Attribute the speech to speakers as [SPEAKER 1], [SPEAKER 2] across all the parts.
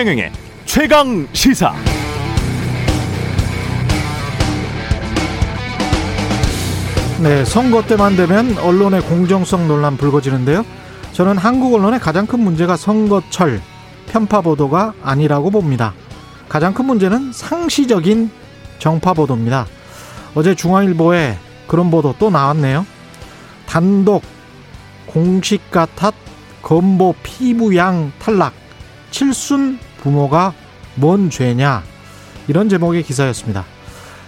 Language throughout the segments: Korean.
[SPEAKER 1] 최경영의 최강 시사.
[SPEAKER 2] 네, 선거 때만 되면 언론의 공정성 논란 불거지는데요. 저는 한국 언론의 가장 큰 문제가 선거철 편파 보도가 아니라고 봅니다. 가장 큰 문제는 상시적인 정파 보도입니다. 어제 중앙일보에 그런 보도 또 나왔네요. 단독 공식 가 탓 건보 피부양 탈락 칠순 부모가 뭔 죄냐 이런 제목의 기사였습니다.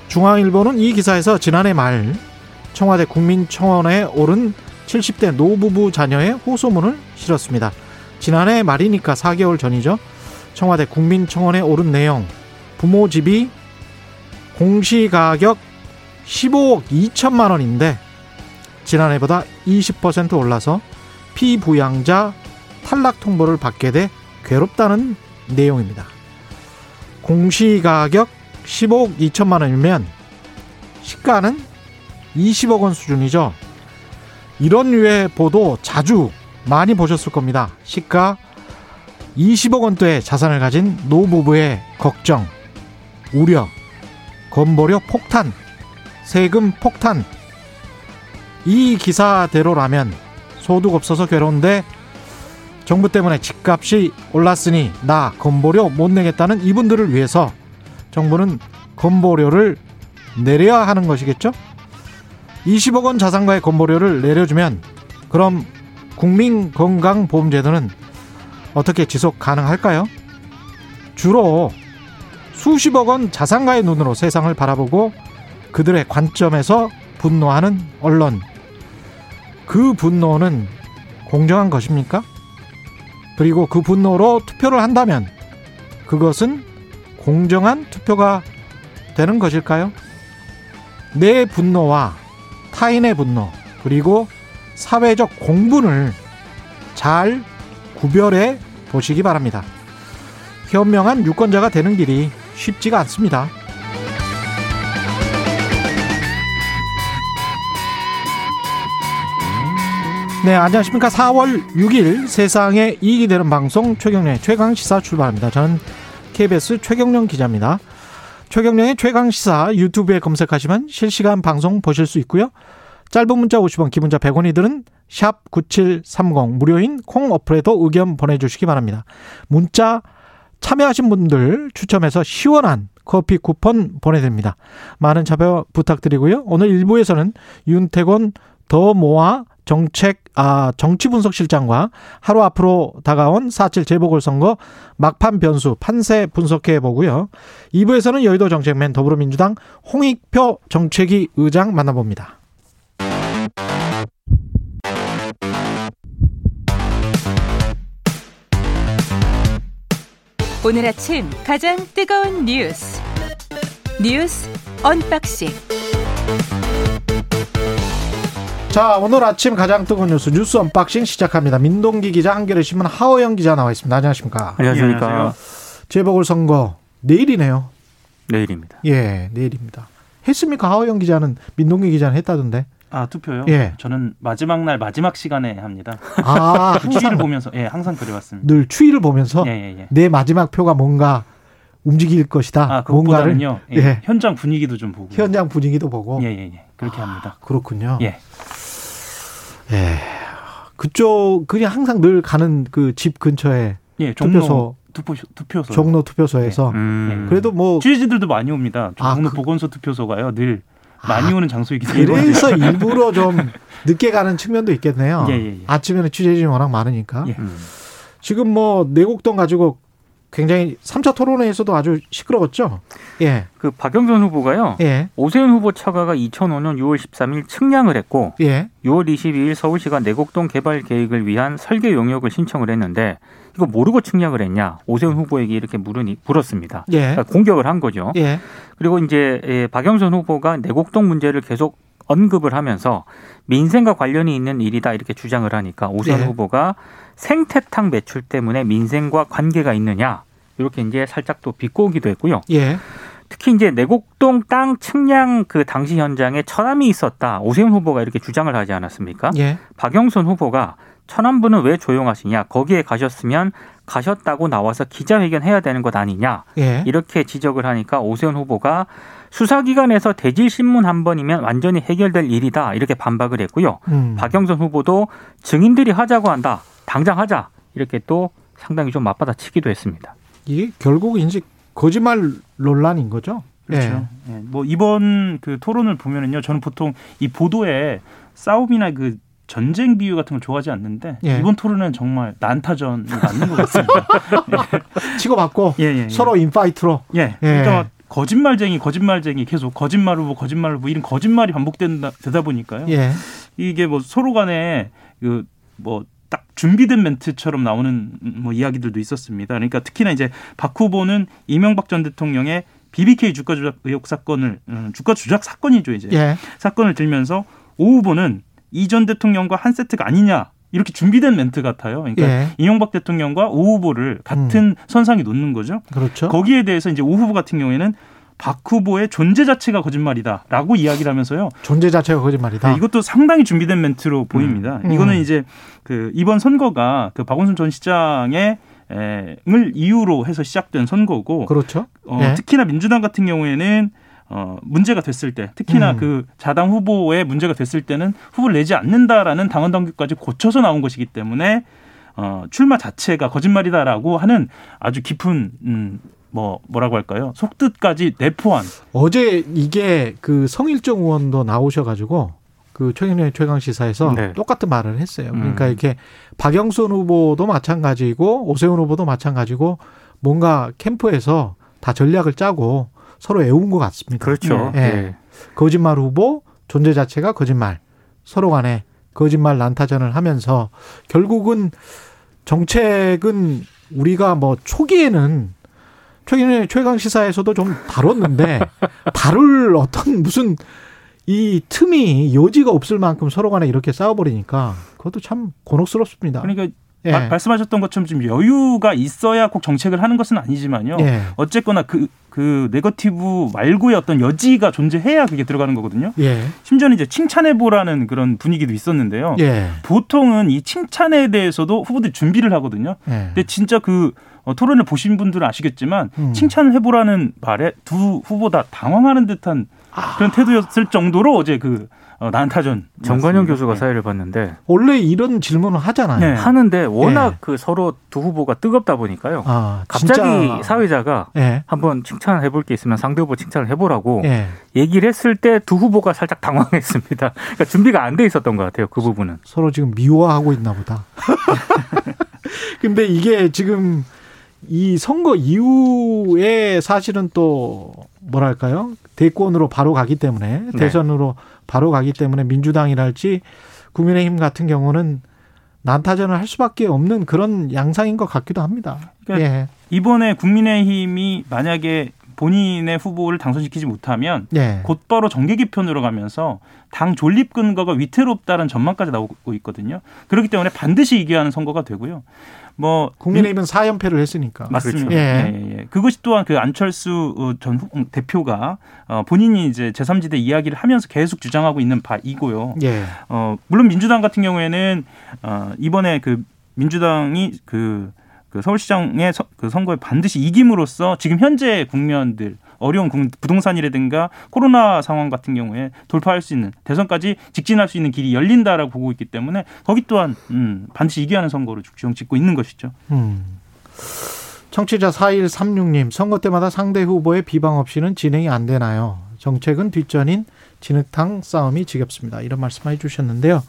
[SPEAKER 2] 중앙일보는 이 기사에서 지난해 말 청와대 국민청원에 오른 70대 노부부 자녀의 호소문을 실었습니다. 지난해 말이니까 4개월 전이죠. 청와대 국민청원에 오른 내용 부모 집이 공시가격 15억 2천만 원인데 지난해보다 20% 올라서 피부양자 탈락 통보를 받게 돼 괴롭다는 내용입니다. 공시가격 15억 2천만 원이면 시가는 20억 원 수준이죠. 이런 류의 보도 자주 많이 보셨을 겁니다. 시가 20억 원대의 자산을 가진 노부부의 걱정, 우려, 건보료 폭탄, 세금 폭탄. 이 기사대로라면 소득 없어서 괴로운데 정부 때문에 집값이 올랐으니 나 건보료 못 내겠다는 이분들을 위해서 정부는 건보료를 내려야 하는 것이겠죠? 20억 원 자산가의 건보료를 내려주면 그럼 국민건강보험제도는 어떻게 지속 가능할까요? 주로 수십억 원 자산가의 눈으로 세상을 바라보고 그들의 관점에서 분노하는 언론. 그 분노는 공정한 것입니까? 그리고 그 분노로 투표를 한다면 그것은 공정한 투표가 되는 것일까요? 내 분노와 타인의 분노 그리고 사회적 공분을 잘 구별해 보시기 바랍니다. 현명한 유권자가 되는 길이 쉽지가 않습니다. 네, 안녕하십니까. 4월 6일 세상에 이익이 되는 방송 최경련의 최강시사 출발합니다. 저는 KBS 최경련 기자입니다. 최경련의 최강시사 유튜브에 검색하시면 실시간 방송 보실 수 있고요. 짧은 문자 50원, 기본자 100원이 드는 샵 9730 무료인 콩 어플에도 의견 보내주시기 바랍니다. 문자 참여하신 분들 추첨해서 시원한 커피 쿠폰 보내드립니다. 많은 참여 부탁드리고요. 오늘 1부에서는 윤태곤 더 모아 정책 아 정치 분석 실장과 하루 앞으로 다가온 4.7 재보궐선거 막판 변수 판세 분석해 보고요. 2부에서는 여의도 정책맨 더불어민주당 홍익표 정책위 의장 만나봅니다.
[SPEAKER 3] 오늘 아침 가장 뜨거운 뉴스 뉴스 언박싱
[SPEAKER 2] 자, 오늘 아침 가장 뜨거운 뉴스 뉴스 언박싱 시작합니다. 민동기 기자, 한겨레 신문 하어영 기자 나와 있습니다. 안녕하십니까?
[SPEAKER 4] 안녕하십니까?
[SPEAKER 2] 예, 재보궐 선거 내일이네요.
[SPEAKER 4] 내일입니다.
[SPEAKER 2] 예, 내일입니다. 했습니까? 하호영 기자는 민동기 기자는 했다던데.
[SPEAKER 4] 아 투표요?
[SPEAKER 2] 예.
[SPEAKER 4] 저는 마지막 날 마지막 시간에 합니다.
[SPEAKER 2] 아,
[SPEAKER 4] 그 추이를 보면서 예 항상 그래왔습니다.
[SPEAKER 2] 늘 추이를 보면서
[SPEAKER 4] 예, 예, 예.
[SPEAKER 2] 내 마지막 표가 뭔가 움직일 것이다.
[SPEAKER 4] 아
[SPEAKER 2] 뭔가를
[SPEAKER 4] 그것보다는요. 예.
[SPEAKER 2] 예.
[SPEAKER 4] 현장 분위기도 좀 보고.
[SPEAKER 2] 현장 분위기도 보고.
[SPEAKER 4] 예예예. 예, 예. 그렇게 합니다.
[SPEAKER 2] 그렇군요.
[SPEAKER 4] 예.
[SPEAKER 2] 예. 그쪽 그냥 항상 늘 가는 그 집 근처에
[SPEAKER 4] 예. 종로
[SPEAKER 2] 투표소
[SPEAKER 4] 투표 투표소.
[SPEAKER 2] 종로 투표소에서
[SPEAKER 4] 음.
[SPEAKER 2] 그래도 뭐
[SPEAKER 4] 취재진들도 많이 옵니다.
[SPEAKER 2] 아,
[SPEAKER 4] 종로
[SPEAKER 2] 그-
[SPEAKER 4] 보건소 투표소가요. 늘 많이 오는 장소이기 때문에.
[SPEAKER 2] 그래서 일부러 좀 늦게 가는 측면도 있겠네요.
[SPEAKER 4] 예, 예, 예.
[SPEAKER 2] 아침에는 취재진이 워낙 많으니까.
[SPEAKER 4] 예.
[SPEAKER 5] 음.
[SPEAKER 2] 지금 뭐 내곡동 가지고 굉장히 3차 토론회에서도 아주 시끄러웠죠. 예.
[SPEAKER 5] 그 박영선 후보가요.
[SPEAKER 2] 예.
[SPEAKER 5] 오세훈 후보 처가가 2005년 6월 13일 측량을 했고
[SPEAKER 2] 예.
[SPEAKER 5] 6월 22일 서울시가 내곡동 개발 계획을 위한 설계 용역을 신청을 했는데 이거 모르고 측량을 했냐 오세훈 후보에게 이렇게 물으니 물었습니다.
[SPEAKER 2] 예.
[SPEAKER 5] 그러니까 공격을 한 거죠.
[SPEAKER 2] 예.
[SPEAKER 5] 그리고 이제 예, 박영선 후보가 내곡동 문제를 계속 언급을 하면서 민생과 관련이 있는 일이다 이렇게 주장을 하니까 오세훈
[SPEAKER 2] 예.
[SPEAKER 5] 후보가 생태탕 매출 때문에 민생과 관계가 있느냐 이렇게 이제 살짝 또 비꼬기도 했고요.
[SPEAKER 2] 예.
[SPEAKER 5] 특히 이제 내곡동 땅 측량 그 당시 현장에 천함이 있었다. 오세훈 후보가 이렇게 주장을 하지 않았습니까?
[SPEAKER 2] 예.
[SPEAKER 5] 박영선 후보가 천안부는 왜 조용하시냐? 거기에 가셨으면 가셨다고 나와서 기자회견 해야 되는 것 아니냐?
[SPEAKER 2] 예.
[SPEAKER 5] 이렇게 지적을 하니까 오세훈 후보가 수사기관에서 대질 신문 한 번이면 완전히 해결될 일이다 이렇게 반박을 했고요.
[SPEAKER 2] 음.
[SPEAKER 5] 박영선 후보도 증인들이 하자고 한다. 당장 하자. 이렇게 또 상당히 좀 맞받아치기도 했습니다.
[SPEAKER 2] 이게 결국 이제 거짓말 논란인 거죠.
[SPEAKER 4] 그렇죠. 예, 뭐 이번 그 토론을 보면은요, 저는 보통 이 보도에 싸움이나 그 전쟁 비유 같은 걸 좋아하지 않는데
[SPEAKER 2] 예.
[SPEAKER 4] 이번 토론은 정말 난타전이 맞는 것 같습니다.
[SPEAKER 2] 예. 치고받고
[SPEAKER 4] 예, 예, 예.
[SPEAKER 2] 서로 인파이트로.
[SPEAKER 4] 예. 그러니까 막 거짓말쟁이, 거짓말쟁이 계속 거짓말 후보, 거짓말 후보 이런 거짓말이 반복된다 되다 보니까요.
[SPEAKER 2] 예.
[SPEAKER 4] 이게 뭐 서로 간에 그뭐딱 준비된 멘트처럼 나오는 뭐 이야기들도 있었습니다. 그러니까 특히나 이제 박 후보는 이명박 전 대통령의 BBK 주가 조작 의혹 사건을 음, 주가 조작 사건이죠 이제
[SPEAKER 2] 예.
[SPEAKER 4] 사건을 들면서 오 후보는 이 전 대통령과 한 세트가 아니냐 이렇게 준비된 멘트 같아요. 그러니까
[SPEAKER 2] 예.
[SPEAKER 4] 이명박 대통령과 오 후보를 같은 선상에 놓는 거죠.
[SPEAKER 2] 그렇죠.
[SPEAKER 4] 거기에 대해서 이제 오 후보 같은 경우에는 박 후보의 존재 자체가 거짓말이다라고 이야기를 하면서
[SPEAKER 2] 존재 자체가 거짓말이다.
[SPEAKER 4] 네, 이것도 상당히 준비된 멘트로 보입니다.
[SPEAKER 2] 음.
[SPEAKER 4] 이거는 이제 그 이번 선거가 그 박원순 전 시장의 에, 을 이유로 해서 시작된 선거고
[SPEAKER 2] 그렇죠.
[SPEAKER 4] 어,
[SPEAKER 2] 예.
[SPEAKER 4] 특히나 민주당 같은 경우에는 어, 문제가 됐을 때 특히나
[SPEAKER 2] 음.
[SPEAKER 4] 그 자당 후보의 문제가 됐을 때는 후보를 내지 않는다라는 당원 당규까지 고쳐서 나온 것이기 때문에 어, 출마 자체가 거짓말이다라고 하는 아주 깊은 음, 뭐 뭐라고 할까요? 속뜻까지 내포한
[SPEAKER 2] 어제 이게 그 성일정 의원도 나오셔가지고 그 최경련의 최강 시사에서
[SPEAKER 5] 네.
[SPEAKER 2] 똑같은 말을 했어요. 그러니까
[SPEAKER 4] 음.
[SPEAKER 2] 이렇게 박영선 후보도 마찬가지고 오세훈 후보도 마찬가지고 뭔가 캠프에서 다 전략을 짜고 서로 애운 것 같습니다.
[SPEAKER 5] 그렇죠.
[SPEAKER 2] 예.
[SPEAKER 5] 예.
[SPEAKER 2] 거짓말 후보 존재 자체가 거짓말 서로 간에 거짓말 난타전을 하면서 결국은 정책은 우리가 뭐 초기에는 최근에 최강 시사에서도 좀 다뤘는데 다룰 어떤 무슨 이 틈이 여지가 없을 만큼 서로 간에 이렇게 싸워버리니까 그것도 참 곤혹스럽습니다.
[SPEAKER 4] 그러니까
[SPEAKER 2] 예.
[SPEAKER 4] 마- 말씀하셨던 것처럼 좀 여유가 있어야 꼭 정책을 하는 것은 아니지만요.
[SPEAKER 2] 예.
[SPEAKER 4] 어쨌거나 그, 그 네거티브 말고의 어떤 여지가 존재해야 그게 들어가는 거거든요.
[SPEAKER 2] 예.
[SPEAKER 4] 심지어는 이제 칭찬해보라는 그런 분위기도 있었는데요.
[SPEAKER 2] 예.
[SPEAKER 4] 보통은 이 칭찬에 대해서도 후보들이 준비를 하거든요.
[SPEAKER 2] 예.
[SPEAKER 4] 근데 진짜 그 어, 토론을 보신 분들은 아시겠지만
[SPEAKER 2] 음.
[SPEAKER 4] 칭찬을 해보라는 말에 두 후보 다 당황하는 듯한
[SPEAKER 2] 아.
[SPEAKER 4] 그런 태도였을 정도로 어제 그 어, 난타전.
[SPEAKER 5] 정관영 교수가 사회를 봤는데
[SPEAKER 2] 원래 이런 질문을 하잖아요.
[SPEAKER 4] 네.
[SPEAKER 5] 하는데 워낙
[SPEAKER 2] 예.
[SPEAKER 5] 그 서로 두 후보가 뜨겁다 보니까요.
[SPEAKER 2] 아,
[SPEAKER 5] 갑자기
[SPEAKER 2] 진짜.
[SPEAKER 5] 사회자가
[SPEAKER 2] 예.
[SPEAKER 5] 한번 칭찬을 해볼 게 있으면 상대 후보 칭찬을 해보라고
[SPEAKER 2] 예.
[SPEAKER 5] 얘기를 했을 때 두 후보가 살짝 당황했습니다. 그러니까 준비가 안 돼 있었던 것 같아요. 그 부분은.
[SPEAKER 2] 서로 지금 미워하고 있나 보다. 근데 이게 지금 이 선거 이후에 사실은 또 뭐랄까요? 대권으로 바로 가기 때문에
[SPEAKER 5] 네.
[SPEAKER 2] 대선으로 바로 가기 때문에 민주당이랄지 국민의힘 같은 경우는 난타전을 할 수밖에 없는 그런 양상인 것 같기도 합니다.
[SPEAKER 4] 그러니까
[SPEAKER 2] 예.
[SPEAKER 4] 이번에 국민의힘이 만약에 본인의 후보를 당선시키지 못하면
[SPEAKER 2] 예.
[SPEAKER 4] 곧바로 정계 개편으로 가면서 당 존립 근거가 위태롭다는 전망까지 나오고 있거든요. 그렇기 때문에 반드시 이겨야 하는 선거가 되고요. 뭐
[SPEAKER 2] 국민의힘은 사연패를 했으니까.
[SPEAKER 4] 맞습니다.
[SPEAKER 2] 그렇죠. 예.
[SPEAKER 4] 예, 예, 예. 그것이 또한 그 안철수 어, 전 후- 대표가 어, 본인이 이제 제3지대 이야기를 하면서 계속 주장하고 있는 바이고요.
[SPEAKER 2] 예.
[SPEAKER 4] 어, 물론 민주당 같은 경우에는 어, 이번에 그 민주당이 그, 그 서울시장의 서- 그 선거에 반드시 이김으로써 지금 현재 국면들 어려운 국- 부동산이라든가 코로나 상황 같은 경우에 돌파할 수 있는 대선까지 직진할 수 있는 길이 열린다라고 보고 있기 때문에 거기 또한 음, 반드시 이겨야 하는 선거로 주영 짓고 있는 것이죠.
[SPEAKER 2] 음. 청취자 4136님, 선거 때마다 상대 후보의 비방 없이는 진행이 안 되나요? 정책은 뒷전인 진흙탕 싸움이 지겹습니다. 이런 말씀 해 주셨는데요.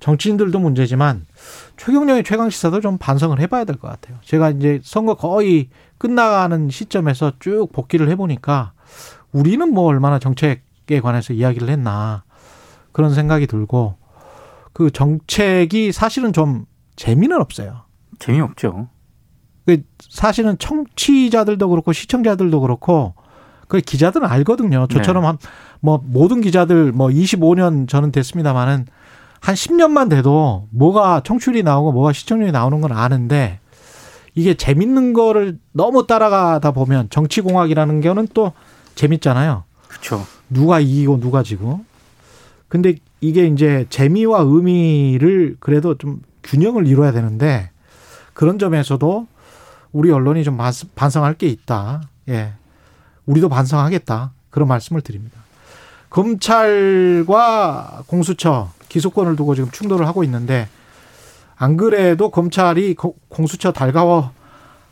[SPEAKER 2] 정치인들도 문제지만 최경영의 최강 시사도 좀 반성을 해봐야 될 것 같아요. 제가 이제 선거 거의 끝나가는 시점에서 쭉 복귀를 해보니까 우리는 뭐 얼마나 정책에 관해서 이야기를 했나 그런 생각이 들고 그 정책이 사실은 좀 재미는 없어요.
[SPEAKER 5] 재미없죠.
[SPEAKER 2] 그 사실은 청취자들도 그렇고 시청자들도 그렇고 그 기자들은 알거든요. 저처럼 한뭐 모든 기자들 뭐 25년 저는 됐습니다만은 한 10년만 돼도 뭐가 청취율이 나오고 뭐가 시청률이 나오는 건 아는데 이게 재밌는 거를 너무 따라가다 보면 정치공학이라는 거는 또 재밌잖아요.
[SPEAKER 5] 그렇죠.
[SPEAKER 2] 누가 이기고 누가 지고. 근데 이게 이제 재미와 의미를 그래도 좀 균형을 이뤄야 되는데 그런 점에서도 우리 언론이 좀 반성- 반성할 게 있다. 예. 우리도 반성하겠다. 그런 말씀을 드립니다. 검찰과 공수처 기소권을 두고 지금 충돌을 하고 있는데 안 그래도 검찰이 고- 공수처 달가워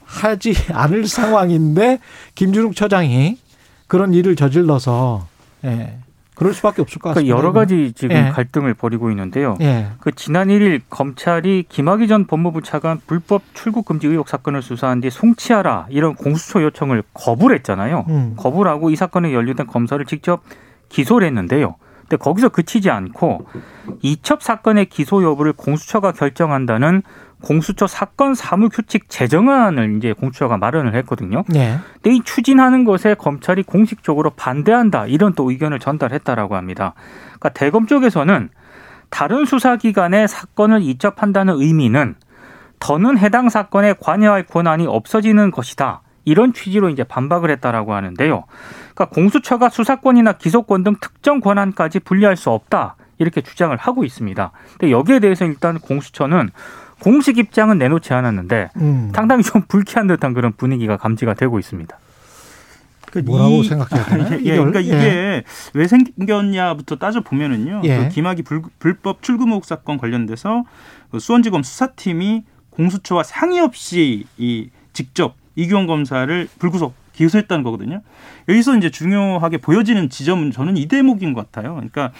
[SPEAKER 2] 하지 않을 상황인데 김준욱 처장이 그런 일을 저질러서 예. 그럴 수밖에 없을 것 같습니다.
[SPEAKER 5] 그러니까 여러 가지 지금
[SPEAKER 2] 예.
[SPEAKER 5] 갈등을 벌이고 있는데요.
[SPEAKER 2] 예.
[SPEAKER 5] 그 지난 1일 검찰이 김학의 전 법무부 차관 불법 출국 금지 의혹 사건을 수사한 뒤 송치하라 이런 공수처 요청을 거부를 했잖아요.
[SPEAKER 2] 음.
[SPEAKER 5] 거부를 하고 이 사건에 연루된 검사를 직접 기소를 했는데요. 근데 거기서 그치지 않고 이첩 사건의 기소 여부를 공수처가 결정한다는 공수처 사건 사무 규칙 제정안을 이제 공수처가 마련을 했거든요.
[SPEAKER 2] 예.
[SPEAKER 5] 근데 이 추진하는 것에 검찰이 공식적으로 반대한다 이런 또 의견을 전달했다라고 합니다. 그러니까 대검 쪽에서는 다른 수사기관에 사건을 이첩한다는 의미는 더는 해당 사건에 관여할 권한이 없어지는 것이다. 이런 취지로 이제 반박을 했다라고 하는데요. 그러니까 공수처가 수사권이나 기소권 등 특정 권한까지 분리할 수 없다. 이렇게 주장을 하고 있습니다. 근데 여기에 대해서 일단 공수처는 공식 입장은 내놓지 않았는데
[SPEAKER 2] 음.
[SPEAKER 5] 상당히 좀 불쾌한 듯한 그런 분위기가 감지가 되고 있습니다.
[SPEAKER 4] 그러니까
[SPEAKER 2] 뭐라고
[SPEAKER 4] 이-
[SPEAKER 2] 생각해야 되나요?
[SPEAKER 4] 예,
[SPEAKER 2] 이걸?
[SPEAKER 4] 그러니까 이게 왜 생겼냐부터 따져 보면은요.
[SPEAKER 2] 예.
[SPEAKER 4] 그 김학의 불, 불법 출금 의혹 사건 관련돼서 그 수원지검 수사팀이 공수처와 상의 없이 이 직접 이규원 검사를 불구속 기소했다는 거거든요. 여기서 이제 중요하게 보여지는 지점은 저는 이 대목인 것 같아요. 그러니까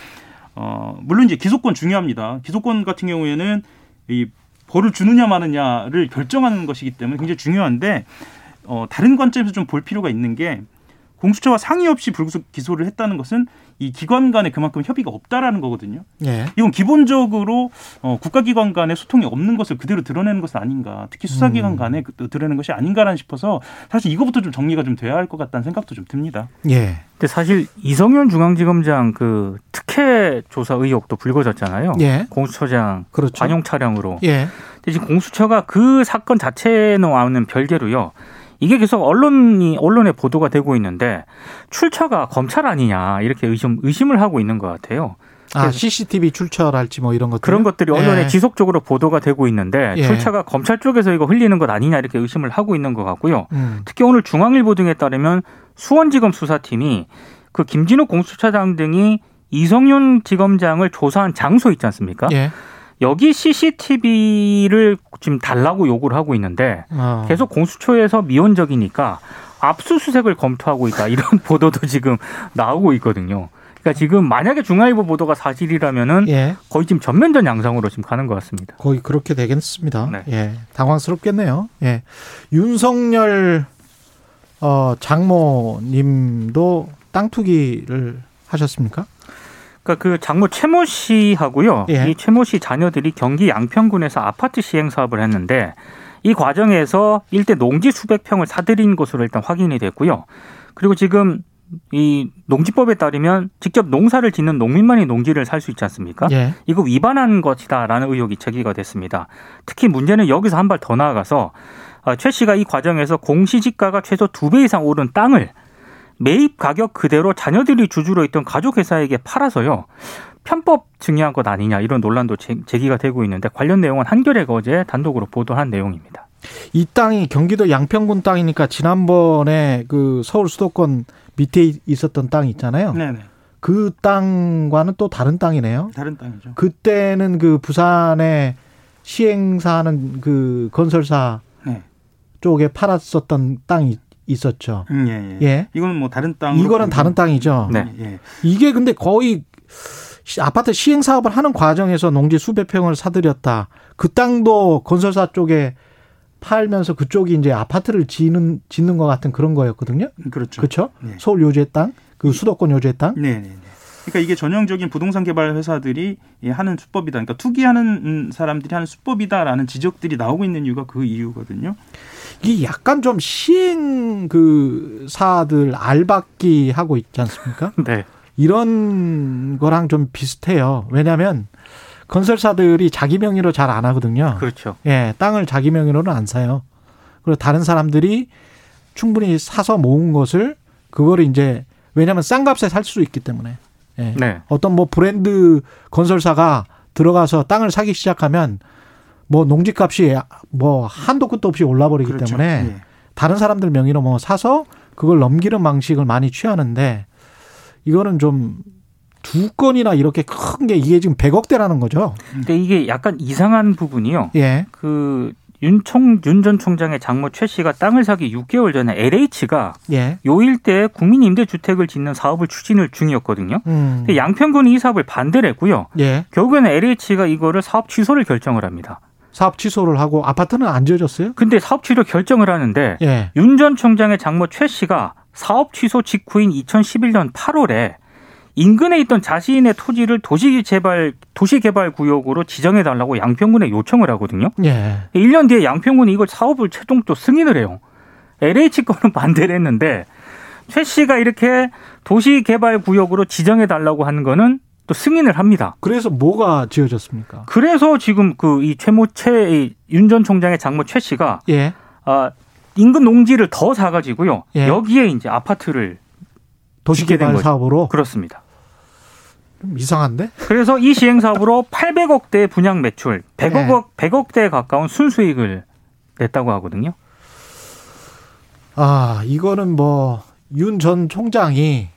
[SPEAKER 4] 어 물론 이제 기소권 중요합니다. 기소권 같은 경우에는 이 벌을 주느냐 마느냐를 결정하는 것이기 때문에 굉장히 중요한데 어 다른 관점에서 좀 볼 필요가 있는 게 공수처와 상의 없이 불구속 기소를 했다는 것은 이 기관 간에 그만큼 협의가 없다라는 거거든요.
[SPEAKER 2] 예.
[SPEAKER 4] 이건 기본적으로 어, 국가기관 간의 소통이 없는 것을 그대로 드러내는 것은 아닌가. 특히 수사기관
[SPEAKER 2] 음.
[SPEAKER 4] 간에 그- 드러내는 것이 아닌가라는 싶어서 사실 이거부터 좀 정리가 좀 돼야 할 것 같다는 생각도 좀 듭니다.
[SPEAKER 2] 예.
[SPEAKER 5] 근데 사실 이성윤 중앙지검장 그 특혜 조사 의혹도 불거졌잖아요.
[SPEAKER 2] 예.
[SPEAKER 5] 공수처장
[SPEAKER 2] 그렇죠.
[SPEAKER 5] 관용 차량으로.
[SPEAKER 2] 예.
[SPEAKER 5] 근데 지금 공수처가 그 사건 자체와는 별개로요. 이게 계속 언론이 언론에 보도가 되고 있는데 출처가 검찰 아니냐 이렇게 의심 의심을 하고 있는 것 같아요.
[SPEAKER 2] 아, CCTV 출처랄지 뭐 이런 것들.
[SPEAKER 5] 그런 것들이 언론에
[SPEAKER 2] 예.
[SPEAKER 5] 지속적으로 보도가 되고 있는데
[SPEAKER 2] 예.
[SPEAKER 5] 출처가 검찰 쪽에서 이거 흘리는 것 아니냐 이렇게 의심을 하고 있는 것 같고요.
[SPEAKER 2] 음.
[SPEAKER 5] 특히 오늘 중앙일보 등에 따르면 수원지검 수사팀이 그 김진욱 공수처장 등이 이성윤 지검장을 조사한 장소 있지 않습니까?
[SPEAKER 2] 예.
[SPEAKER 5] 여기 CCTV를 지금 달라고 요구를 하고 있는데
[SPEAKER 2] 어.
[SPEAKER 5] 계속 공수처에서 미온적이니까 압수수색을 검토하고 있다 이런 보도도 지금 나오고 있거든요. 그러니까 지금 만약에 중앙일보 보도가 사실이라면은
[SPEAKER 2] 예.
[SPEAKER 5] 거의 지금 전면전 양상으로 지금 가는 것 같습니다.
[SPEAKER 2] 거의 그렇게 되겠습니다.
[SPEAKER 5] 네.
[SPEAKER 2] 예. 당황스럽겠네요. 예. 윤석열 어 장모님도 땅 투기를 하셨습니까?
[SPEAKER 5] 그러니까 그 장모 최모 씨하고요.
[SPEAKER 2] 예.
[SPEAKER 5] 이 최모 씨 자녀들이 경기 양평군에서 아파트 시행 사업을 했는데 이 과정에서 일대 농지 수백 평을 사들인 것으로 일단 확인이 됐고요. 그리고 지금 이 농지법에 따르면 직접 농사를 짓는 농민만이 농지를 살 수 있지 않습니까?
[SPEAKER 2] 예.
[SPEAKER 5] 이거 위반한 것이다라는 의혹이 제기가 됐습니다. 특히 문제는 여기서 한 발 더 나아가서 어, 최 씨가 이 과정에서 공시지가가 최소 두 배 이상 오른 땅을 매입 가격 그대로 자녀들이 주주로 있던 가족 회사에게 팔아서요. 편법 증여한 것 아니냐 이런 논란도 제- 제기가 되고 있는데 관련 내용은 한겨레가 어제 단독으로 보도한 내용입니다.
[SPEAKER 2] 이 땅이 경기도 양평군 땅이니까 지난번에 그 서울 수도권 밑에 있었던 땅 있잖아요.
[SPEAKER 4] 네네.
[SPEAKER 2] 그 땅과는 또 다른 땅이네요.
[SPEAKER 4] 다른 땅이죠.
[SPEAKER 2] 그때는 그 부산에 시행사하는 그 건설사
[SPEAKER 4] 네.
[SPEAKER 2] 쪽에 팔았었던 땅이 있었죠.
[SPEAKER 4] 음, 예, 예.
[SPEAKER 2] 예.
[SPEAKER 4] 이거는 뭐 다른 땅.
[SPEAKER 2] 이거는 다른 땅이죠.
[SPEAKER 5] 네.
[SPEAKER 4] 예.
[SPEAKER 2] 이게 근데 거의 시- 아파트 시행 사업을 하는 과정에서 농지 수백 평을 사들였다. 그 땅도 건설사 쪽에 팔면서 그쪽이 이제 아파트를 짓는 짓는 것 같은 그런 거였거든요.
[SPEAKER 4] 그렇죠.
[SPEAKER 2] 그렇죠?
[SPEAKER 4] 네.
[SPEAKER 2] 서울 요지의 땅, 그 수도권 요지의 땅.
[SPEAKER 4] 네, 네, 네. 그러니까 이게 전형적인 부동산 개발 회사들이 예, 하는 수법이다. 그러니까 투기하는 음, 사람들이 하는 수법이다라는 지적들이 나오고 있는 이유가 그 이유거든요.
[SPEAKER 2] 이게 약간 좀 시행 그 사들 알박기 하고 있지 않습니까?
[SPEAKER 5] 네.
[SPEAKER 2] 이런 거랑 좀 비슷해요. 왜냐하면 건설사들이 자기 명의로 잘 안 하거든요.
[SPEAKER 5] 그렇죠.
[SPEAKER 2] 예, 땅을 자기 명의로는 안 사요. 그리고 다른 사람들이 충분히 사서 모은 것을 그거를 이제 왜냐하면 싼 값에 살 수 있기 때문에 예.
[SPEAKER 5] 네.
[SPEAKER 2] 어떤 뭐 브랜드 건설사가 들어가서 땅을 사기 시작하면 뭐 농지값이 뭐 한도 끝도 없이 올라버리기
[SPEAKER 6] 그렇죠.
[SPEAKER 2] 때문에
[SPEAKER 6] 예.
[SPEAKER 2] 다른 사람들 명의로 뭐 사서 그걸 넘기는 방식을 많이 취하는데 이거는 좀 두 건이나 이렇게 큰 게 이게 지금 100억대라는 거죠.
[SPEAKER 5] 근데 이게 약간 이상한 부분이요.
[SPEAKER 2] 예.
[SPEAKER 5] 그 윤총 윤 전 총장의 장모 최 씨가 땅을 사기 6개월 전에 LH가
[SPEAKER 2] 예.
[SPEAKER 5] 요 일대에 국민 임대 주택을 짓는 사업을 추진을 중이었거든요.
[SPEAKER 2] 음.
[SPEAKER 5] 근데 양평군이 이 사업을 반대를 했고요.
[SPEAKER 2] 예.
[SPEAKER 5] 결국에는 LH가 이거를 사업 취소를 결정을 합니다.
[SPEAKER 2] 사업 취소를 하고 아파트는 안 지어졌어요?
[SPEAKER 5] 근데 사업 취소 결정을 하는데
[SPEAKER 2] 예.
[SPEAKER 5] 윤전 총장의 장모 최 씨가 사업 취소 직후인 2011년 8월에 인근에 있던 자신의 토지를 도시개발 도시개발 구역으로 지정해 달라고 양평군에 요청을 하거든요.
[SPEAKER 2] 예.
[SPEAKER 5] 1년 뒤에 양평군이 이걸 사업을 최종 또 승인을 해요. LH 거는 반대를 했는데 최 씨가 이렇게 도시개발 구역으로 지정해 달라고 하는 거는 또 승인을 합니다.
[SPEAKER 2] 그래서 뭐가 지어졌습니까?
[SPEAKER 5] 그래서 지금 그 이 최모 최 윤 전 총장의 장모 최 씨가
[SPEAKER 2] 예.
[SPEAKER 5] 아 인근 농지를 더 사가지고요.
[SPEAKER 2] 예.
[SPEAKER 5] 여기에 이제 아파트를
[SPEAKER 2] 도시개발. 사업으로
[SPEAKER 5] 그렇습니다.
[SPEAKER 2] 좀 이상한데?
[SPEAKER 5] 그래서 이 시행 사업으로 800억 대 분양 매출, 100억 100억 대에 가까운 순수익을 냈다고 하거든요.
[SPEAKER 2] 아, 이거는 뭐 윤 전 총장이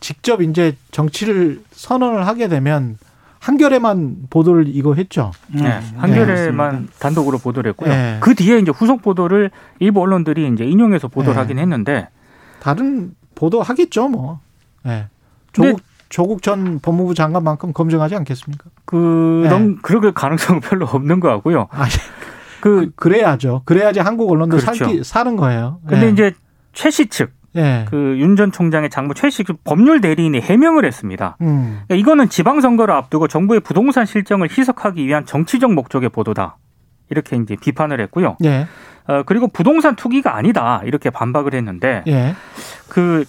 [SPEAKER 2] 직접 이제 정치를 선언을 하게 되면 한겨레만 보도를 이거 했죠.
[SPEAKER 5] 네,
[SPEAKER 6] 음,
[SPEAKER 5] 한겨레만 단독으로 보도를 했고요.
[SPEAKER 2] 네.
[SPEAKER 5] 그 뒤에 이제 후속 보도를 일부 언론들이 이제 인용해서 보도를
[SPEAKER 2] 네.
[SPEAKER 5] 하긴 했는데
[SPEAKER 2] 다른 보도 하겠죠, 뭐. 예. 조국 조국 전 법무부 장관만큼 검증하지 않겠습니까?
[SPEAKER 5] 그런 그럴 가능성은 별로 없는 것 같고요.
[SPEAKER 2] 아,
[SPEAKER 5] 그
[SPEAKER 2] 그, 래야죠 그래야지 한국 언론도
[SPEAKER 5] 그렇죠.
[SPEAKER 2] 살기, 사는 거예요.
[SPEAKER 5] 근데
[SPEAKER 2] 예.
[SPEAKER 5] 이제 최씨 측,
[SPEAKER 2] 예.
[SPEAKER 5] 그윤 전 총장의 장모 최씨 법률 대리인이 해명을 했습니다.
[SPEAKER 2] 음.
[SPEAKER 5] 그러니까 이거는 지방선거를 앞두고 정부의 부동산 실정을 희석하기 위한 정치적 목적의 보도다. 이렇게 이제 비판을 했고요.
[SPEAKER 2] 예.
[SPEAKER 5] 어, 그리고 부동산 투기가 아니다. 이렇게 반박을 했는데
[SPEAKER 2] 예.
[SPEAKER 5] 그,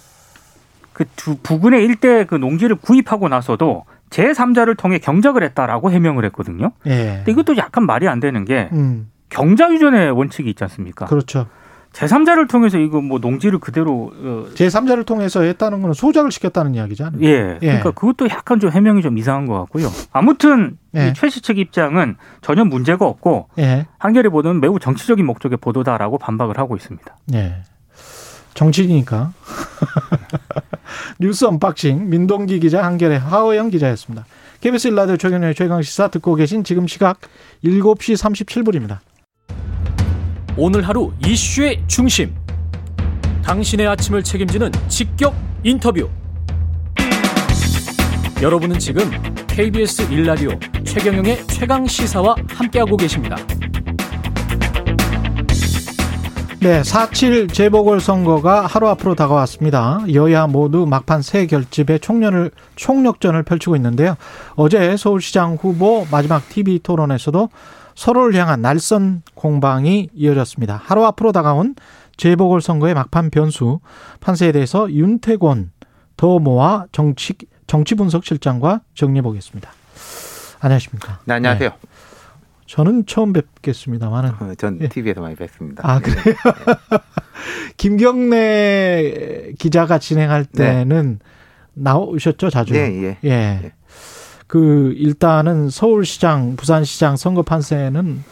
[SPEAKER 5] 그 두 부근의 일대 그 농지를 구입하고 나서도 제3자를 통해 경작을 했다라고 해명을 했거든요.
[SPEAKER 2] 예.
[SPEAKER 5] 근데 이것도 약간 말이 안 되는 게
[SPEAKER 2] 음.
[SPEAKER 5] 경자 유전의 원칙이 있지 않습니까?
[SPEAKER 2] 그렇죠.
[SPEAKER 5] 제3자를 통해서 이거 뭐 농지를 그대로 어,
[SPEAKER 2] 제3자를 통해서 했다는 건 소작을 시켰다는 이야기잖아요.
[SPEAKER 5] 예,
[SPEAKER 2] 예.
[SPEAKER 5] 그러니까 그것도 약간 좀 해명이 좀 이상한 것 같고요. 아무튼
[SPEAKER 2] 예.
[SPEAKER 5] 이 최씨 측 입장은 전혀 문제가 없고
[SPEAKER 2] 예.
[SPEAKER 5] 한겨레 보도는 매우 정치적인 목적의 보도다라고 반박을 하고 있습니다.
[SPEAKER 2] 예. 정치니까. 뉴스 언박싱 민동기 기자 한겨레 하어영 기자였습니다. KBS 1라디오 최경영의 최강 시사 듣고 계신 지금 시각 7시 37분입니다.
[SPEAKER 7] 오늘 하루 이슈의 중심. 당신의 아침을 책임지는 직격 인터뷰. 여러분은 지금 KBS 일라디오 최경영의 최강 시사와 함께하고 계십니다.
[SPEAKER 2] 네, 4.7 재보궐선거가 하루 앞으로 다가왔습니다. 여야 모두 막판 새 결집의 총련을, 총력전을 펼치고 있는데요. 어제 서울시장 후보 마지막 TV 토론에서도 서로를 향한 날선 공방이 이어졌습니다. 하루 앞으로 다가온 재보궐 선거의 막판 변수, 판세에 대해서 윤태곤 더모아 정치, 정치 분석 실장과 정리해 보겠습니다. 안녕하십니까.
[SPEAKER 8] 네, 안녕하세요.
[SPEAKER 2] 저는 처음 뵙겠습니다만은.
[SPEAKER 8] 어, 전
[SPEAKER 2] 예.
[SPEAKER 8] TV에서 많이 뵀습니다.
[SPEAKER 2] 아, 그래요? 김경래 기자가 진행할 때는 나오셨죠, 자주?
[SPEAKER 8] 네, 예.
[SPEAKER 2] 예.
[SPEAKER 8] 예.
[SPEAKER 2] 그, 일단은 서울시장, 부산시장 선거 판세는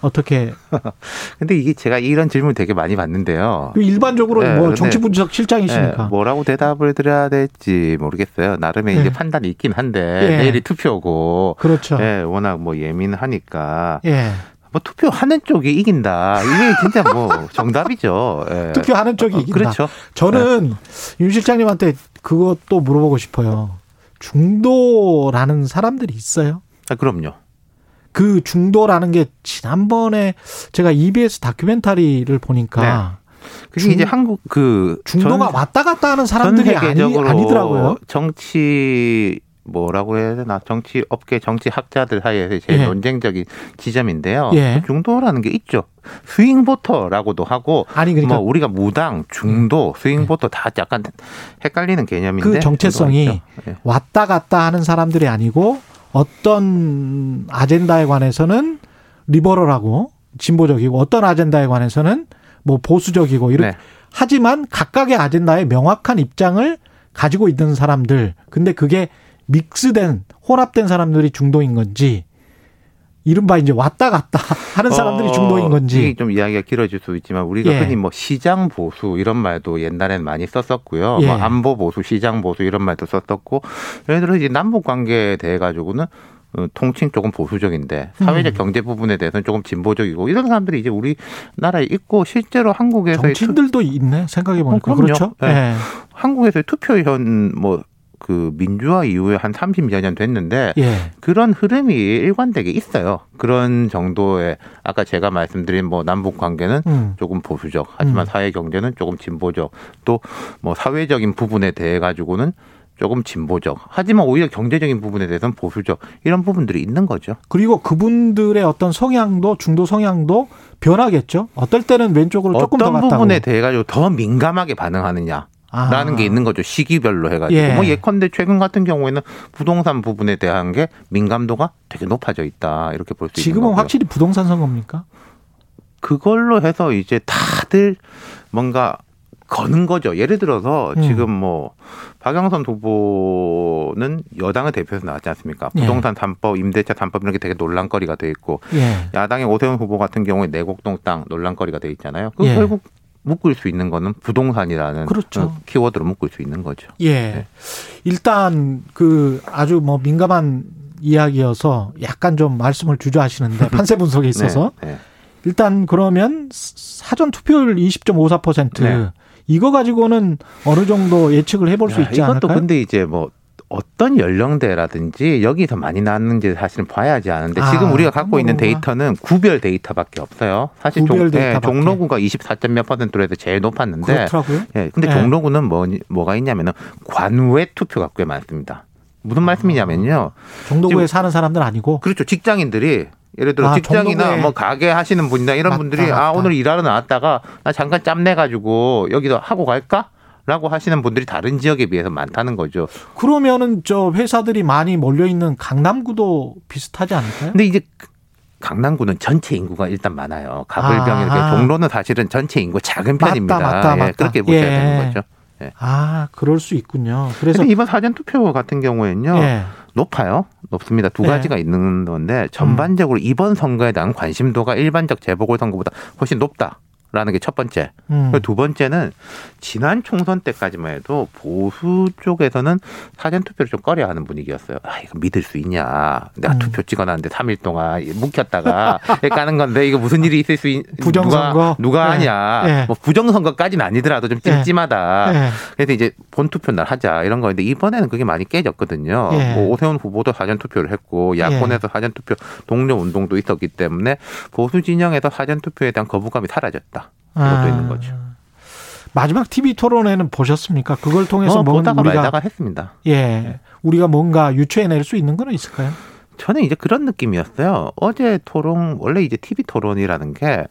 [SPEAKER 2] 어떻게,
[SPEAKER 8] 근데 이게 제가 이런 질문 되게 많이 받는데요.
[SPEAKER 2] 그 일반적으로
[SPEAKER 8] 네,
[SPEAKER 2] 뭐 정치 분석
[SPEAKER 8] 예,
[SPEAKER 2] 실장이시니까.
[SPEAKER 8] 뭐라고 대답을 드려야 될지 모르겠어요. 나름의
[SPEAKER 2] 네.
[SPEAKER 8] 이제 판단이 있긴 한데
[SPEAKER 2] 예.
[SPEAKER 8] 내일이 투표고
[SPEAKER 2] 그렇죠.
[SPEAKER 8] 예, 워낙 뭐 예민하니까
[SPEAKER 2] 예.
[SPEAKER 8] 뭐 투표하는 쪽이 이긴다. 이게 진짜 뭐 정답이죠. 예.
[SPEAKER 2] 투표하는 쪽이
[SPEAKER 8] 어,
[SPEAKER 2] 이긴다.
[SPEAKER 8] 그렇죠.
[SPEAKER 2] 저는 윤 실장님한테 그것도 물어보고 싶어요. 중도라는 사람들이 있어요?
[SPEAKER 8] 아, 그럼요.
[SPEAKER 2] 그 중도라는 게 지난번에 제가 EBS 다큐멘터리를 보니까
[SPEAKER 8] 그게
[SPEAKER 2] 중-
[SPEAKER 8] 이제 한국 그
[SPEAKER 2] 중도가
[SPEAKER 8] 전-
[SPEAKER 2] 왔다 갔다 하는
[SPEAKER 8] 전
[SPEAKER 2] 사람들이 아니, 아니더라고요.
[SPEAKER 8] 정치 뭐라고 해야 되나 정치 업계 정치 학자들 사이에서 제일
[SPEAKER 2] 예.
[SPEAKER 8] 논쟁적인 지점인데요.
[SPEAKER 2] 예.
[SPEAKER 8] 그 중도라는 게 있죠. 스윙 보터라고도 하고
[SPEAKER 2] 아니 그러니까
[SPEAKER 8] 뭐 우리가 무당, 중도, 스윙 보터 다 약간 헷갈리는 개념인데
[SPEAKER 2] 그 정체성이.
[SPEAKER 8] 예.
[SPEAKER 2] 왔다 갔다 하는 사람들이 아니고 어떤 아젠다에 관해서는 리버럴하고 진보적이고 어떤 아젠다에 관해서는 뭐 보수적이고 이렇게
[SPEAKER 8] 네.
[SPEAKER 2] 하지만 각각의 아젠다에 명확한 입장을 가지고 있는 사람들 근데 그게 믹스된 혼합된 사람들이 중도인 건지 이른바 이제 왔다 갔다 하는 사람들이
[SPEAKER 8] 어,
[SPEAKER 2] 중도인 건지.
[SPEAKER 8] 이게 좀 이야기가 길어질 수 있지만 우리가
[SPEAKER 2] 예.
[SPEAKER 8] 흔히 뭐 시장 보수 이런 말도 옛날에는 많이 썼었고요.
[SPEAKER 2] 예.
[SPEAKER 8] 뭐 안보 보수, 시장 보수 이런 말도 썼었고 예를 들어 이제 남북 관계에 대해 가지고는 어, 통칭 조금 보수적인데 사회적
[SPEAKER 2] 음.
[SPEAKER 8] 경제 부분에 대해서는 조금 진보적이고 이런 사람들이 이제 우리 나라에 있고 실제로 한국에서의 투,
[SPEAKER 2] 정치인들도 있네 생각해 보니까
[SPEAKER 8] 어.
[SPEAKER 2] 그렇죠.
[SPEAKER 8] 예.
[SPEAKER 2] 예.
[SPEAKER 8] 한국에서의 투표현 뭐 그 민주화 이후에 한 30여 년 됐는데
[SPEAKER 2] 예.
[SPEAKER 8] 그런 흐름이 일관되게 있어요. 그런 정도의 아까 제가 말씀드린 뭐 남북 관계는
[SPEAKER 2] 음.
[SPEAKER 8] 조금 보수적 하지만
[SPEAKER 2] 음.
[SPEAKER 8] 사회 경제는 조금 진보적 또 뭐 사회적인 부분에 대해 가지고는 조금 진보적 하지만 오히려 경제적인 부분에 대해서는 보수적 이런 부분들이 있는 거죠.
[SPEAKER 2] 그리고 그분들의 어떤 성향도 중도 성향도 변하겠죠. 어떨 때는 왼쪽으로 조금 더
[SPEAKER 8] 어떤
[SPEAKER 2] 갔다고.
[SPEAKER 8] 부분에 대해 가지고 더 민감하게 반응하느냐
[SPEAKER 2] 아.
[SPEAKER 8] 라는 게 있는 거죠. 시기별로 해가지고.
[SPEAKER 2] 예.
[SPEAKER 8] 뭐 예컨대 최근 같은 경우에는 부동산 부분에 대한 게 민감도가 되게 높아져 있다. 이렇게 볼 수 있는
[SPEAKER 2] 지금은
[SPEAKER 8] 거고요.
[SPEAKER 2] 확실히 부동산 선거입니까?
[SPEAKER 8] 그걸로 해서 이제 다들 뭔가 거는 거죠. 예를 들어서
[SPEAKER 2] 음.
[SPEAKER 8] 지금 뭐 박영선 후보는 여당을 대표해서 나왔지 않습니까?
[SPEAKER 2] 예.
[SPEAKER 8] 부동산 3법, 임대차 3법 이런 게 되게 논란거리가 돼 있고
[SPEAKER 2] 예.
[SPEAKER 8] 야당의 오세훈 후보 같은 경우에 내곡동 땅 논란거리가 돼 있잖아요. 그
[SPEAKER 2] 예.
[SPEAKER 8] 결국 묶을 수 있는 거는 부동산이라는
[SPEAKER 2] 그렇죠.
[SPEAKER 8] 어, 키워드로 묶을 수 있는 거죠.
[SPEAKER 2] 예. 일단 그 아주 뭐 민감한 이야기여서 약간 좀 말씀을 주저하시는데 판세 분석에 있어서
[SPEAKER 8] 네, 네.
[SPEAKER 2] 일단 그러면 사전 투표율 20.54%
[SPEAKER 8] 네.
[SPEAKER 2] 이거 가지고는 어느 정도 예측을 해볼 수
[SPEAKER 8] 야,
[SPEAKER 2] 있지
[SPEAKER 8] 이것도
[SPEAKER 2] 않을까요?
[SPEAKER 8] 근데 이제 뭐 어떤 연령대라든지 여기서 많이 나왔는지 사실은 봐야지 아는데
[SPEAKER 2] 아,
[SPEAKER 8] 지금 우리가 갖고 있는? 데이터는 구별 데이터밖에 없어요. 사실 종, 예,
[SPEAKER 2] 데이터밖에.
[SPEAKER 8] 종로구가 24점 몇 퍼센트로 해서 제일 높았는데
[SPEAKER 2] 그렇더라고요.
[SPEAKER 8] 예, 근데
[SPEAKER 2] 예.
[SPEAKER 8] 종로구는 뭐, 뭐가 있냐면은 관외 투표가 꽤 많습니다. 무슨 말씀이냐면요.
[SPEAKER 2] 정도구에
[SPEAKER 8] 지금-
[SPEAKER 2] 사는 사람들 아니고
[SPEAKER 8] 그렇죠. 직장인들이 예를 들어
[SPEAKER 2] 아,
[SPEAKER 8] 직장이나
[SPEAKER 2] 종로구에.
[SPEAKER 8] 뭐 가게 하시는 분이나 이런
[SPEAKER 2] 맞다,
[SPEAKER 8] 분들이
[SPEAKER 2] 맞다.
[SPEAKER 8] 아 오늘 일하러 나왔다가 나 잠깐 짬내 가지고 여기서 하고 갈까? 라고 하시는 분들이 다른 지역에 비해서 많다는 거죠.
[SPEAKER 2] 그러면은 저 회사들이 많이 몰려 있는 강남구도 비슷하지 않을까요?
[SPEAKER 8] 근데 이제 강남구는 전체 인구가 일단 많아요. 가불병
[SPEAKER 2] 아.
[SPEAKER 8] 이렇게 종로는 사실은 전체 인구 작은 편입니다.
[SPEAKER 2] 맞다,
[SPEAKER 8] 예,
[SPEAKER 2] 맞다.
[SPEAKER 8] 그렇게 보셔야
[SPEAKER 2] 예.
[SPEAKER 8] 되는 거죠.
[SPEAKER 2] 아, 그럴 수 있군요. 그래서
[SPEAKER 8] 이번 사전 투표 같은 경우에는요.
[SPEAKER 2] 예.
[SPEAKER 8] 높아요. 높습니다. 두
[SPEAKER 2] 네.
[SPEAKER 8] 가지가 있는 건데 전반적으로 이번 선거에 대한 관심도가 일반적 재보궐 선거보다 훨씬 높다 라는 게 첫 번째.
[SPEAKER 2] 음.
[SPEAKER 8] 두 번째는 지난 총선 때까지만 해도 보수 쪽에서는 사전 투표를 좀 꺼려 하는 분위기였어요. 아 이거 믿을 수 있냐? 내가
[SPEAKER 2] 음.
[SPEAKER 8] 투표 찍어놨는데 3일 동안 묵혔다가 하는 건데 이거 무슨 일이 있을 수 있?
[SPEAKER 2] 부정선거?
[SPEAKER 8] 누가, 누가
[SPEAKER 2] 네.
[SPEAKER 8] 하냐?
[SPEAKER 2] 네.
[SPEAKER 8] 뭐 부정선거까지는 아니더라도 좀
[SPEAKER 2] 네.
[SPEAKER 8] 찜찜하다.
[SPEAKER 2] 예.
[SPEAKER 8] 그래서 이제 본 투표 날 하자 이런 거인데 이번에는 그게 많이 깨졌거든요.
[SPEAKER 2] 예.
[SPEAKER 8] 뭐 오세훈 후보도 사전 투표를 했고 야권에서 사전 투표 동료 운동도 있었기 때문에 보수 진영에서 사전 투표에 대한 거부감이 사라졌다. 이것도 있는 거죠.
[SPEAKER 2] 아. 마지막 TV 토론회는 보셨습니까? 그걸 통해서
[SPEAKER 8] 어,
[SPEAKER 2] 뭐
[SPEAKER 8] 보다가
[SPEAKER 2] 우리가
[SPEAKER 8] 했습니다.
[SPEAKER 2] 예 우리가 뭔가 유추해낼 수 있는 건 있을까요?
[SPEAKER 8] 저는 이제 그런 느낌이었어요. 어제 토론 원래 이제 TV 토론이라는 게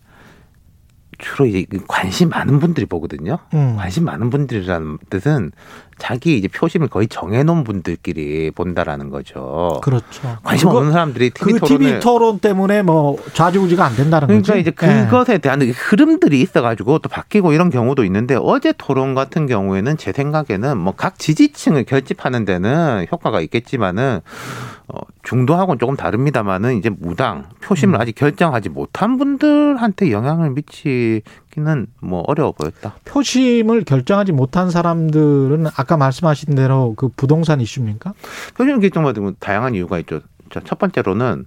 [SPEAKER 8] 주로 이제 관심 많은 분들이 보거든요.
[SPEAKER 2] 음.
[SPEAKER 8] 관심 많은 분들이라는 뜻은 자기 이제 표심을 거의 정해놓은 분들끼리 본다라는 거죠.
[SPEAKER 2] 그렇죠.
[SPEAKER 8] 관심
[SPEAKER 2] 그거-
[SPEAKER 8] 없는 사람들이 TV
[SPEAKER 2] 그
[SPEAKER 8] 토론을
[SPEAKER 2] TV 토론 때문에 뭐 좌지우지가 안 된다는
[SPEAKER 8] 그러니까
[SPEAKER 2] 거지.
[SPEAKER 8] 이제
[SPEAKER 2] 예.
[SPEAKER 8] 그것에 대한 흐름들이 있어가지고 또 바뀌고 이런 경우도 있는데 어제 토론 같은 경우에는 제 생각에는 뭐 각 지지층을 결집하는 데는 효과가 있겠지만은 어, 중도하고는 조금 다릅니다만은 이제 무당 표심을
[SPEAKER 2] 음.
[SPEAKER 8] 아직 결정하지 못한 분들한테 영향을 미치 기는 뭐 어려워 보였다.
[SPEAKER 2] 표심을 결정하지 못한 사람들은 아까 말씀하신 대로 그 부동산 이슈입니까?
[SPEAKER 8] 표심 결정받으면 다양한 이유가 있죠. 자, 첫 번째로는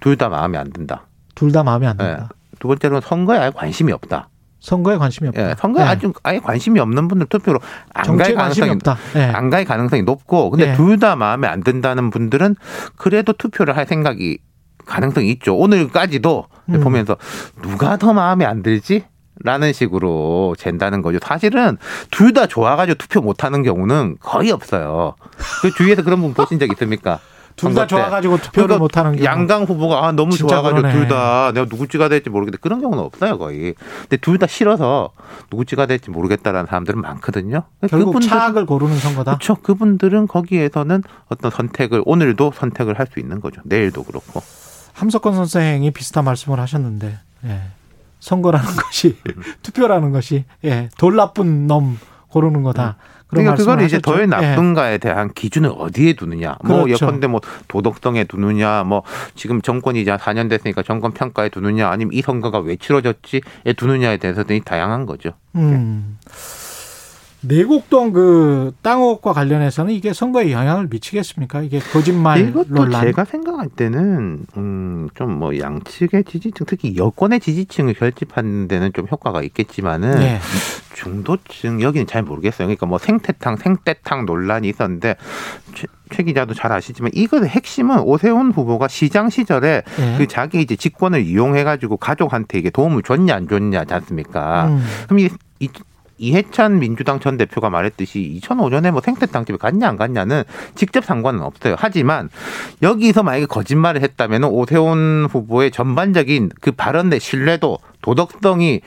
[SPEAKER 8] 둘 다 마음에 안 든다.
[SPEAKER 2] 둘 다 마음에 안
[SPEAKER 8] 예.
[SPEAKER 2] 든다.
[SPEAKER 8] 두 번째로는 선거에 아예 관심이 없다.
[SPEAKER 2] 선거에 관심이 없다.
[SPEAKER 8] 예, 선거에
[SPEAKER 2] 예.
[SPEAKER 8] 아주 아예 관심이 없는 분들 투표로 안 갈 가능성이
[SPEAKER 2] 없다. 예.
[SPEAKER 8] 안갈 가능성이 높고 근데
[SPEAKER 2] 예.
[SPEAKER 8] 둘다 마음에 안 든다는 분들은 그래도 투표를 할 생각이 가능성이 있죠. 오늘까지도
[SPEAKER 2] 음.
[SPEAKER 8] 보면서 누가 더 마음에 안 들지? 라는 식으로 잰다는 거죠. 사실은 둘 다 좋아가지고 투표 못하는 경우는 거의 없어요. 그 주위에서 그런 분 보신 적 있습니까?
[SPEAKER 2] 둘다
[SPEAKER 8] 선거 때.
[SPEAKER 2] 좋아가지고 투표를
[SPEAKER 8] 그러니까
[SPEAKER 2] 못하는 경우.
[SPEAKER 8] 양강 후보가 아, 너무 좋아가지고. 둘 다 내가 누구 찍어야 될지 모르겠는데 그런 경우는 없어요 거의. 근데 둘 다 싫어서 누구 찍어야 될지 모르겠다라는 사람들은 많거든요.
[SPEAKER 2] 결국
[SPEAKER 8] 그분들-
[SPEAKER 2] 차악을 고르는 선거다.
[SPEAKER 8] 그렇죠. 그분들은 거기에서는 어떤 선택을 오늘도 선택을 할 수 있는 거죠. 내일도 그렇고.
[SPEAKER 2] 함석권 선생이 비슷한 말씀을 하셨는데 예. 선거라는 것이 투표라는 것이 예. 돌 나쁜 놈 고르는 거다.
[SPEAKER 8] 음. 그러니까 그걸 이제 더.
[SPEAKER 2] 예.
[SPEAKER 8] 나쁜가에 대한 기준을 어디에 두느냐. 뭐
[SPEAKER 2] 그렇죠.
[SPEAKER 8] 예컨대 뭐 도덕성에 두느냐, 뭐 지금 정권이 이제 4년 됐으니까 정권 평가에 두느냐, 아니면 이 선거가 왜 치러졌지에 두느냐에 대해서는 다양한 거죠.
[SPEAKER 2] 음. 내곡동 그 땅옥과 관련해서는 이게 선거에 영향을 미치겠습니까? 이게 거짓말
[SPEAKER 8] 이것도
[SPEAKER 2] 논란.
[SPEAKER 8] 제가 생각할 때는 음, 좀 뭐 양측의 지지층, 특히 여권의 지지층을 결집하는 데는 좀 효과가 있겠지만은
[SPEAKER 2] 예.
[SPEAKER 8] 중도층 여기는 잘 모르겠어요. 그러니까 뭐 생태탕, 생떼탕 논란이 있었는데 최, 최 기자도 잘 아시지만 이거의 핵심은 오세훈 후보가 시장 시절에
[SPEAKER 2] 예.
[SPEAKER 8] 그 자기 이제 직권을 이용해 가지고 가족한테 이게 도움을 줬냐 안 줬냐 지 않습니까?
[SPEAKER 2] 음.
[SPEAKER 8] 그럼 이, 이 이해찬 민주당 전 대표가 말했듯이 2005년에 뭐 생태탕 집에 갔냐 안 갔냐는 직접 상관은 없어요. 하지만 여기서 만약에 거짓말을 했다면 오세훈 후보의 전반적인 그 발언의 신뢰도 도덕성이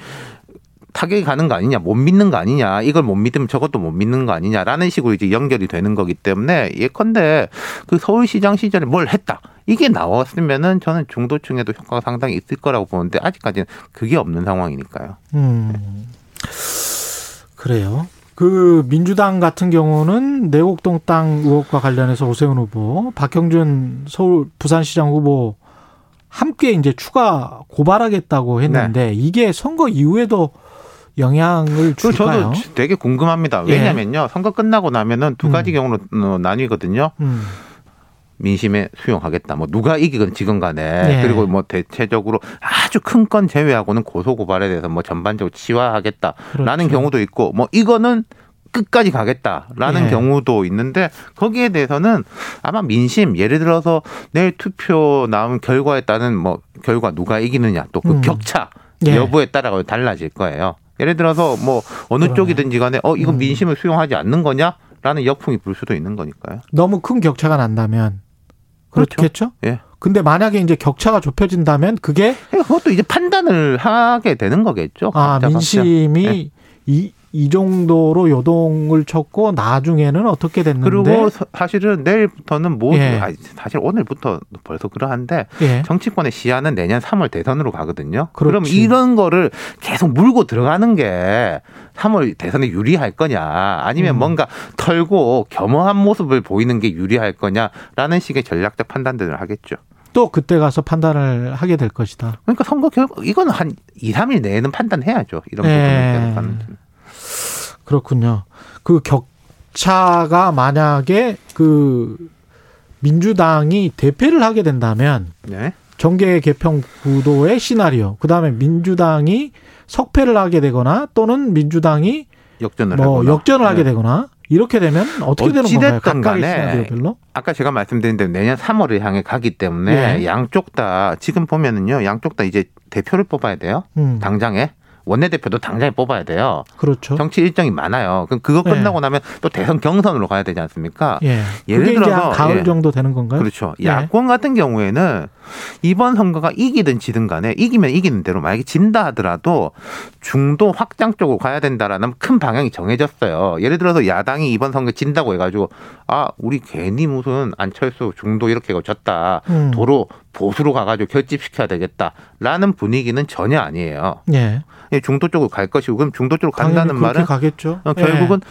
[SPEAKER 8] 타격이 가는 거 아니냐, 못 믿는 거 아니냐, 이걸 못 믿으면 저것도 못 믿는 거 아니냐라는 식으로 이제 연결이 되는 거기 때문에 예컨대 그 서울시장 시절에 뭘 했다. 이게 나왔으면은 저는 중도층에도 효과가 상당히 있을 거라고 보는데 아직까지는 그게 없는 상황이니까요.
[SPEAKER 2] 음. 그래요. 그 민주당 같은 경우는 내곡동 땅 의혹과 관련해서 오세훈 후보, 박형준 서울 부산시장 후보 함께 이제 추가 고발하겠다고 했는데 이게 선거 이후에도 영향을
[SPEAKER 8] 그
[SPEAKER 2] 줄까요?
[SPEAKER 8] 저도 되게 궁금합니다.
[SPEAKER 2] 예.
[SPEAKER 8] 왜냐면요. 선거 끝나고 나면은 두 가지
[SPEAKER 2] 음.
[SPEAKER 8] 경우로 어, 나뉘거든요.
[SPEAKER 2] 음.
[SPEAKER 8] 민심에 수용하겠다. 뭐 누가 이기건 지건 간에
[SPEAKER 2] 예.
[SPEAKER 8] 그리고 뭐 대체적으로 아주 큰 건 제외하고는 고소 고발에 대해서 뭐 전반적으로 치화하겠다라는
[SPEAKER 2] 그렇죠.
[SPEAKER 8] 경우도 있고 뭐 이거는 끝까지 가겠다라는
[SPEAKER 2] 예.
[SPEAKER 8] 경우도 있는데 거기에 대해서는 아마 민심 예를 들어서 내일 투표 나온 결과에 따른 뭐 결과 누가 이기느냐 또그
[SPEAKER 2] 음.
[SPEAKER 8] 격차
[SPEAKER 2] 예.
[SPEAKER 8] 여부에 따라 달라질 거예요. 예를 들어서 뭐 어느
[SPEAKER 2] 그러네.
[SPEAKER 8] 쪽이든지 간에 어 이건
[SPEAKER 2] 음.
[SPEAKER 8] 민심을 수용하지 않는 거냐라는 역풍이 불 수도 있는 거니까요.
[SPEAKER 2] 너무 큰 격차가 난다면
[SPEAKER 8] 그렇죠.
[SPEAKER 2] 그렇겠죠?
[SPEAKER 8] 예.
[SPEAKER 2] 근데 만약에 이제 격차가 좁혀진다면 그게
[SPEAKER 8] 그것도 이제 판단을 하게 되는 거겠죠.
[SPEAKER 2] 아. 민심이
[SPEAKER 8] 네.
[SPEAKER 2] 이, 이 정도로 요동을 쳤고 나중에는 어떻게 됐는데
[SPEAKER 8] 그리고 서- 사실은 내일부터는 모두
[SPEAKER 2] 예.
[SPEAKER 8] 아니, 사실 오늘부터 벌써 그러한데
[SPEAKER 2] 예.
[SPEAKER 8] 정치권의 시야는 내년 3월 대선으로 가거든요. 그럼
[SPEAKER 2] 그렇지.
[SPEAKER 8] 이런 거를 계속 물고 들어가는 게 3월 대선에 유리할 거냐 아니면
[SPEAKER 2] 음.
[SPEAKER 8] 뭔가 털고 겸허한 모습을 보이는 게 유리할 거냐라는 식의 전략적 판단들을 하겠죠.
[SPEAKER 2] 또 그때 가서 판단을 하게 될 것이다.
[SPEAKER 8] 그러니까 선거 결과 이건 한 2, 3일 내에는 판단해야죠. 이런
[SPEAKER 2] 예.
[SPEAKER 8] 부분에 대해서는.
[SPEAKER 2] 그렇군요. 그 격차가 만약에 그 민주당이 대패를 하게 된다면
[SPEAKER 8] 네.
[SPEAKER 2] 정계 개편 구도의 시나리오, 그 다음에 민주당이 석패를 하게 되거나 또는 민주당이
[SPEAKER 8] 역전을
[SPEAKER 2] 뭐
[SPEAKER 8] 하거나.
[SPEAKER 2] 역전을 하게
[SPEAKER 8] 네.
[SPEAKER 2] 되거나 이렇게 되면 어떻게 되는 건가요? 각각의 시나리오별로?
[SPEAKER 8] 아까 제가 말씀드린 대로 내년 3월을 향해 가기 때문에
[SPEAKER 2] 예.
[SPEAKER 8] 양쪽 다 지금 보면은요 양쪽 다 이제 대표를 뽑아야 돼요
[SPEAKER 2] 음,
[SPEAKER 8] 당장에 원내대표도 당장에 뽑아야 돼요
[SPEAKER 2] 그렇죠.
[SPEAKER 8] 정치 일정이 많아요 그럼 그거
[SPEAKER 2] 예.
[SPEAKER 8] 끝나고 나면 또 대선 경선으로 가야 되지 않습니까
[SPEAKER 2] 예.
[SPEAKER 8] 예를 들어서,
[SPEAKER 2] 한 가을
[SPEAKER 8] 예.
[SPEAKER 2] 정도 되는 건가요?
[SPEAKER 8] 그렇죠
[SPEAKER 2] 예.
[SPEAKER 8] 야권 같은 경우에는 이번 선거가 이기든 지든 간에 이기면 이기는 대로 만약에 진다 하더라도 중도 확장 쪽으로 가야 된다라는 큰 방향이 정해졌어요. 예를 들어서 야당이 이번 선거 진다고 해가지고 아 우리 괜히 무슨 안철수 중도 이렇게 졌다
[SPEAKER 2] 음.
[SPEAKER 8] 도로 보수로 가가지고 결집시켜야 되겠다라는 분위기는 전혀 아니에요.
[SPEAKER 2] 예.
[SPEAKER 8] 예, 중도 쪽으로 갈 것이고 그럼 중도 쪽으로 간다는 말은
[SPEAKER 2] 가겠죠.
[SPEAKER 8] 어,
[SPEAKER 2] 예.
[SPEAKER 8] 결국은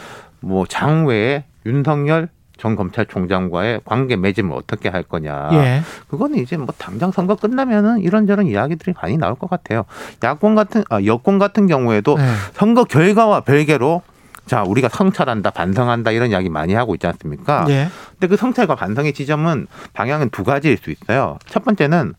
[SPEAKER 8] 뭐 장외에 윤석열 전 검찰총장과의 관계 맺음을 어떻게 할 거냐.
[SPEAKER 2] 예.
[SPEAKER 8] 그거는 이제 뭐 당장 선거 끝나면은 이런저런 이야기들이 많이 나올 것 같아요. 야권 같은 아 여권 같은 경우에도
[SPEAKER 2] 예.
[SPEAKER 8] 선거 결과와 별개로 자 우리가 성찰한다 반성한다 이런 이야기 많이 하고 있지 않습니까?
[SPEAKER 2] 예.
[SPEAKER 8] 근데 그 성찰과 반성의 지점은 방향은 두 가지일 수 있어요. 첫 번째는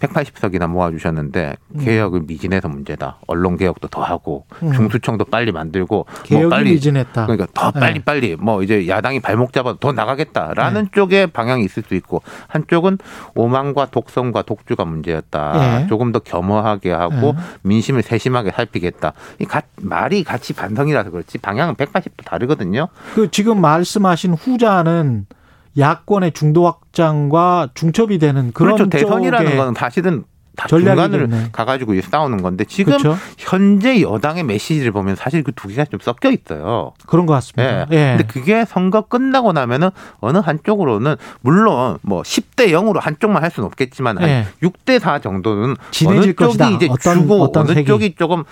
[SPEAKER 8] 180석이나 모아주셨는데
[SPEAKER 2] 음.
[SPEAKER 8] 개혁을 미진해서 문제다. 언론 개혁도 더 하고
[SPEAKER 2] 음.
[SPEAKER 8] 중수청도 빨리 만들고
[SPEAKER 2] 개혁이
[SPEAKER 8] 뭐 빨리
[SPEAKER 2] 미진했다.
[SPEAKER 8] 그러니까 더
[SPEAKER 2] 네.
[SPEAKER 8] 빨리 빨리 뭐 이제 야당이 발목 잡아도 더 나가겠다라는
[SPEAKER 2] 네.
[SPEAKER 8] 쪽의 방향이 있을 수 있고 한쪽은 오만과 독성과 독주가 문제였다.
[SPEAKER 2] 예.
[SPEAKER 8] 조금 더 겸허하게 하고
[SPEAKER 2] 예.
[SPEAKER 8] 민심을 세심하게 살피겠다. 이 가- 말이 같이 반성이라서 그렇지 방향은 180도 다르거든요.
[SPEAKER 2] 그 지금 말씀하신 후자는 야권의 중도 확장과 중첩이 되는 그런
[SPEAKER 8] 그렇죠. 대선이라는 건 사실은 다. 중간을 가가지고 이제 싸우는 건데 지금
[SPEAKER 2] 그렇죠.
[SPEAKER 8] 현재 여당의 메시지를 보면 사실 그 두 개가 좀 섞여 있어요.
[SPEAKER 2] 그런 것
[SPEAKER 8] 예.
[SPEAKER 2] 같습니다. 예.
[SPEAKER 8] 근데 그게 선거 끝나고 나면은 어느 한쪽으로는 물론 뭐 10대 0으로 한쪽만 할 수는 없겠지만 한
[SPEAKER 2] 예.
[SPEAKER 8] 6대 4 정도는 어느 쪽이
[SPEAKER 2] 것이다.
[SPEAKER 8] 이제
[SPEAKER 2] 어떤-
[SPEAKER 8] 주고
[SPEAKER 2] 어떤
[SPEAKER 8] 어느
[SPEAKER 2] 색이.
[SPEAKER 8] 쪽이 조금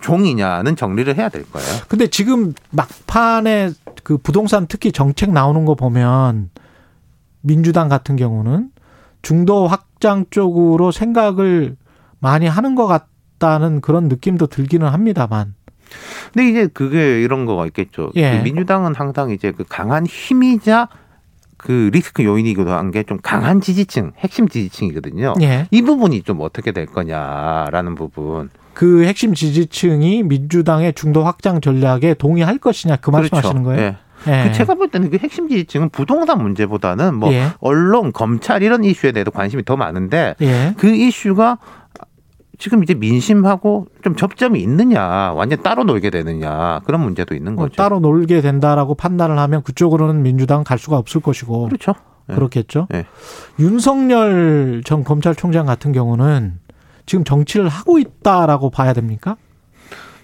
[SPEAKER 8] 종이냐는 정리를 해야 될 거예요.
[SPEAKER 2] 근데 지금 막판에 그 부동산 특히 정책 나오는 거 보면 민주당 같은 경우는 중도 확장 쪽으로 생각을 많이 하는 것 같다는 그런 느낌도 들기는 합니다만.
[SPEAKER 8] 근데 이제 그게 이런 거가 있겠죠.
[SPEAKER 2] 예.
[SPEAKER 8] 그 민주당은 항상 이제 그 강한 힘이자 그 리스크 요인이기도 한 게 좀 강한 지지층, 핵심 지지층이거든요.
[SPEAKER 2] 예.
[SPEAKER 8] 이 부분이 좀 어떻게 될 거냐라는 부분.
[SPEAKER 2] 그 핵심 지지층이 민주당의 중도 확장 전략에 동의할 것이냐 그 말씀하시는 거예요?
[SPEAKER 8] 예.
[SPEAKER 2] 예.
[SPEAKER 8] 그 제가 볼 때는 그 핵심 지지층은 부동산 문제보다는 뭐
[SPEAKER 2] 예.
[SPEAKER 8] 언론, 검찰 이런 이슈에 대해서 관심이 더 많은데
[SPEAKER 2] 예.
[SPEAKER 8] 그 이슈가 지금 이제 민심하고 좀 접점이 있느냐, 완전 따로 놀게 되느냐 그런 문제도 있는
[SPEAKER 2] 뭐
[SPEAKER 8] 거죠.
[SPEAKER 2] 따로 놀게 된다라고 판단을 하면 그쪽으로는 민주당 갈 수가 없을 것이고
[SPEAKER 8] 그렇죠. 예.
[SPEAKER 2] 그렇겠죠.
[SPEAKER 8] 예.
[SPEAKER 2] 윤석열 전 검찰총장 같은 경우는 지금 정치를 하고 있다라고 봐야 됩니까?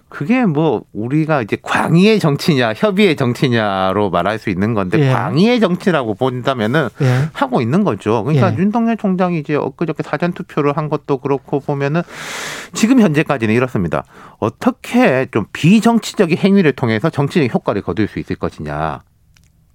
[SPEAKER 8] 그게 뭐 우리가 이제 광의의 정치냐, 협의의 정치냐로 말할 수 있는 건데
[SPEAKER 2] 예.
[SPEAKER 8] 광의의 정치라고 본다면은
[SPEAKER 2] 예.
[SPEAKER 8] 하고 있는 거죠. 그러니까
[SPEAKER 2] 예.
[SPEAKER 8] 윤석열 총장이 이제 엊그저께 사전 투표를 한 것도 그렇고 보면은 지금 현재까지는 이렇습니다. 어떻게 좀 비정치적인 행위를 통해서 정치적 효과를 거둘 수 있을 것이냐.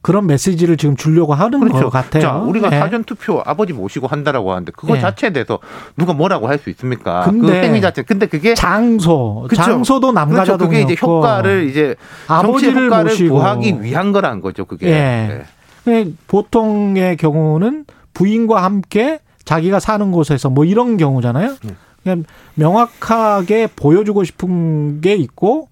[SPEAKER 2] 그런 메시지를 지금 주려고 하는 것 같아요.
[SPEAKER 8] 자, 우리가
[SPEAKER 2] 예.
[SPEAKER 8] 사전 투표 아버지 모시고 한다라고 하는데 그거
[SPEAKER 2] 예.
[SPEAKER 8] 자체에 대해서 누가 뭐라고 할 수 있습니까? 그
[SPEAKER 2] 근데
[SPEAKER 8] 행위 자체. 근데 그게
[SPEAKER 2] 장소,
[SPEAKER 8] 그쵸.
[SPEAKER 2] 장소도
[SPEAKER 8] 그렇죠.
[SPEAKER 2] 남가자동이었고
[SPEAKER 8] 그게 이제 효과를 이제
[SPEAKER 2] 아버지를
[SPEAKER 8] 효과를
[SPEAKER 2] 모시고
[SPEAKER 8] 구하기 위한 거란 거죠. 그게.
[SPEAKER 2] 예.
[SPEAKER 8] 네.
[SPEAKER 2] 네, 보통의 경우는 부인과 함께 자기가 사는 곳에서 뭐 이런 경우잖아요.
[SPEAKER 8] 네.
[SPEAKER 2] 그냥 명확하게 보여주고 싶은 게 있고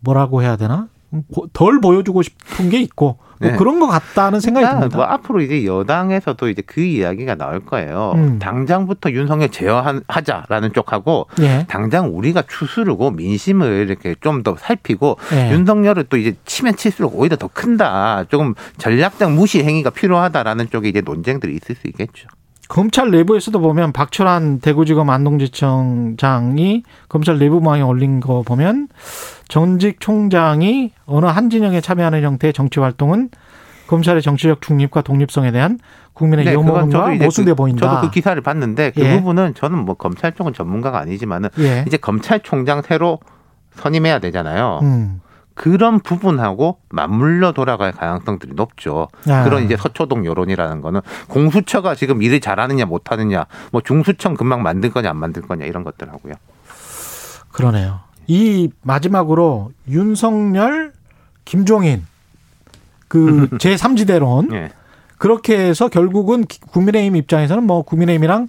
[SPEAKER 2] 뭐라고 해야 되나? 보- 덜 보여주고 싶은 게 있고 뭐
[SPEAKER 8] 네.
[SPEAKER 2] 그런 것 같다는 생각이
[SPEAKER 8] 그러니까
[SPEAKER 2] 듭니다.
[SPEAKER 8] 뭐 앞으로 이제 여당에서도 이제 그 이야기가 나올 거예요.
[SPEAKER 2] 음.
[SPEAKER 8] 당장부터 윤석열 제어하자라는 쪽하고
[SPEAKER 2] 예.
[SPEAKER 8] 당장 우리가 추스르고 민심을 이렇게 좀 더 살피고
[SPEAKER 2] 예.
[SPEAKER 8] 윤석열을 또 이제 치면 칠수록 오히려 더 큰다. 조금 전략적 무시 행위가 필요하다라는 쪽에 이제 논쟁들이 있을 수 있겠죠.
[SPEAKER 2] 검찰 내부에서도 보면 박철환 대구지검 안동지청장이 검찰 내부망에 올린 거 보면 전직 총장이 어느 한 진영에 참여하는 형태의 정치 활동은 검찰의 정치적 중립과 독립성에 대한 국민의
[SPEAKER 8] 네,
[SPEAKER 2] 염원과
[SPEAKER 8] 이제
[SPEAKER 2] 모순돼
[SPEAKER 8] 그-
[SPEAKER 2] 보인다.
[SPEAKER 8] 저도 그 기사를 봤는데 그
[SPEAKER 2] 예.
[SPEAKER 8] 부분은 저는 뭐 검찰 쪽은 전문가가 아니지만은
[SPEAKER 2] 예.
[SPEAKER 8] 이제 검찰총장 새로 선임해야 되잖아요.
[SPEAKER 2] 음.
[SPEAKER 8] 그런 부분하고 맞물려 돌아갈 가능성들이 높죠.
[SPEAKER 2] 아.
[SPEAKER 8] 그런 이제 서초동 여론이라는 거는 공수처가 지금 일을 잘하느냐 못하느냐, 뭐 중수청 금방 만들 거냐 안 만들 거냐 이런 것들 하고요.
[SPEAKER 2] 그러네요. 이 마지막으로 윤석열, 김종인 그 제3지대론
[SPEAKER 8] 예.
[SPEAKER 2] 그렇게 해서 결국은 기- 국민의힘 입장에서는 뭐 국민의힘이랑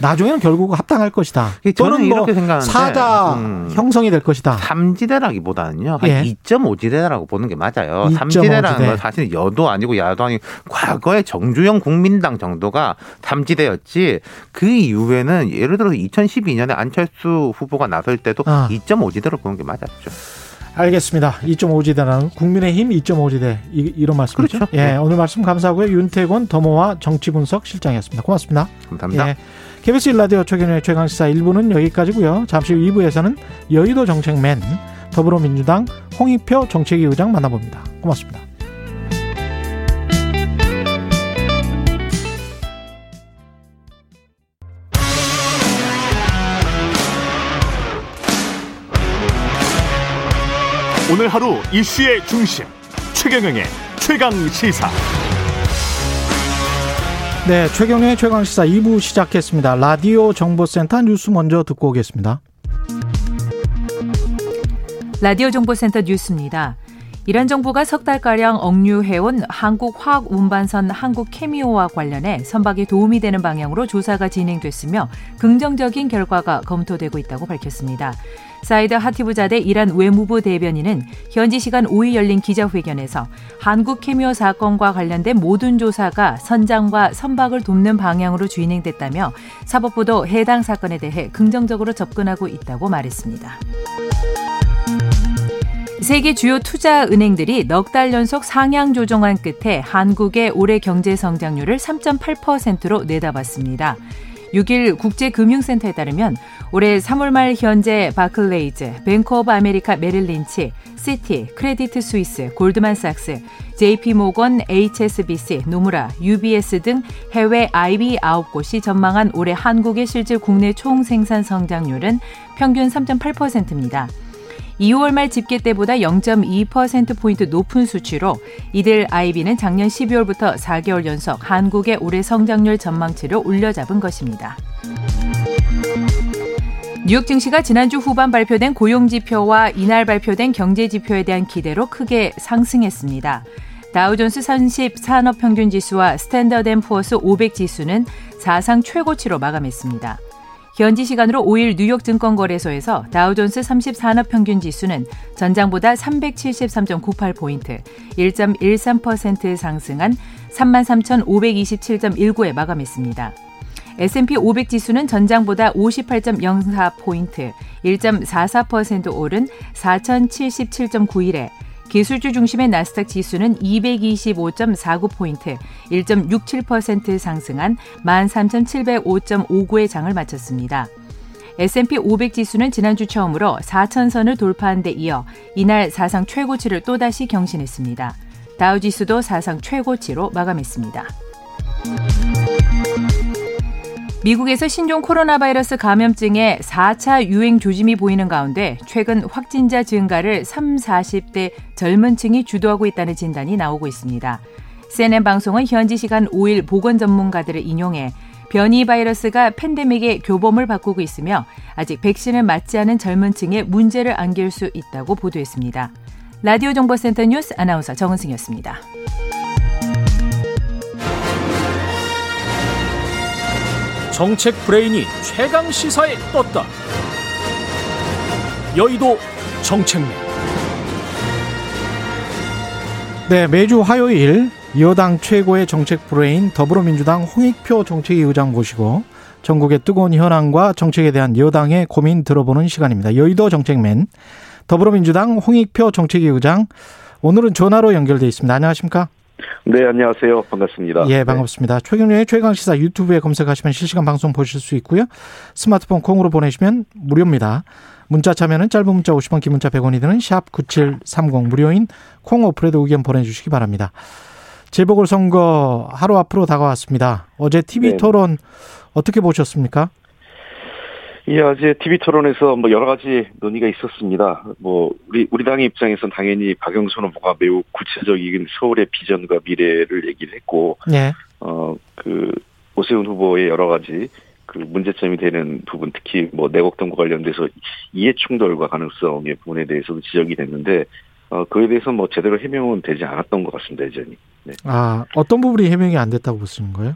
[SPEAKER 2] 나중에는 결국 합당할 것이다.
[SPEAKER 8] 저는
[SPEAKER 2] 또는 뭐 사자
[SPEAKER 8] 음.
[SPEAKER 2] 형성이 될 것이다.
[SPEAKER 8] 삼지대라기보다는요 한
[SPEAKER 2] 예.
[SPEAKER 8] 2.5지대라고 보는 게 맞아요.
[SPEAKER 2] 2.5
[SPEAKER 8] 삼지대라는
[SPEAKER 2] 지대.
[SPEAKER 8] 건 사실 여도 아니고 야도 아니고 과거에 정주영 국민당 정도가 삼지대였지 그 이후에는 예를 들어서 2012년에 안철수 후보가 나설 때도
[SPEAKER 2] 아.
[SPEAKER 8] 2.5지대로 보는 게 맞았죠.
[SPEAKER 2] 알겠습니다. 2.5지대라는 국민의힘 2.5지대 이, 이런 말씀이죠.
[SPEAKER 8] 그렇죠.
[SPEAKER 2] 예,
[SPEAKER 8] 네.
[SPEAKER 2] 오늘 말씀 감사하고요. 윤태곤 더모아 정치분석 실장이었습니다. 고맙습니다.
[SPEAKER 8] 감사합니다.
[SPEAKER 2] 예. KBS 일라디오 최경영의 최강시사 1부는 여기까지고요. 잠시 후 2부에서는 여의도 정책맨 더불어민주당 홍익표 정책위 의장 만나봅니다. 고맙습니다.
[SPEAKER 1] 오늘 하루 이슈의 중심 최경영의 최강 시사.
[SPEAKER 2] 네, 최경영의 최강 시사 2부 시작했습니다. 라디오 정보센터 뉴스 먼저 듣고 오겠습니다.
[SPEAKER 3] 라디오 정보센터 뉴스입니다. 이란 정부가 석 달가량 억류해온 한국 화학 운반선 한국 케미오와 관련해 선박에 도움이 되는 방향으로 조사가 진행됐으며 긍정적인 결과가 검토되고 있다고 밝혔습니다. 사이드 하티브자데 이란 외무부 대변인은 현지 시간 5일 열린 기자회견에서 한국 케미오 사건과 관련된 모든 조사가 선장과 선박을 돕는 방향으로 진행됐다며 사법부도 해당 사건에 대해 긍정적으로 접근하고 있다고 말했습니다. 세계 주요 투자 은행들이 넉 달 연속 상향 조정한 끝에 한국의 올해 경제 성장률을 3.8%로 내다봤습니다. 6일 국제금융센터에 따르면 올해 3월 말 현재 바클레이즈, 뱅크 오브 아메리카 메릴린치, 시티, 크레디트 스위스, 골드만삭스, JP 모건, HSBC, 노무라, UBS 등 해외 IB 9곳이 전망한 올해 한국의 실질 국내 총 생산 성장률은 평균 3.8%입니다. 2월 말 집계 때보다 0.2%포인트 높은 수치로 이들 IB는 작년 12월부터 4개월 연속 한국의 올해 성장률 전망치를 올려잡은 것입니다. 뉴욕 증시가 지난주 후반 발표된 고용지표와 이날 발표된 경제지표에 대한 기대로 크게 상승했습니다. 다우존스 30 산업평균지수와 스탠더드앤푸어스 500 지수는 사상 최고치로 마감했습니다. 현지 시간으로 5일 뉴욕 증권거래소에서 다우존스 30 산업평균지수는 전장보다 373.98포인트, 1.13% 상승한 33,527.19에 마감했습니다. S&P 500 지수는 전장보다 58.04포인트, 1.44% 오른 4,077.91에 기술주 중심의 나스닥 지수는 225.49포인트, 1.67% 상승한 13,705.59의 장을 마쳤습니다. S&P 500 지수는 지난주 처음으로 4천선을 돌파한 데 이어 이날 사상 최고치를 또다시 경신했습니다. 다우 지수도 사상 최고치로 마감했습니다. 미국에서 신종 코로나 바이러스 감염증의 4차 유행 조짐이 보이는 가운데 최근 확진자 증가를 3, 40대 젊은 층이 주도하고 있다는 진단이 나오고 있습니다. CNN 방송은 현지 시간 5일 보건 전문가들을 인용해 변이 바이러스가 팬데믹의 교범을 바꾸고 있으며 아직 백신을 맞지 않은 젊은 층에 문제를 안길 수 있다고 보도했습니다. 라디오 정보센터 뉴스 아나운서 정은승이었습니다.
[SPEAKER 7] 정책 브레인이 최강 시사에 떴다. 여의도 정책맨.
[SPEAKER 2] 네, 매주 화요일 여당 최고의 정책 브레인 더불어민주당 홍익표 정책위 의장 모시고 전국의 뜨거운 현안과 정책에 대한 여당의 고민 들어보는 시간입니다. 여의도 정책맨 더불어민주당 홍익표 정책위 의장 오늘은 전화로 연결돼 있습니다. 안녕하십니까?
[SPEAKER 6] 네, 안녕하세요. 반갑습니다.
[SPEAKER 2] 예, 반갑습니다. 네. 최경련의 최강시사 유튜브에 검색하시면 실시간 방송 보실 수 있고요. 스마트폰 콩으로 보내시면 무료입니다. 문자 참여는 짧은 문자 50원, 긴 문자 100원이 드는 샵 9730 무료인 콩 어플에도 의견 보내주시기 바랍니다. 재보궐선거 하루 앞으로 다가왔습니다. 어제 TV 네. 토론 어떻게 보셨습니까?
[SPEAKER 6] 예, 어제 TV 토론에서 뭐 여러 가지 논의가 있었습니다. 뭐 우리 우리 당의 입장에서는 당연히 박영선 후보가 매우 구체적인 서울의 비전과 미래를 얘기를 했고, 네. 어그 오세훈 후보의 여러 가지 그 문제점이 되는 부분, 특히 뭐 내곡동과 관련돼서 이해 충돌과 가능성의 부분에 대해서도 지적이 됐는데, 어 그에 대해서 뭐 제대로 해명은 되지 않았던 것 같습니다, 여전히.
[SPEAKER 2] 네. 아 어떤 부분이 해명이 안 됐다고 보시는 거예요?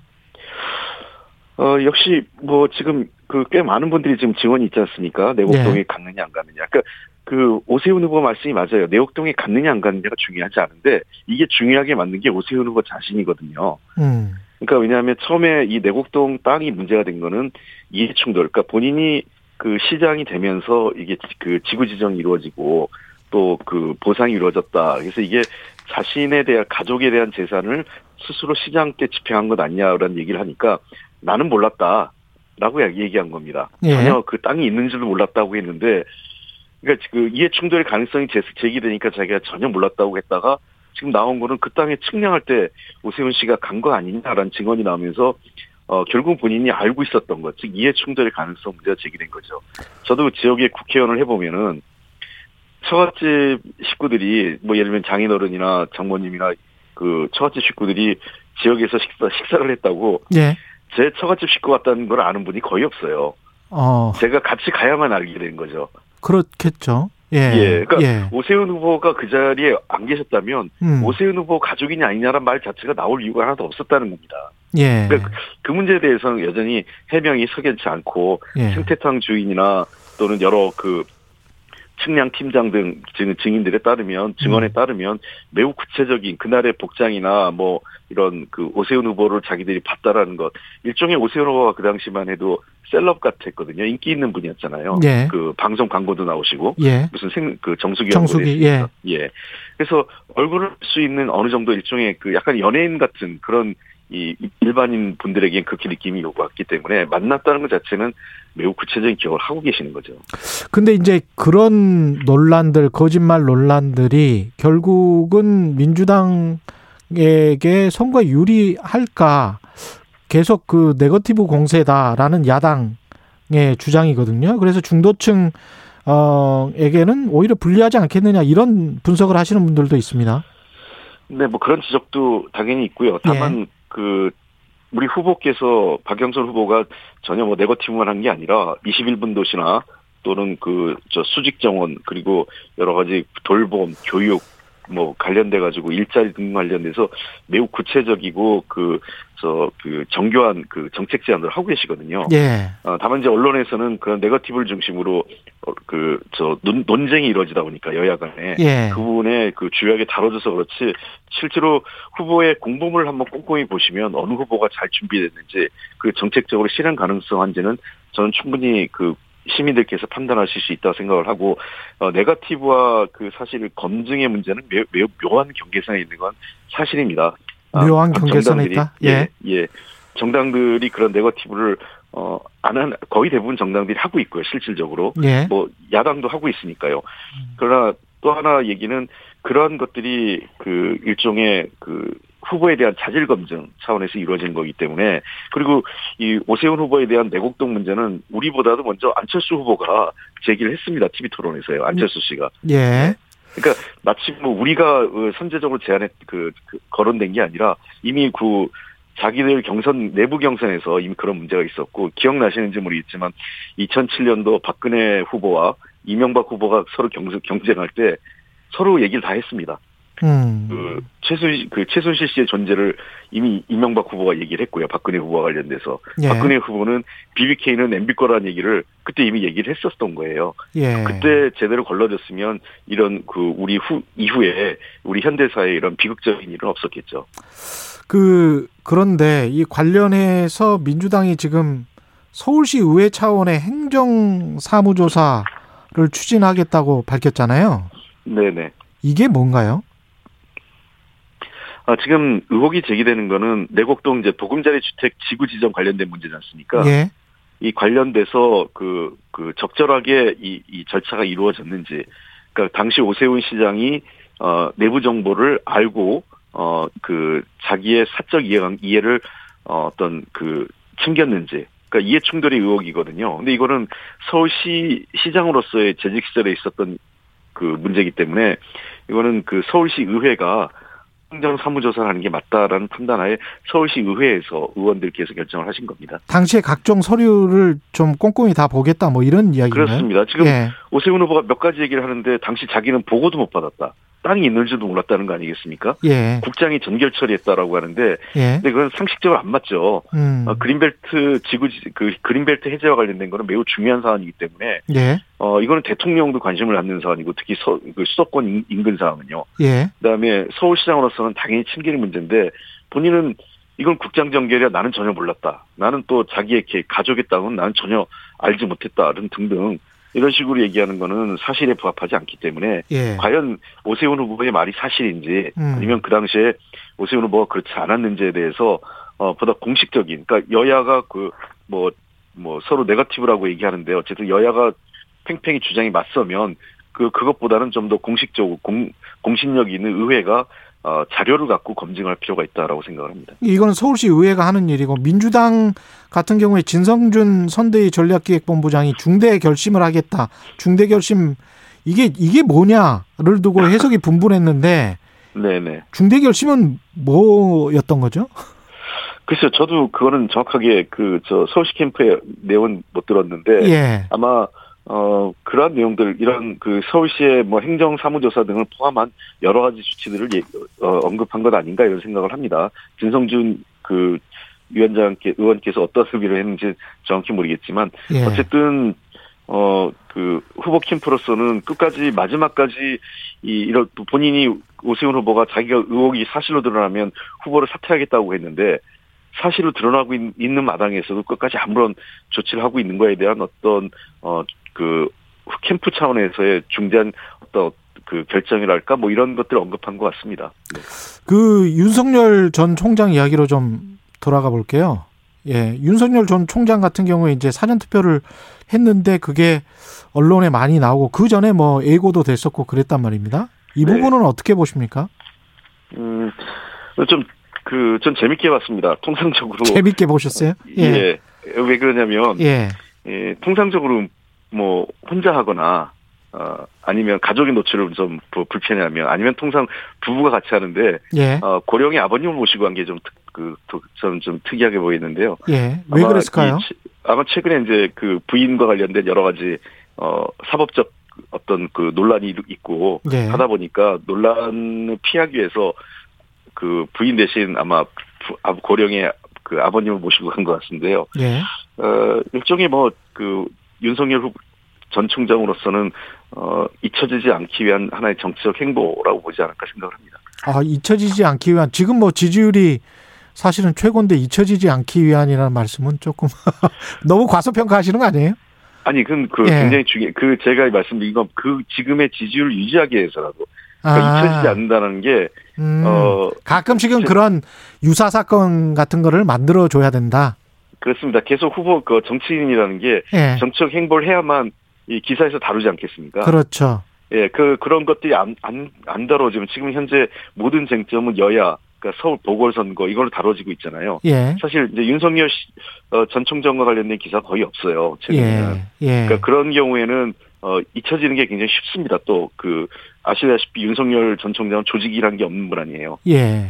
[SPEAKER 6] 어 역시 뭐 지금 그 꽤 많은 분들이 지금 지원이 있지 않습니까? 내곡동에 네. 갔느냐 안 갔느냐. 그러니까 그 오세훈 후보 말씀이 맞아요. 내곡동에 갔느냐 안 갔느냐가 중요하지 않은데 이게 중요하게 맞는 게 오세훈 후보 자신이거든요. 음. 그러니까 왜냐하면 처음에 이 내곡동 땅이 문제가 된 거는 이해충돌. 그러니까 본인이 그 시장이 되면서 이게 그 지구 지정이 이루어지고 또 그 보상이 이루어졌다. 그래서 이게 자신에 대한 가족에 대한 재산을 스스로 시장 때 집행한 것 아니냐라는 얘기를 하니까 나는 몰랐다. 라고 얘기한 겁니다. 예. 전혀 그 땅이 있는 줄도 몰랐다고 했는데, 그러니까 그 이해 충돌의 가능성이 제기되니까 자기가 전혀 몰랐다고 했다가 지금 나온 거는 그 땅에 측량할 때 오세훈 씨가 간 거 아니냐라는 증언이 나오면서 어, 결국 본인이 알고 있었던 것, 즉 이해 충돌의 가능성 문제가 제기된 거죠. 저도 그 지역의 국회의원을 해보면은 처갓집 식구들이 뭐 예를 들면 장인어른이나 장모님이나 그 처갓집 식구들이 지역에서 식사 식사를 했다고 예. 제 처갓집 식구 같다는 걸 아는 분이 거의 없어요. 어. 제가 같이 가야만 알게 된 거죠.
[SPEAKER 2] 그렇겠죠. 예.
[SPEAKER 6] 예. 그러니까 예. 오세훈 후보가 그 자리에 안 계셨다면 음. 오세훈 후보 가족이냐 아니냐란 말 자체가 나올 이유가 하나도 없었다는 겁니다. 예. 그러니까 그 문제에 대해서는 여전히 해명이 석연치 않고 예. 생태탕 주인이나 또는 여러 그 측량 팀장 등 증인들에 따르면 증언에 음. 따르면 매우 구체적인 그날의 복장이나 뭐 이런 그 오세훈 후보를 자기들이 봤다라는 것 일종의 오세훈 후보가 그 당시만 해도 셀럽 같았거든요 인기 있는 분이었잖아요 예. 그 방송 광고도 나오시고 예. 무슨 생 그 정수기
[SPEAKER 2] 정수기 예.
[SPEAKER 6] 예 그래서 얼굴을 볼수 있는 어느 정도 일종의 그 약간 연예인 같은 그런 이 일반인 분들에겐 그렇게 느낌이 오고 왔기 때문에 만났다는 것 자체는 매우 구체적인 기억을 하고 계시는 거죠.
[SPEAKER 2] 근데 이제 그런 논란들, 거짓말 논란들이 결국은 민주당에게 선거 유리할까 계속 그 네거티브 공세다라는 야당의 주장이거든요. 그래서 중도층 어에게는 오히려 불리하지 않겠느냐 이런 분석을 하시는 분들도 있습니다.
[SPEAKER 6] 네, 뭐 그런 지적도 당연히 있고요. 다만
[SPEAKER 2] 예.
[SPEAKER 6] 그 우리 후보께서 박영선 후보가 전혀 뭐 네거티브만 한 게 아니라 21분 도시나 또는 그 저 수직 정원 그리고 여러 가지 돌봄, 교육 뭐 관련돼 가지고 일자리 등 관련돼서 매우 구체적이고 그저그 정교한 그 정책 제안을 하고 계시거든요.
[SPEAKER 2] 예.
[SPEAKER 6] 어, 다만 이제 언론에서는 그런 네거티브를 중심으로 어, 그저 논쟁이 이루어지다 보니까 여야 간에
[SPEAKER 2] 예.
[SPEAKER 6] 그 부분에 그 주요하게 다뤄져서 그렇지 실제로 후보의 공범을 한번 꼼꼼히 보시면 어느 후보가 잘 준비됐는지 그 정책적으로 실현 가능성 한지는 저는 충분히 그 시민들께서 판단하실 수 있다고 생각을 하고 어, 네거티브와 그 사실 검증의 문제는 매우, 매우 묘한 경계선에 있는 건 사실입니다. 아,
[SPEAKER 2] 묘한
[SPEAKER 6] 각
[SPEAKER 2] 경계선에 있다?
[SPEAKER 6] 예, 예. 정당들이 그런 네거티브를 어, 안 한, 거의 대부분 정당들이 하고 있고요, 실질적으로.
[SPEAKER 2] 예.
[SPEAKER 6] 뭐, 야당도 하고 있으니까요. 그러나 또 하나 얘기는 그러한 것들이 그 일종의 그 후보에 대한 자질 검증 차원에서 이루어진 거기 때문에 그리고 이 오세훈 후보에 대한 내곡동 문제는 우리보다도 먼저 안철수 후보가 제기를 했습니다. TV 토론에서요. 안철수 씨가.
[SPEAKER 2] 예.
[SPEAKER 6] 그러니까 마치 뭐 우리가 어, 선제적으로 제안했 그, 그 거론된 게 아니라 이미 그 자기들 경선 내부 경선에서 이미 그런 문제가 있었고 기억나시는지 모르겠지만 2007년도 박근혜 후보와 이명박 후보가 서로 경쟁, 경쟁할 때 서로 얘기를 다 했습니다.
[SPEAKER 2] 음.
[SPEAKER 6] 그 최순 그 최순실 씨의 존재를 이미 이명박 후보가 얘기를 했고요. 박근혜 후보와 관련돼서
[SPEAKER 2] 예.
[SPEAKER 6] 박근혜 후보는 BBK는 MB 거라는 얘기를 그때 이미 얘기를 했었던 거예요.
[SPEAKER 2] 예.
[SPEAKER 6] 그때 제대로 걸러졌으면 이런 그 우리 후 이후에 우리 현대사에 이런 비극적인 일은 없었겠죠.
[SPEAKER 2] 그 그런데 이 관련해서 민주당이 지금 서울시 의회 차원의 행정 사무조사를 추진하겠다고 밝혔잖아요.
[SPEAKER 6] 네네.
[SPEAKER 2] 이게 뭔가요?
[SPEAKER 6] 아, 지금 의혹이 제기되는 거는 내곡동 이제 보금자리 주택 지구 지정 관련된 문제지 않습니까?
[SPEAKER 2] 예.
[SPEAKER 6] 이 관련돼서 그, 그 적절하게 이, 이 절차가 이루어졌는지, 그러니까 당시 오세훈 시장이 어, 내부 정보를 알고 어, 그 자기의 사적 이해, 이해를 어, 어떤 그 챙겼는지, 그러니까 이해 충돌의 의혹이거든요. 근데 이거는 서울시 시장으로서의 재직 시절에 있었던 그 문제이기 때문에 이거는 그 서울시 의회가 행정 사무조사를 하는 게 맞다라는 판단하에 서울시 의회에서 의원들께서 결정을 하신 겁니다.
[SPEAKER 2] 당시에 각종 서류를 좀 꼼꼼히 다 보겠다 뭐 이런 이야기인가요?
[SPEAKER 6] 그렇습니다. 지금
[SPEAKER 2] 예.
[SPEAKER 6] 오세훈 후보가 몇 가지 얘기를 하는데 당시 자기는 보고도 못 받았다. 땅이 있는지도 몰랐다는 거 아니겠습니까?
[SPEAKER 2] 예.
[SPEAKER 6] 국장이 전결 처리했다라고 하는데
[SPEAKER 2] 예.
[SPEAKER 6] 근데 그건 상식적으로 안 맞죠.
[SPEAKER 2] 음.
[SPEAKER 6] 어, 그린벨트 지구 그 그린벨트 해제와 관련된 거는 매우 중요한 사안이기 때문에
[SPEAKER 2] 예.
[SPEAKER 6] 어 이거는 대통령도 관심을 갖는 사안이고 특히 서, 그 수도권 인- 인근 사항은요.
[SPEAKER 2] 예.
[SPEAKER 6] 그다음에 서울시장으로서는 당연히 챙기는 문제인데 본인은 이건 국장 전결이야 나는 전혀 몰랐다. 나는 또 자기의 개- 가족의 땅은 나는 전혀 알지 못했다. 등등 이런 식으로 얘기하는 거는 사실에 부합하지 않기 때문에
[SPEAKER 2] 예.
[SPEAKER 6] 과연 오세훈 후보의 말이 사실인지
[SPEAKER 2] 음.
[SPEAKER 6] 아니면 그 당시에 오세훈 후보가 그렇지 않았는지에 대해서 어 보다 공식적인 그러니까 여야가 그 뭐뭐 서로 네거티브라고 얘기하는데 어쨌든 여야가 팽팽히 주장이 맞서면 그 그것보다는 좀 더 공식적으로 공 공신력 있는 의회가 어 자료를 갖고 검증할 필요가 있다라고 생각을 합니다.
[SPEAKER 2] 이거는 서울시 의회가 하는 일이고 민주당 같은 경우에 진성준 선대위 전략기획본부장이 중대 결심을 하겠다. 중대 결심 이게 이게 뭐냐를 두고 해석이 분분했는데
[SPEAKER 6] 네네.
[SPEAKER 2] 중대 결심은 뭐였던 거죠?
[SPEAKER 6] 글쎄요, 저도 그거는 정확하게 그 저 서울시 캠프의 내용은 못 들었는데
[SPEAKER 2] 예.
[SPEAKER 6] 아마 어 그러한 내용들 이런 그 서울시의 뭐 행정 사무조사 등을 포함한 여러 가지 조치들을 예, 어, 언급한 것 아닌가 이런 생각을 합니다. 진성준 그 위원장께 의원께서 어떤 의미를 했는지 정확히 모르겠지만
[SPEAKER 2] 예.
[SPEAKER 6] 어쨌든 어 그 후보 캠프로서는 끝까지 마지막까지 이 이런 본인이 오세훈 후보가 자기가 의혹이 사실로 드러나면 후보를 사퇴하겠다고 했는데 사실로 드러나고 있, 는 마당에서도 끝까지 아무런 조치를 하고 있는 거에 대한 어떤 어 그 캠프 차원에서의 중대한 어떤 그 결정이랄까 뭐 이런 것들을 언급한 것 같습니다.
[SPEAKER 2] 그 윤석열 전 총장 이야기로 좀 돌아가 볼게요. 예, 윤석열 전 총장 같은 경우에 이제 사전 투표를 했는데 그게 언론에 많이 나오고 그 전에 뭐 예고도 됐었고 그랬단 말입니다. 이
[SPEAKER 6] 네.
[SPEAKER 2] 부분은 어떻게 보십니까?
[SPEAKER 6] 음, 좀, 그, 전 재밌게 봤습니다. 통상적으로.
[SPEAKER 2] 재밌게 보셨어요?
[SPEAKER 6] 예. 왜 그러냐면,
[SPEAKER 2] 예.
[SPEAKER 6] 예, 통상적으로 뭐 혼자 하거나 어 아니면 가족의 노출을 좀 부- 불편해하면 아니면 통상 부부가 같이 하는데
[SPEAKER 2] 예.
[SPEAKER 6] 어 고령의 아버님을 모시고 한 게 좀 그좀 좀 특이하게 보이는데요.
[SPEAKER 2] 예. 왜 그랬을까요?
[SPEAKER 6] 이 치- 아마 최근에 이제 그 부인과 관련된 여러 가지 어 사법적 어떤 그 논란이 있고
[SPEAKER 2] 예.
[SPEAKER 6] 하다 보니까 논란을 피하기 위해서 그 부인 대신 아마 부- 아- 고령의 그 아버님을 모시고 간 것 같은데요.
[SPEAKER 2] 예.
[SPEAKER 6] 어 일종의 뭐 그 윤석열 후보 전 총장으로서는 어 잊혀지지 않기 위한 하나의 정치적 행보라고 보지 않을까 생각을 합니다.
[SPEAKER 2] 아, 잊혀지지 않기 위한 지금 뭐 지지율이 사실은 최고인데 잊혀지지 않기 위한이라는 말씀은 조금 너무 과소평가하시는 거 아니에요?
[SPEAKER 6] 아니 그, 그
[SPEAKER 2] 예.
[SPEAKER 6] 굉장히 중요 그 제가 말씀드린 건 그 지금의 지지율을 유지하기 위해서라도 그러니까
[SPEAKER 2] 아,
[SPEAKER 6] 잊혀지지 않는다는 게
[SPEAKER 2] 음,
[SPEAKER 6] 어,
[SPEAKER 2] 가끔씩은
[SPEAKER 6] 제-
[SPEAKER 2] 그런 유사 사건 같은 거를 만들어 줘야 된다.
[SPEAKER 6] 그렇습니다. 계속 후보 그 정치인이라는 게
[SPEAKER 2] 예.
[SPEAKER 6] 정치적 행보를 해야만 이 기사에서 다루지 않겠습니까?
[SPEAKER 2] 그렇죠.
[SPEAKER 6] 예, 그 그런 것들이 안 안 안 다뤄지면 지금 현재 모든 쟁점은 여야 그러니까 서울 보궐선거 이걸로 다뤄지고 있잖아요.
[SPEAKER 2] 예.
[SPEAKER 6] 사실 이제 윤석열 씨, 어, 전 총장과 관련된 기사 거의 없어요. 최근에는.
[SPEAKER 2] 예. 예.
[SPEAKER 6] 그러니까 그런 경우에는 어 잊혀지는 게 굉장히 쉽습니다. 또 그 아시다시피 윤석열 전 총장은 조직이란 게 없는 분 아니에요.
[SPEAKER 2] 예.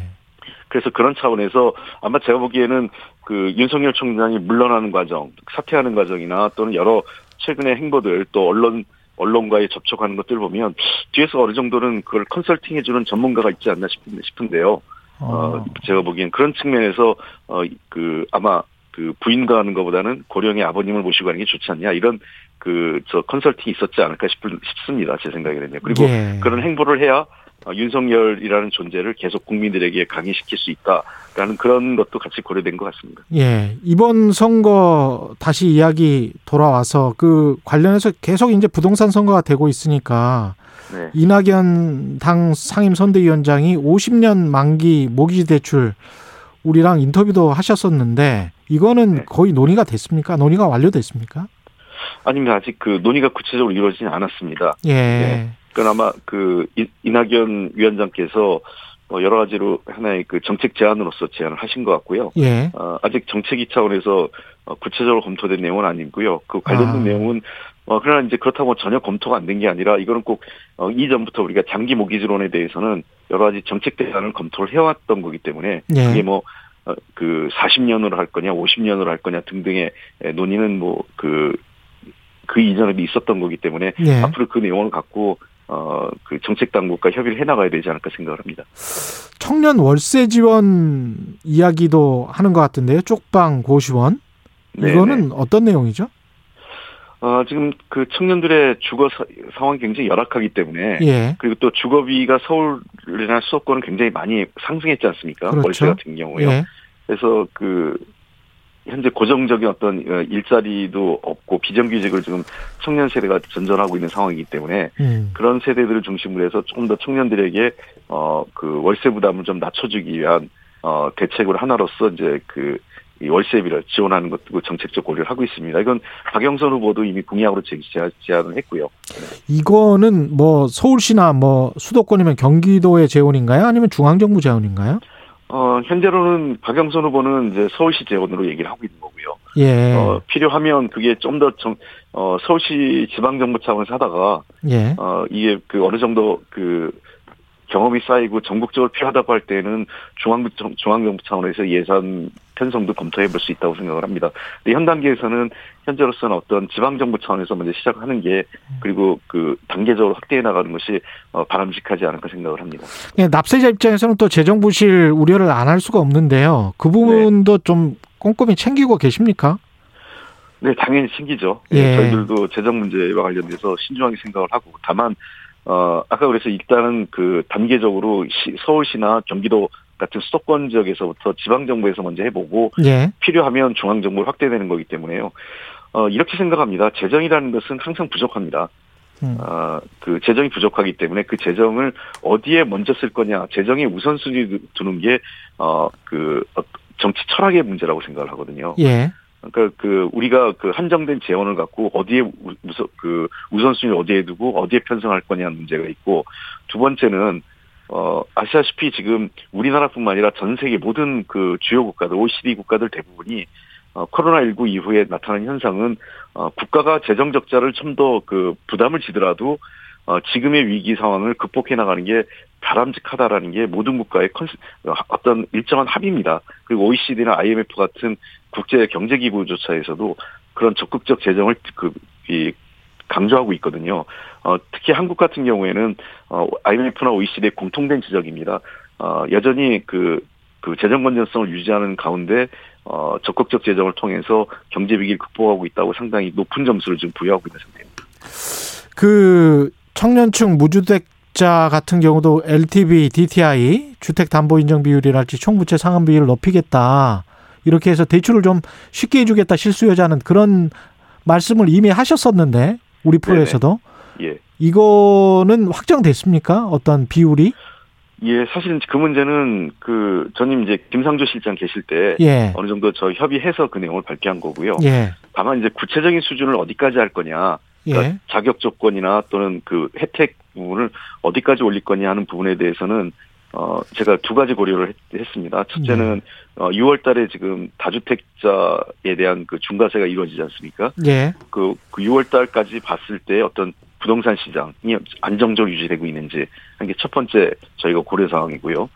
[SPEAKER 6] 그래서 그런 차원에서 아마 제가 보기에는 그 윤석열 총장이 물러나는 과정, 사퇴하는 과정이나 또는 여러 최근의 행보들 또 언론 언론과의 접촉하는 것들 보면 뒤에서 어느 정도는 그걸 컨설팅해주는 전문가가 있지 않나 싶은데 싶은데요. 어,
[SPEAKER 2] 어.
[SPEAKER 6] 제가 보기엔 그런 측면에서 어 그 아마 그 부인과 하는 것보다는 고령의 아버님을 모시고 가는 게 좋지 않냐 이런 그 저 컨설팅이 있었지 않을까 싶을, 싶습니다 제 생각에는요. 그리고
[SPEAKER 2] 예.
[SPEAKER 6] 그런 행보를 해야 어, 윤석열이라는 존재를 계속 국민들에게 강의시킬 수 있다 라는 그런 것도 같이 고려된 것 같습니다.
[SPEAKER 2] 예. 이번 선거 다시 이야기 돌아와서 그 관련해서 계속 이제 부동산 선거가 되고 있으니까
[SPEAKER 6] 네.
[SPEAKER 2] 이낙연 당 상임 선대위원장이 50년 만기 모기지 대출 우리랑 인터뷰도 하셨었는데 이거는
[SPEAKER 6] 네.
[SPEAKER 2] 거의 논의가 됐습니까? 논의가 완료됐습니까?
[SPEAKER 6] 아닙니다. 아직 그 논의가 구체적으로 이루어지지 않았습니다.
[SPEAKER 2] 예.
[SPEAKER 6] 네. 그나마 그 이- 이낙연 위원장께서 어, 여러 가지로 하나의 그 정책 제안으로서 제안을 하신 것 같고요.
[SPEAKER 2] 예.
[SPEAKER 6] 어, 아직 정책위 차원에서 어, 구체적으로 검토된 내용은 아니고요. 그 관련된
[SPEAKER 2] 아.
[SPEAKER 6] 내용은 어, 그러나 이제 그렇다고 전혀 검토가 안 된 게 아니라 이거는 꼭 어, 이전부터 우리가 장기 모기지론에 대해서는 여러 가지 정책 대안을 검토를 해왔던 거기 때문에
[SPEAKER 2] 예.
[SPEAKER 6] 그게 뭐, 어, 그 40년으로 할 거냐, 50년으로 할 거냐 등등의 에, 논의는 뭐, 그, 그 이전에도 있었던 거기 때문에
[SPEAKER 2] 예.
[SPEAKER 6] 앞으로 그 내용을 갖고 어, 그 정책 당국과 협의를 해 나가야 되지 않을까 생각을 합니다.
[SPEAKER 2] 청년 월세 지원 이야기도 하는 것 같은데요. 쪽방 고시원.
[SPEAKER 6] 네,
[SPEAKER 2] 이거는
[SPEAKER 6] 네.
[SPEAKER 2] 어떤 내용이죠?
[SPEAKER 6] 어, 지금 그 청년들의 주거 사- 상황이 굉장히 열악하기 때문에
[SPEAKER 2] 예.
[SPEAKER 6] 그리고 또 주거비가 서울이나 수도권은 굉장히 많이 상승했지 않습니까?
[SPEAKER 2] 그렇죠.
[SPEAKER 6] 월세 같은 경우요.
[SPEAKER 2] 예.
[SPEAKER 6] 그래서 그 현재 고정적인 어떤 어, 일자리도 없고 비정규직을 지금 청년 세대가 전전하고 있는 상황이기 때문에
[SPEAKER 2] 음.
[SPEAKER 6] 그런 세대들을 중심으로 해서 조금 더 청년들에게 어 그 월세 부담을 좀 낮춰주기 위한 어 대책으로 하나로서 이제 그 이 월세비를 지원하는 것도 정책적 고려를 하고 있습니다. 이건 박영선 후보도 이미 공약으로 제안을 했고요.
[SPEAKER 2] 이거는 뭐 서울시나 뭐 수도권이면 경기도의 재원인가요? 아니면 중앙정부 재원인가요?
[SPEAKER 6] 어 현재로는 박영선 후보는 이제 서울시 재원으로 얘기를 하고 있는 거고요.
[SPEAKER 2] 예.
[SPEAKER 6] 어 필요하면 그게 좀더 어, 서울시 지방정부 차원에서 하다가
[SPEAKER 2] 예.
[SPEAKER 6] 어 이게 그 어느 정도 그 경험이 쌓이고 전국적으로 필요하다고 할 때는 중앙 중앙정부 차원에서 예산 편성도 검토해 볼 수 있다고 생각을 합니다. 근데 현 단계에서는 현재로서는 어떤 지방정부 차원에서 먼저 시작하는 게 그리고 그 단계적으로 확대해 나가는 것이 어, 바람직하지 않을까 생각을 합니다.
[SPEAKER 2] 예, 납세자 입장에서는 또 재정 부실 우려를 안 할 수가 없는데요. 그 부분도 좀 꼼꼼히 챙기고 계십니까?
[SPEAKER 6] 네, 당연히 챙기죠.
[SPEAKER 2] 예.
[SPEAKER 6] 예, 저희들도 재정 문제와 관련돼서 신중하게 생각을 하고 다만 어 아까 그래서 일단은 그 단계적으로 시, 서울시나 경기도 같은 수도권 지역에서부터 지방 정부에서 먼저 해보고
[SPEAKER 2] 예.
[SPEAKER 6] 필요하면 중앙 정부로 확대되는 거기 때문에요. 어 이렇게 생각합니다. 재정이라는 것은 항상 부족합니다.
[SPEAKER 2] 음.
[SPEAKER 6] 어, 그 재정이 부족하기 때문에 그 재정을 어디에 먼저 쓸 거냐, 재정의 우선순위 두는 게, 어, 그, 어, 정치 철학의 문제라고 생각을 하거든요.
[SPEAKER 2] 예.
[SPEAKER 6] 그러니까 그 우리가 그 한정된 재원을 갖고 어디에 우- 우선 그 우선순위를 어디에 두고 어디에 편성할 거냐는 문제가 있고 두 번째는 어 아시다시피 지금 우리나라뿐만 아니라 전 세계 모든 그 주요 국가들 OECD 국가들 대부분이 어, 코로나19 이후에 나타난 현상은 어, 국가가 재정 적자를 좀 더 그 부담을 지더라도 어, 지금의 위기 상황을 극복해 나가는 게 바람직하다라는 게 모든 국가의 컨 어떤 일정한 합의입니다. 그리고 OECD나 IMF 같은 국제 경제 기구조차에서도 그런 적극적 재정을 그, 이, 강조하고 있거든요. 어, 특히 한국 같은 경우에는 어, IMF나 OECD의 공통된 지적입니다. 어, 여전히 그, 그 재정 건전성을 유지하는 가운데 어, 적극적 재정을 통해서 경제 위기를 극복하고 있다고 상당히 높은 점수를 지금 부여하고 있는 상태입니다.
[SPEAKER 2] 그 청년층 무주택자 같은 경우도 LTV, DTI, 주택담보인정 비율이랄지 총부채 상환 비율을 높이겠다. 이렇게 해서 대출을 좀 쉽게 해주겠다 실수요자는 그런 말씀을 이미 하셨었는데 우리 프로에서도
[SPEAKER 6] 예.
[SPEAKER 2] 이거는 확정됐습니까? 어떤 비율이?
[SPEAKER 6] 예, 사실은 그 문제는 그 전임 이제 김상조 실장 계실 때
[SPEAKER 2] 예.
[SPEAKER 6] 어느 정도 저 협의해서 그 내용을 발표한 거고요.
[SPEAKER 2] 예.
[SPEAKER 6] 다만 이제 구체적인 수준을 어디까지 할 거냐, 그러니까
[SPEAKER 2] 예.
[SPEAKER 6] 자격 조건이나 또는 그 혜택 부분을 어디까지 올릴 거냐 하는 부분에 대해서는 어 제가 두 가지 고려를 했, 습니다 첫째는 어 6월 달에 지금 다주택자에 대한 그 중과세가 이루어지지 않습니까?
[SPEAKER 2] 예.
[SPEAKER 6] 그, 그 6월 달까지 봤을 때 어떤 부동산 시장이 안정적으로 유지되고 있는지 한 게 첫 번째 저희가 고려 사항이고요.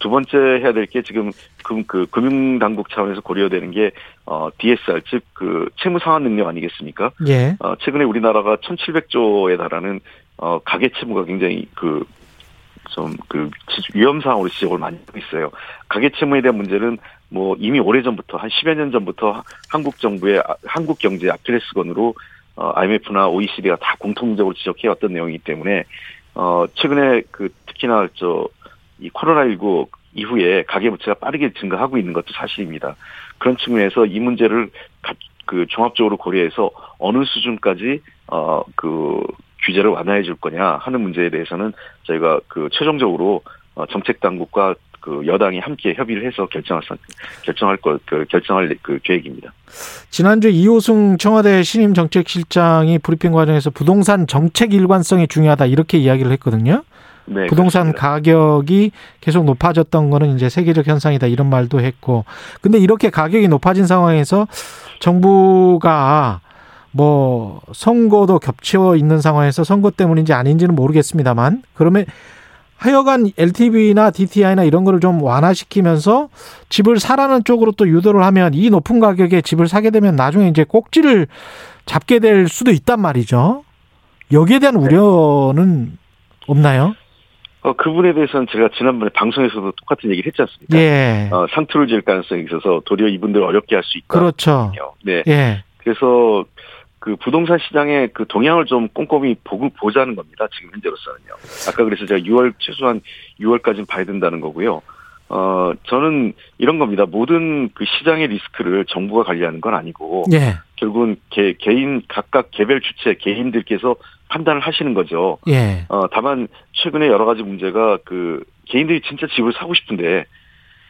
[SPEAKER 6] 두 번째 해야 될 게 지금 금, 그 금융당국 차원에서 고려되는 게 어, DSR 즉 그 채무 상환 능력 아니겠습니까?
[SPEAKER 2] 예.
[SPEAKER 6] 어, 최근에 우리나라가 1,700조에 달하는 어, 가계 채무가 굉장히 그 좀그 위험 사항으로 지적을 많이 하고 있어요. 가계 채무에 대한 문제는 뭐 이미 오래 전부터 한 10여 년 전부터 한국 정부의 아- 한국 경제 아킬레스건으로 어, IMF나 OECD가 다 공통적으로 지적해 왔던 내용이기 때문에 어, 최근에 그 특히나 저 이 코로나19 이후에 가계부채가 빠르게 증가하고 있는 것도 사실입니다. 그런 측면에서 이 문제를 가- 그 종합적으로 고려해서 어느 수준까지 어 그 규제를 완화해 줄 거냐 하는 문제에 대해서는 저희가 그 최종적으로 어, 정책 당국과 그 여당이 함께 협의를 해서 결정할 선- 결정할 것 그 결정할 그 계획입니다.
[SPEAKER 2] 지난주 이호승 청와대 신임 정책실장이 브리핑 과정에서 부동산 정책 일관성이 중요하다 이렇게 이야기를 했거든요.
[SPEAKER 6] 네,
[SPEAKER 2] 부동산
[SPEAKER 6] 그렇습니다.
[SPEAKER 2] 가격이 계속 높아졌던 거는 이제 세계적 현상이다 이런 말도 했고. 근데 이렇게 가격이 높아진 상황에서 정부가 뭐 선거도 겹쳐 있는 상황에서 선거 때문인지 아닌지는 모르겠습니다만 그러면 하여간 LTV나 DTI나 이런 거를 좀 완화시키면서 집을 사라는 쪽으로 또 유도를 하면 이 높은 가격에 집을 사게 되면 나중에 이제 꼭지를 잡게 될 수도 있단 말이죠. 여기에 대한 우려는 없나요?
[SPEAKER 6] 어, 그 부분에 대해서는 제가 지난번에 방송에서도 똑같은 얘기를 했지 않습니까?
[SPEAKER 2] 예.
[SPEAKER 6] 어, 상투를 지을 가능성이 있어서 도리어 이분들을 어렵게 할 수 있다.
[SPEAKER 2] 그렇죠.
[SPEAKER 6] 네.
[SPEAKER 2] 예.
[SPEAKER 6] 그래서 그 부동산 시장의 그 동향을 좀 꼼꼼히 보고 보자는 겁니다. 지금 현재로서는요. 아까 그래서 제가 6월 최소한 6월까지는 봐야 된다는 거고요. 어 저는 이런 겁니다. 모든 그 시장의 리스크를 정부가 관리하는 건 아니고
[SPEAKER 2] 예.
[SPEAKER 6] 결국은 개, 개인 각각 개별 주체 개인들께서 판단을 하시는 거죠.
[SPEAKER 2] 예.
[SPEAKER 6] 어 다만 최근에 여러 가지 문제가 그 개인들이 진짜 집을 사고 싶은데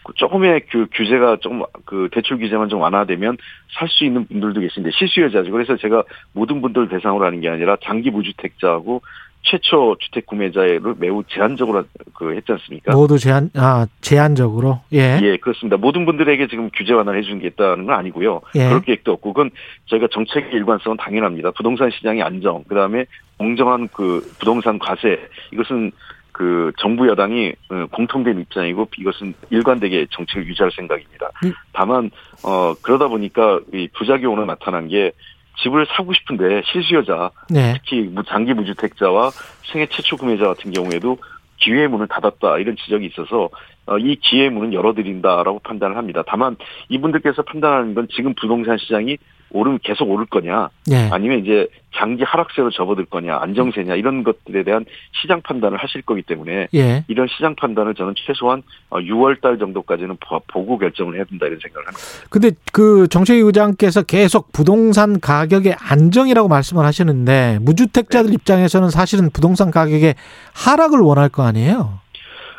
[SPEAKER 6] 그 조금의 그 규제가 좀그 대출 규제만 좀 완화되면 살 수 있는 분들도 계신데 실수요자죠. 그래서 제가 모든 분들 대상으로 하는 게 아니라 장기 무주택자하고 최초 주택 구매자를 매우 제한적으로 그 했지 않습니까?
[SPEAKER 2] 모두 제한 아 제한적으로 예.
[SPEAKER 6] 예, 그렇습니다. 모든 분들에게 지금 규제 완화를 해주는 게 있다는 건 아니고요.
[SPEAKER 2] 예.
[SPEAKER 6] 그럴 계획도 없고, 그건 저희가 정책의 일관성은 당연합니다. 부동산 시장의 안정, 그 다음에 공정한 그 부동산 과세, 이것은 그 정부 여당이 어, 공통된 입장이고 이것은 일관되게 정책을 유지할 생각입니다.
[SPEAKER 2] 음.
[SPEAKER 6] 다만 어 그러다 보니까 이 부작용으로 나타난 게 집을 사고 싶은데 실수요자
[SPEAKER 2] 네.
[SPEAKER 6] 특히 무- 장기 무주택자와 생애 최초 구매자 같은 경우에도 기회의 문을 닫았다 이런 지적이 있어서 어, 이 기회의 문은 열어드린다라고 판단을 합니다. 다만 이분들께서 판단하는 건 지금 부동산 시장이 오르면 계속 오를 거냐
[SPEAKER 2] 예.
[SPEAKER 6] 아니면 이제 장기 하락세로 접어들 거냐 안정세냐 이런 것들에 대한 시장 판단을 하실 거기 때문에
[SPEAKER 2] 예.
[SPEAKER 6] 이런 시장 판단을 저는 최소한 6월 달 정도까지는 보- 보고 결정을 해야 된다 이런 생각을 합니다.
[SPEAKER 2] 근데 그 정책위 의장께서 계속 부동산 가격의 안정이라고 말씀을 하시는데 무주택자들 입장에서는 사실은 부동산 가격의 하락을 원할 거 아니에요?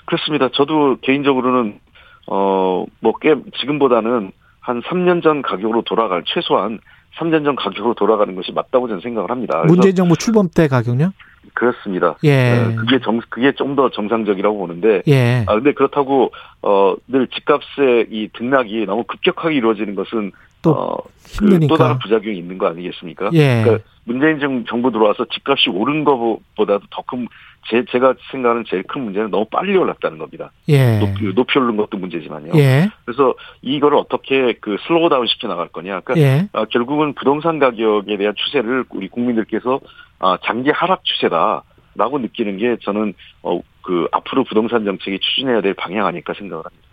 [SPEAKER 6] 그렇습니다. 저도 개인적으로는 어뭐 꽤 지금보다는 한 3년 전 가격으로 돌아갈 최소한 3년 전 가격으로 돌아가는 것이 맞다고 저는 생각을 합니다.
[SPEAKER 2] 문재인 정부 출범 때 가격요?
[SPEAKER 6] 그렇습니다.
[SPEAKER 2] 예.
[SPEAKER 6] 어, 그게 정 그게 좀 더 정상적이라고 보는데
[SPEAKER 2] 예.
[SPEAKER 6] 아 근데 그렇다고 어늘 집값의 이 등락이 너무 급격하게 이루어지는 것은
[SPEAKER 2] 또
[SPEAKER 6] 어, 그. 또 다른 부작용이 있는 거 아니겠습니까?
[SPEAKER 2] 예.
[SPEAKER 6] 그러니까 문재인 정- 정부 들어와서 집값이 오른 것보다도 더 큰 제, 제가 생각하는 제일 큰 문제는 너무 빨리 올랐다는 겁니다.
[SPEAKER 2] 예.
[SPEAKER 6] 높이, 높이 오른 것도 문제지만요.
[SPEAKER 2] 예.
[SPEAKER 6] 그래서 이거를 어떻게 그 slow down 시켜 나갈 거냐. 그러니까
[SPEAKER 2] 예.
[SPEAKER 6] 아, 결국은 부동산 가격에 대한 추세를 우리 국민들께서 아, 장기 하락 추세다 라고 느끼는 게 저는 어, 그 앞으로 부동산 정책이 추진해야 될 방향 아닐까 생각을 합니다.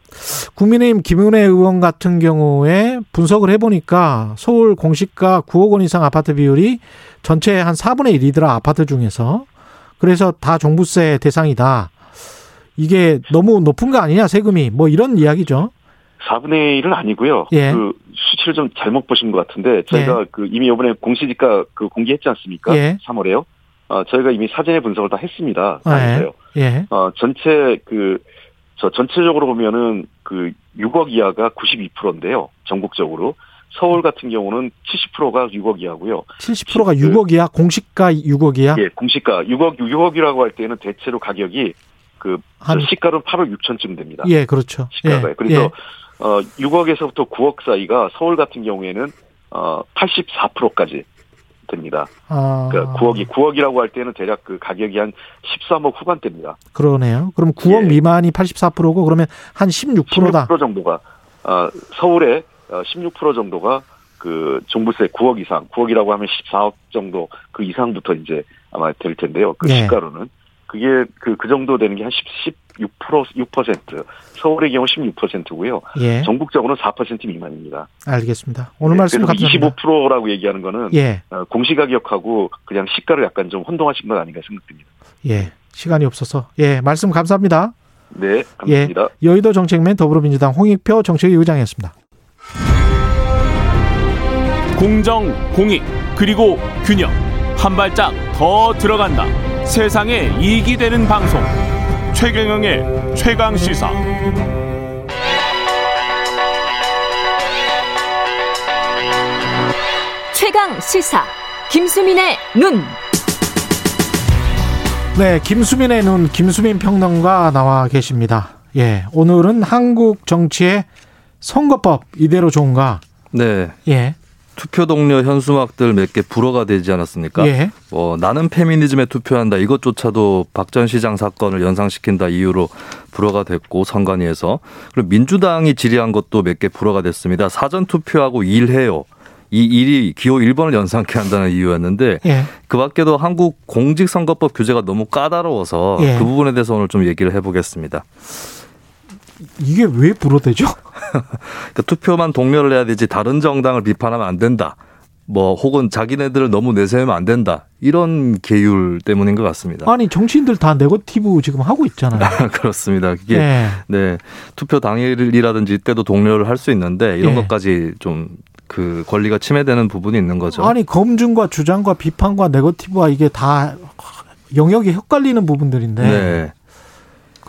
[SPEAKER 2] 국민의힘 김은혜 의원 같은 경우에 분석을 해보니까 서울 공시가 9억 원 이상 아파트 비율이 전체의 한 4분의 1이더라 아파트 중에서 그래서 다 종부세 대상이다. 이게 너무 높은 거 아니냐 세금이 뭐 이런 이야기죠.
[SPEAKER 6] 4분의 1은 아니고요.
[SPEAKER 2] 예.
[SPEAKER 6] 그 수치를 좀 잘못 보신 것 같은데 저희가 그 이미 이번에 공시지가 그 공개했지 않습니까?
[SPEAKER 2] 예.
[SPEAKER 6] 3월에요. 어, 저희가 이미 사전에 분석을 다 했습니다. 당에서요.
[SPEAKER 2] 예.
[SPEAKER 6] 어, 전체 그, 저 전체적으로 보면은 그 6억 이하가 92%인데요. 전국적으로. 서울 같은 경우는 70%가 6억 이하고요.
[SPEAKER 2] 70%가 6억 이야. 공시가 6억 이야.
[SPEAKER 6] 예, 공시가 6억, 6억이라고 할 때는 대체로 가격이 그,
[SPEAKER 2] 한-
[SPEAKER 6] 저 시가로 8억 6천쯤 됩니다.
[SPEAKER 2] 예, 그렇죠.
[SPEAKER 6] 시가가요.
[SPEAKER 2] 예.
[SPEAKER 6] 그래서
[SPEAKER 2] 예.
[SPEAKER 6] 어 6억에서부터 9억 사이가 서울 같은 경우에는 어 84%까지 됩니다.
[SPEAKER 2] 아,
[SPEAKER 6] 그러니까 9억이 9억이라고 할 때는 대략 그 가격이 한 13억 후반대입니다.
[SPEAKER 2] 그러네요. 그럼 9억
[SPEAKER 6] 예.
[SPEAKER 2] 미만이 84%고 그러면 한 16%다.
[SPEAKER 6] 16% 정도가 어 서울에 어, 16% 정도가 그 종부세 9억 이상, 9억이라고 하면 14억 정도 그 이상부터 이제 아마 될 텐데요. 그
[SPEAKER 2] 예.
[SPEAKER 6] 시가로는 그게 그 그 정도 되는 게 한 10, 16% 6% 서울의 경우 16%고요.
[SPEAKER 2] 예.
[SPEAKER 6] 전국적으로는 4% 미만입니다.
[SPEAKER 2] 알겠습니다. 오늘 말씀
[SPEAKER 6] 네, 그래서
[SPEAKER 2] 감사합니다.
[SPEAKER 6] 25%라고 얘기하는 거는
[SPEAKER 2] 예.
[SPEAKER 6] 어, 공시가격하고 그냥 시가를 약간 좀 혼동하신 건 아닌가 생각됩니다.
[SPEAKER 2] 예. 시간이 없어서. 예. 말씀 감사합니다.
[SPEAKER 6] 네, 감사합니다.
[SPEAKER 2] 예. 여의도 정책맨 더불어민주당 홍익표 정책위 의장이었습니다.
[SPEAKER 1] 공정, 공익, 그리고 균형. 한 발짝 더 들어간다. 세상에 이익이 되는 방송. 최경영의 최강 시사.
[SPEAKER 9] 최강 시사 김수민의 눈.
[SPEAKER 2] 네, 김수민의 눈 김수민 평론가 나와 계십니다. 예. 오늘은 한국 정치의 선거법 이대로 좋은가?
[SPEAKER 10] 네.
[SPEAKER 2] 예.
[SPEAKER 10] 투표 동료 현수막들 몇 개 불어가 되지 않았습니까?
[SPEAKER 2] 예.
[SPEAKER 10] 뭐 나는 페미니즘에 투표한다 이것조차도 박 전 시장 사건을 연상시킨다 이유로 불어가 됐고 선관위에서 그리고 민주당이 질의한 것도 몇 개 불어가 됐습니다. 사전 투표하고 일해요. 이 일이 기호 1번을 연상케 한다는 이유였는데
[SPEAKER 2] 예.
[SPEAKER 10] 그 밖에도 한국 공직선거법 규제가 너무 까다로워서
[SPEAKER 2] 예.
[SPEAKER 10] 그 부분에 대해서 오늘 좀 얘기를 해보겠습니다.
[SPEAKER 2] 이게 왜 불어대죠?
[SPEAKER 10] 그러니까 투표만 독려를 해야 되지 다른 정당을 비판하면 안 된다. 뭐 혹은 자기네들을 너무 내세우면 안 된다. 이런 계율 때문인 것 같습니다.
[SPEAKER 2] 아니, 정치인들 다 네거티브 지금 하고 있잖아요.
[SPEAKER 10] 그렇습니다. 이게
[SPEAKER 2] 예.
[SPEAKER 10] 네 투표 당일이라든지 이때도 독려를 할 수 있는데 이런
[SPEAKER 2] 예.
[SPEAKER 10] 것까지 좀 그 권리가 침해되는 부분이 있는 거죠.
[SPEAKER 2] 아니, 검증과 주장과 비판과 네거티브와 이게 다 영역이 헷갈리는 부분들인데
[SPEAKER 10] 네.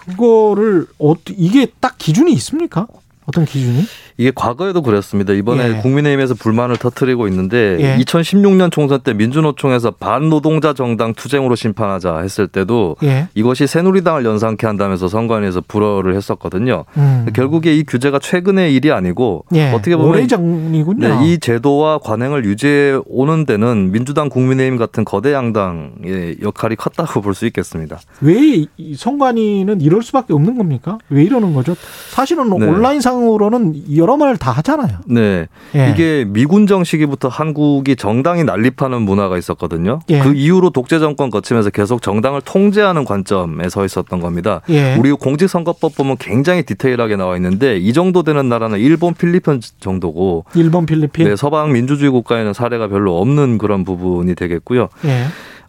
[SPEAKER 2] 그거를 어 이게 딱 기준이 있습니까? 어떤 기준이?
[SPEAKER 10] 이게 과거에도 그랬습니다. 이번에
[SPEAKER 2] 예.
[SPEAKER 10] 국민의힘에서 불만을 터뜨리고 있는데
[SPEAKER 2] 예.
[SPEAKER 10] 2016년 총선 때 민주노총에서 반노동자 정당 투쟁으로 심판하자 했을 때도
[SPEAKER 2] 예.
[SPEAKER 10] 이것이 새누리당을 연상케 한다면서 선관위에서 불허를 했었거든요.
[SPEAKER 2] 음.
[SPEAKER 10] 결국에 이 규제가 최근의 일이 아니고
[SPEAKER 2] 예.
[SPEAKER 10] 어떻게 보면
[SPEAKER 2] 오래전이군요.
[SPEAKER 10] 네, 이 제도와 관행을 유지해 오는 데는 민주당 국민의힘 같은 거대 양당의 역할이 컸다고 볼 수 있겠습니다.
[SPEAKER 2] 왜이 선관위는 이럴 수밖에 없는 겁니까? 왜 이러는 거죠? 사실은
[SPEAKER 10] 네.
[SPEAKER 2] 온라인 상 으로는 여러 말 다 하잖아요.
[SPEAKER 10] 네.
[SPEAKER 2] 예.
[SPEAKER 10] 이게 미군정 시기부터 한국이 정당이 난립하는 문화가 있었거든요.
[SPEAKER 2] 예.
[SPEAKER 10] 그 이후로 독재 정권 거치면서 계속 정당을 통제하는 관점에 서 있었던 겁니다.
[SPEAKER 2] 예.
[SPEAKER 10] 우리 공직선거법 보면 굉장히 디테일하게 나와 있는데 이 정도 되는 나라는 일본, 필리핀 정도고
[SPEAKER 2] 일본, 필리핀.
[SPEAKER 10] 네, 서방 민주주의 국가에는 사례가 별로 없는 그런 부분이 되겠고요.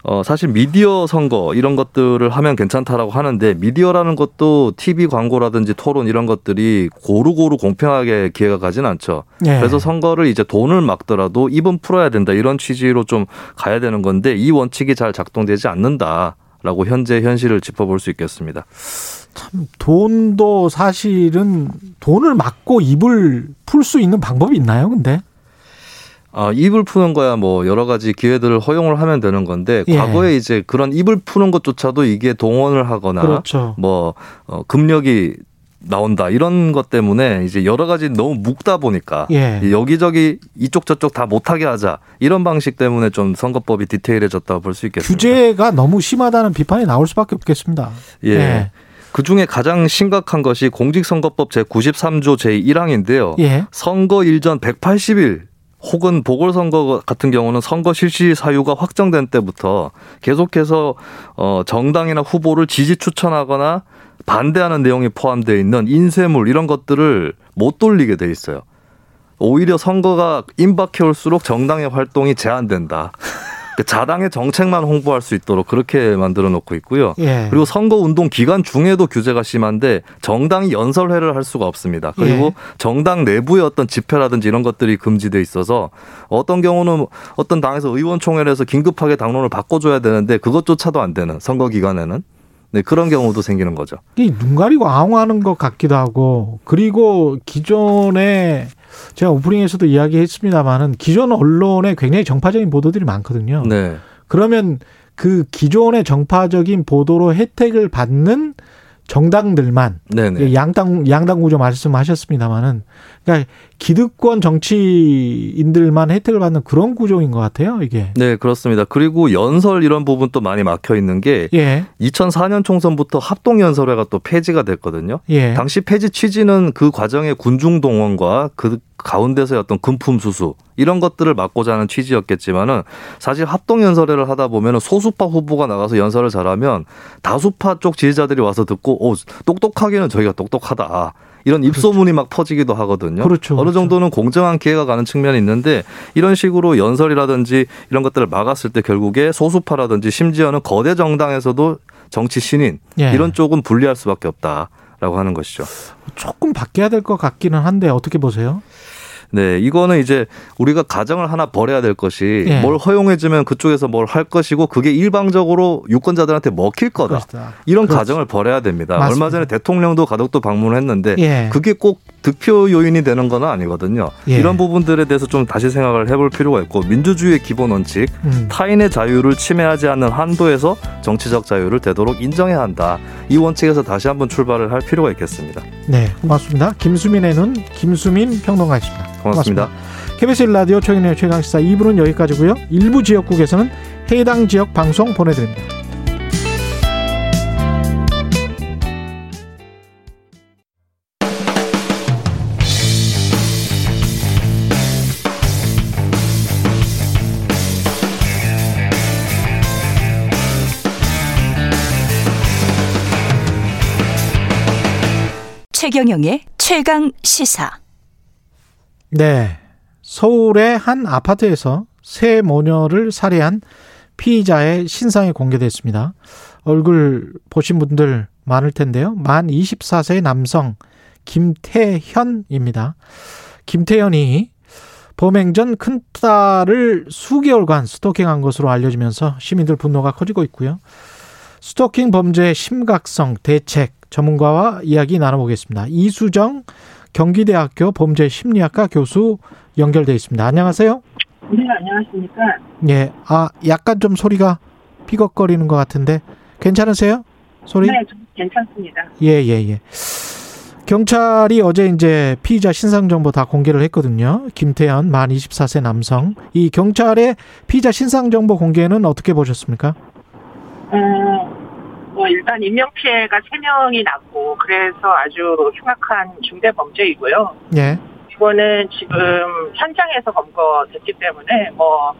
[SPEAKER 2] 예.
[SPEAKER 10] 어, 사실 미디어 선거 이런 것들을 하면 괜찮다라고 하는데 미디어라는 것도 TV 광고라든지 토론 이런 것들이 고루고루 공평하게 기회가 가진 않죠.
[SPEAKER 2] 예.
[SPEAKER 10] 그래서 선거를 이제 돈을 막더라도 입은 풀어야 된다 이런 취지로 좀 가야 되는 건데 이 원칙이 잘 작동되지 않는다 라고 현재 현실을 짚어볼 수 있겠습니다.
[SPEAKER 2] 돈도 사실은 돈을 막고 입을 풀 수 있는 방법이 있나요? 근데
[SPEAKER 10] 아, 입을 푸는 거야 뭐 여러 가지 기회들을 허용을 하면 되는 건데
[SPEAKER 2] 예.
[SPEAKER 10] 과거에 이제 그런 입을 푸는 것조차도 이게 동원을 하거나
[SPEAKER 2] 그렇죠.
[SPEAKER 10] 뭐 어, 금력이 나온다 이런 것 때문에 이제 여러 가지 너무 묵다 보니까
[SPEAKER 2] 예.
[SPEAKER 10] 여기저기 이쪽 저쪽 다 못하게 하자 이런 방식 때문에 좀 선거법이 디테일해졌다고 볼 수 있겠습니다.
[SPEAKER 2] 규제가 너무 심하다는 비판이 나올 수밖에 없겠습니다.
[SPEAKER 10] 예.
[SPEAKER 2] 예.
[SPEAKER 10] 그 중에 가장 심각한 것이 공직선거법 제 93조 제 1항인데요.
[SPEAKER 2] 예.
[SPEAKER 10] 선거 일전 180일 혹은 보궐선거 같은 경우는 선거 실시 사유가 확정된 때부터 계속해서 어 정당이나 후보를 지지 추천하거나 반대하는 내용이 포함되어 있는 인쇄물 이런 것들을 못 돌리게 돼 있어요. 오히려 선거가 임박해 올수록 정당의 활동이 제한된다. 그 자당의 정책만 홍보할 수 있도록 그렇게 만들어 놓고 있고요.
[SPEAKER 2] 예.
[SPEAKER 10] 그리고 선거 운동 기간 중에도 규제가 심한데 정당이 연설회를 할 수가 없습니다. 그리고
[SPEAKER 2] 예.
[SPEAKER 10] 정당 내부의 어떤 집회라든지 이런 것들이 금지돼 있어서 어떤 경우는 어떤 당에서 의원총회에서 긴급하게 당론을 바꿔줘야 되는데 그것조차도 안 되는 선거 기간에는 네, 그런 경우도 생기는 거죠.
[SPEAKER 2] 이눈 가리고 아웅하는 것 같기도 하고 그리고 기존에 제가 오프닝에서도 이야기했습니다만은 기존 언론에 굉장히 정파적인 보도들이 많거든요.
[SPEAKER 10] 네.
[SPEAKER 2] 그러면 그 기존의 정파적인 보도로 혜택을 받는 정당들만
[SPEAKER 10] 네네.
[SPEAKER 2] 양당 양당 구조 말씀하셨습니다만은 그러니까 기득권 정치인들만 혜택을 받는 그런 구조인 것 같아요. 이게
[SPEAKER 10] 네, 그렇습니다. 그리고 연설 이런 부분도 많이 막혀 있는 게
[SPEAKER 2] 예
[SPEAKER 10] 2004년 총선부터 합동 연설회가 또 폐지가 됐거든요.
[SPEAKER 2] 예.
[SPEAKER 10] 당시 폐지 취지는 그 과정의 군중 동원과 그 가운데서의 어떤 금품 수수 이런 것들을 막고자 하는 취지였겠지만은 사실 합동 연설회를 하다 보면은 소수파 후보가 나가서 연설을 잘하면 다수파 쪽 지지자들이 와서 듣고 오 똑똑하기는 저희가 똑똑하다. 이런 입소문이 막 퍼지기도 하거든요.
[SPEAKER 2] 그렇죠,
[SPEAKER 10] 어느
[SPEAKER 2] 그렇죠.
[SPEAKER 10] 정도는 공정한 기회가 가는 측면이 있는데 이런 식으로 연설이라든지 이런 것들을 막았을 때 결국에 소수파라든지 심지어는 거대 정당에서도 정치 신인
[SPEAKER 2] 예.
[SPEAKER 10] 이런 쪽은 불리할 수밖에 없다라고 하는 것이죠.
[SPEAKER 2] 조금 바뀌어야 될 것 같기는 한데 어떻게 보세요?
[SPEAKER 10] 네, 이거는 이제 우리가 가정을 하나 버려야 될 것이
[SPEAKER 2] 예.
[SPEAKER 10] 뭘 허용해주면 그쪽에서 뭘 할 것이고 그게 일방적으로 유권자들한테 먹힐 거다.
[SPEAKER 2] 그렇다.
[SPEAKER 10] 이런
[SPEAKER 2] 그렇죠.
[SPEAKER 10] 가정을 버려야 됩니다.
[SPEAKER 2] 맞습니다.
[SPEAKER 10] 얼마 전에 대통령도 가덕도 방문을 했는데
[SPEAKER 2] 예.
[SPEAKER 10] 그게 꼭 득표 요인이 되는 건 아니거든요.
[SPEAKER 2] 예.
[SPEAKER 10] 이런 부분들에 대해서 좀 다시 생각을 해볼 필요가 있고 민주주의의 기본 원칙
[SPEAKER 2] 음.
[SPEAKER 10] 타인의 자유를 침해하지 않는 한도에서 정치적 자유를 되도록 인정해야 한다. 이 원칙에서 다시 한번 출발을 할 필요가 있겠습니다.
[SPEAKER 2] 네, 고맙습니다. 김수민의 눈 김수민 평론가였습니다.
[SPEAKER 10] 고맙습니다.
[SPEAKER 2] KBS 1라디오 최근의 최강시사 2부는 여기까지고요. 일부 지역국에서는 해당 지역 방송 보내드립니다.
[SPEAKER 11] 최경영의 최강 시사.
[SPEAKER 2] 네. 서울의 한 아파트에서 새 모녀를 살해한 피의자의 신상이 공개됐습니다. 얼굴 보신 분들 많을 텐데요. 만 24세 남성 김태현입니다. 김태현이 범행 전 큰딸을 수개월간 스토킹한 것으로 알려지면서 시민들 분노가 커지고 있고요. 스토킹 범죄의 심각성, 대책 전문가와 이야기 나눠보겠습니다. 이수정 경기대학교 범죄심리학과 교수 연결돼 있습니다. 안녕하세요.
[SPEAKER 12] 네, 안녕하십니까.
[SPEAKER 2] 예, 아 약간 좀 소리가 삐걱거리는 것 같은데 괜찮으세요? 소리?
[SPEAKER 12] 네, 좀 괜찮습니다.
[SPEAKER 2] 예, 예, 예. 경찰이 어제 이제 피의자 신상 정보 다 공개를 했거든요. 김태현 만 24세 남성. 이 경찰의 피의자 신상 정보 공개는 어떻게 보셨습니까?
[SPEAKER 12] 음, 뭐 일단 인명 피해가 3명이 났고 그래서 아주 흉악한 중대 범죄이고요.
[SPEAKER 2] 예.
[SPEAKER 12] 이거는 지금 현장에서 검거됐기 때문에 뭐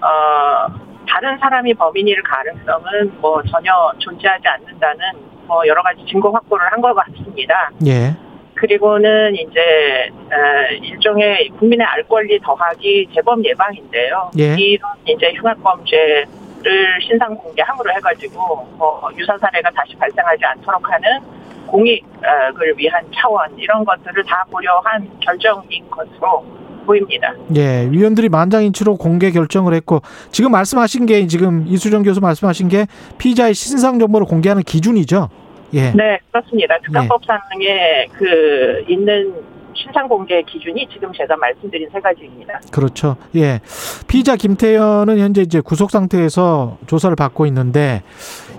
[SPEAKER 12] 어, 다른 사람이 범인일 가능성은 뭐 전혀 존재하지 않는다는 뭐 여러 가지 증거 확보를 한 것 같습니다.
[SPEAKER 2] 예.
[SPEAKER 12] 그리고는 이제 어, 일종의 국민의 알 권리 더하기 재범 예방인데요.
[SPEAKER 2] 예.
[SPEAKER 12] 이런 이제 흉악 범죄 를 신상 공개함으로 해가지고 뭐 유사 사례가 다시 발생하지 않도록 하는 공익을 위한 차원 이런 것들을 다 고려한 결정인 것으로 보입니다.
[SPEAKER 2] 예, 위원들이 만장일치로 공개 결정을 했고 지금 말씀하신 게 지금 이수정 교수 말씀하신 게 피의자의 신상 정보를 공개하는 기준이죠. 예.
[SPEAKER 12] 네, 그렇습니다. 특가법상에 그 있는 신상 공개 기준이 지금 제가 말씀드린 세 가지입니다.
[SPEAKER 2] 그렇죠. 예. 피의자 김태현은 현재 이제 구속 상태에서 조사를 받고 있는데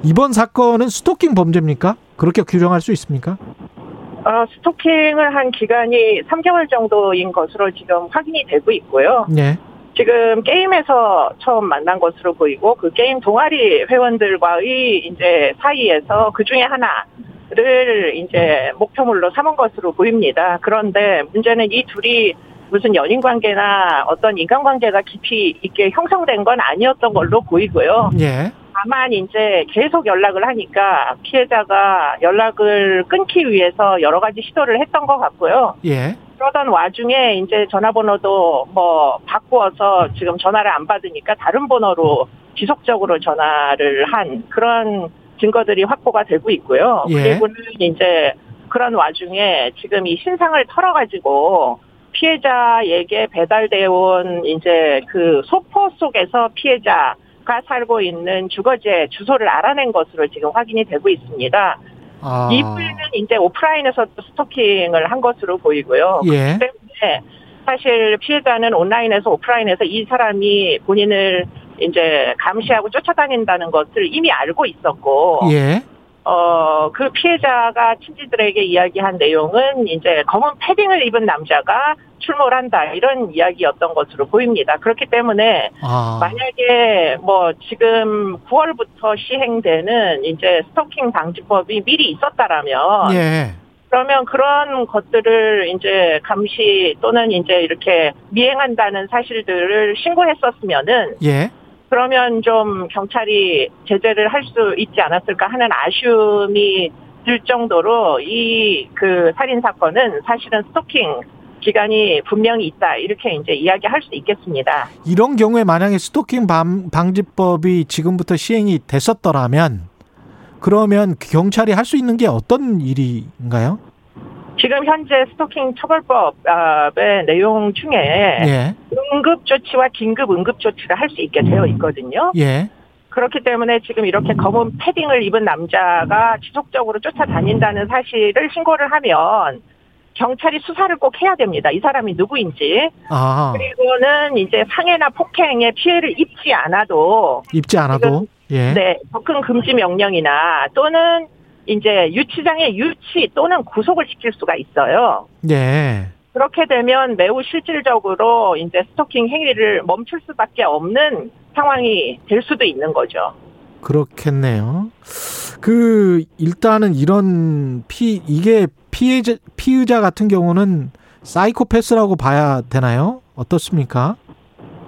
[SPEAKER 2] 이번 사건은 스토킹 범죄입니까? 그렇게 규정할 수 있습니까?
[SPEAKER 12] 어, 스토킹을 한 기간이 3개월 정도인 것으로 지금 확인이 되고 있고요.
[SPEAKER 2] 네.
[SPEAKER 12] 지금 게임에서 처음 만난 것으로 보이고 그 게임 동아리 회원들과의 이제 사이에서 그 중에 하나 를 이제 목표물로 삼은 것으로 보입니다. 그런데 문제는 이 둘이 무슨 연인 관계나 어떤 인간 관계가 깊이 있게 형성된 건 아니었던 걸로 보이고요.
[SPEAKER 2] 예.
[SPEAKER 12] 다만 이제 계속 연락을 하니까 피해자가 연락을 끊기 위해서 여러 가지 시도를 했던 것 같고요.
[SPEAKER 2] 예.
[SPEAKER 12] 그러던 와중에 이제 전화번호도 뭐 바꾸어서 지금 전화를 안 받으니까 다른 번호로 지속적으로 전화를 한 그런 증거들이 확보가 되고 있고요.
[SPEAKER 2] 예.
[SPEAKER 12] 그리고는 이제 그런 와중에 지금 이 신상을 털어가지고 피해자에게 배달되어 온 이제 그 소포 속에서 피해자가 살고 있는 주거지의 주소를 알아낸 것으로 지금 확인이 되고 있습니다.
[SPEAKER 2] 아.
[SPEAKER 12] 이후에는 이제 오프라인에서도 스토킹을 한 것으로 보이고요.
[SPEAKER 2] 예.
[SPEAKER 12] 그렇기 때문에 사실 피해자는 온라인에서 오프라인에서 이 사람이 본인을 이제 감시하고 쫓아다닌다는 것을 이미 알고 있었고,
[SPEAKER 2] 예.
[SPEAKER 12] 어, 그 피해자가 친지들에게 이야기한 내용은 이제 검은 패딩을 입은 남자가 출몰 한다, 이런 이야기였던 것으로 보입니다. 그렇기 때문에
[SPEAKER 2] 아.
[SPEAKER 12] 만약에 뭐 지금 9월부터 시행되는 이제 스토킹 방지법이 미리 있었다라면
[SPEAKER 2] 예.
[SPEAKER 12] 그러면 그런 것들을 이제 감시 또는 이제 이렇게 미행한다는 사실들을 신고했었으면은
[SPEAKER 2] 예.
[SPEAKER 12] 그러면 좀 경찰이 제재를 할 수 있지 않았을까 하는 아쉬움이 들 정도로 이 그 살인 사건은 사실은 스토킹 기간이 분명히 있다 이렇게 이제 이야기할 수 있겠습니다.
[SPEAKER 2] 이런 경우에 만약에 스토킹 방, 방지법이 지금부터 시행이 됐었더라면 그러면 경찰이 할 수 있는 게 어떤 일인가요?
[SPEAKER 12] 지금 현재 스토킹 처벌법의 내용 중에
[SPEAKER 2] 예.
[SPEAKER 12] 응급 조치와 긴급 응급 조치를 할수 있게 되어 있거든요.
[SPEAKER 2] 예.
[SPEAKER 12] 그렇기 때문에 지금 이렇게 검은 패딩을 입은 남자가 지속적으로 쫓아다닌다는 사실을 신고를 하면 경찰이 수사를 꼭 해야 됩니다. 이 사람이 누구인지.
[SPEAKER 2] 아.
[SPEAKER 12] 그리고는 이제 상해나 폭행에 피해를 입지 않아도
[SPEAKER 2] 입지 않아도 예.
[SPEAKER 12] 네, 접근 금지 명령이나 또는 이제 유치장의 유치 또는 구속을 시킬 수가 있어요.
[SPEAKER 2] 예.
[SPEAKER 12] 그렇게 되면 매우 실질적으로 이제 스토킹 행위를 멈출 수밖에 없는 상황이 될 수도 있는 거죠.
[SPEAKER 2] 그렇겠네요. 그 일단은 이런 피 이게 피해자 피의자 같은 경우는 사이코패스라고 봐야 되나요? 어떻습니까?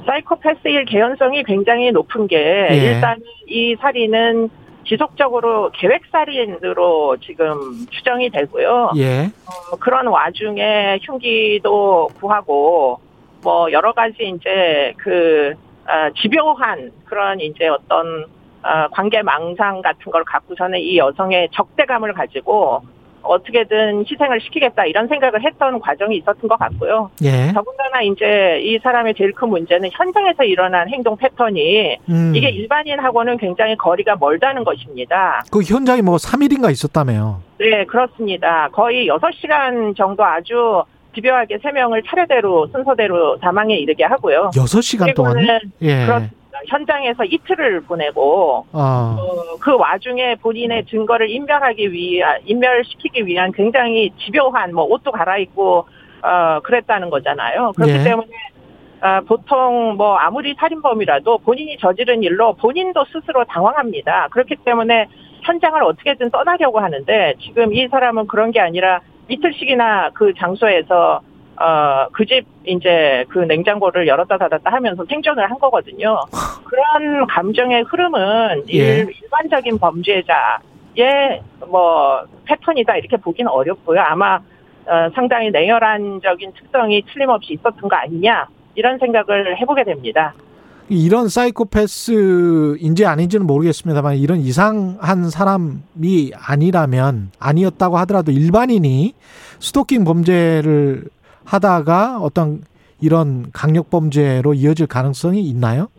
[SPEAKER 12] 사이코패스일 개연성이 굉장히 높은 게
[SPEAKER 2] 예.
[SPEAKER 12] 일단 이 살인은 지속적으로 계획살인으로 지금 추정이 되고요.
[SPEAKER 2] 예.
[SPEAKER 12] 어, 그런 와중에 흉기도 구하고 뭐 여러 가지 이제 그 아, 집요한 그런 이제 어떤 아, 관계 망상 같은 걸 갖고서는 이 여성의 적대감을 가지고 어떻게든 희생을 시키겠다 이런 생각을 했던 과정이 있었던 것 같고요.
[SPEAKER 2] 예.
[SPEAKER 12] 더군다나 이제 이 사람의 제일 큰 문제는 현장에서 일어난 행동 패턴이
[SPEAKER 2] 음.
[SPEAKER 12] 이게 일반인하고는 굉장히 거리가 멀다는 것입니다.
[SPEAKER 2] 그 현장에 뭐 3일인가 있었다며요.
[SPEAKER 12] 네, 그렇습니다. 거의 6시간 정도 아주 집요하게 세 명을 차례대로 순서대로 사망에 이르게 하고요.
[SPEAKER 2] 6시간 동안요? 예.
[SPEAKER 12] 그렇습니다. 현장에서 이틀을 보내고
[SPEAKER 2] 아.
[SPEAKER 12] 어, 그 와중에 본인의 증거를 인멸하기 위한 인멸시키기 위한 굉장히 집요한 뭐 옷도 갈아입고 어 그랬다는 거잖아요. 그렇기
[SPEAKER 2] 예.
[SPEAKER 12] 때문에 아, 보통 뭐 아무리 살인범이라도 본인이 저지른 일로 본인도 스스로 당황합니다. 그렇기 때문에 현장을 어떻게든 떠나려고 하는데 지금 이 사람은 그런 게 아니라 이틀씩이나 그 장소에서 어, 그 집, 이제, 그 냉장고를 열었다 닫았다 하면서 생존을 한 거거든요. 그런 감정의 흐름은
[SPEAKER 2] 예.
[SPEAKER 12] 일, 일반적인 범죄자의 뭐, 패턴이다, 이렇게 보기는 어렵고요. 아마, 어, 상당히 냉혈한적인 특성이 틀림없이 있었던 거 아니냐, 이런 생각을 해보게 됩니다.
[SPEAKER 2] 이런 사이코패스인지 아닌지는 모르겠습니다만 이런 이상한 사람이 아니라면 아니었다고 하더라도 일반인이 스토킹 범죄를 하다가 어떤 이런 강력 범죄로 이어질 가능성이 있나요?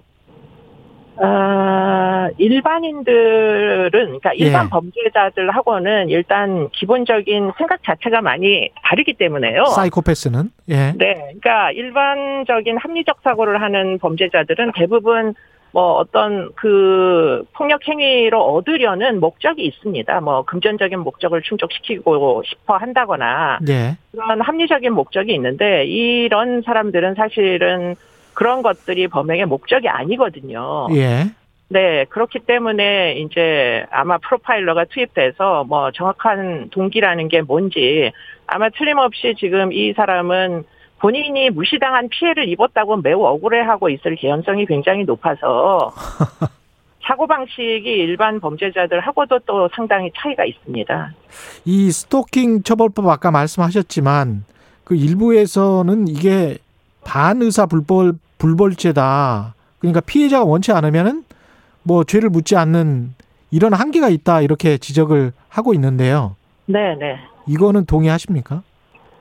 [SPEAKER 12] 아, 일반인들은, 그러니까 일반
[SPEAKER 2] 예.
[SPEAKER 12] 범죄자들하고는 일단 기본적인 생각 자체가 많이 다르기 때문에요.
[SPEAKER 2] 사이코패스는 예.
[SPEAKER 12] 네, 그러니까 일반적인 합리적 사고를 하는 범죄자들은 대부분 뭐 어떤 그 폭력 행위로 얻으려는 목적이 있습니다. 뭐 금전적인 목적을 충족시키고 싶어 한다거나
[SPEAKER 2] 예.
[SPEAKER 12] 그런 합리적인 목적이 있는데 이런 사람들은 사실은 그런 것들이 범행의 목적이 아니거든요.
[SPEAKER 2] 예.
[SPEAKER 12] 네, 그렇기 때문에 이제 아마 프로파일러가 투입돼서 뭐 정확한 동기라는 게 뭔지 아마 틀림없이 지금 이 사람은 본인이 무시당한 피해를 입었다고 매우 억울해하고 있을 개연성이 굉장히 높아서 사고방식이 일반 범죄자들하고도 또 상당히 차이가 있습니다.
[SPEAKER 2] 이 스토킹 처벌법 아까 말씀하셨지만 그 일부에서는 이게 반의사 불벌 불벌죄다. 그러니까 피해자가 원치 않으면은 뭐 죄를 묻지 않는 이런 한계가 있다 이렇게 지적을 하고 있는데요.
[SPEAKER 12] 네, 네.
[SPEAKER 2] 이거는 동의하십니까?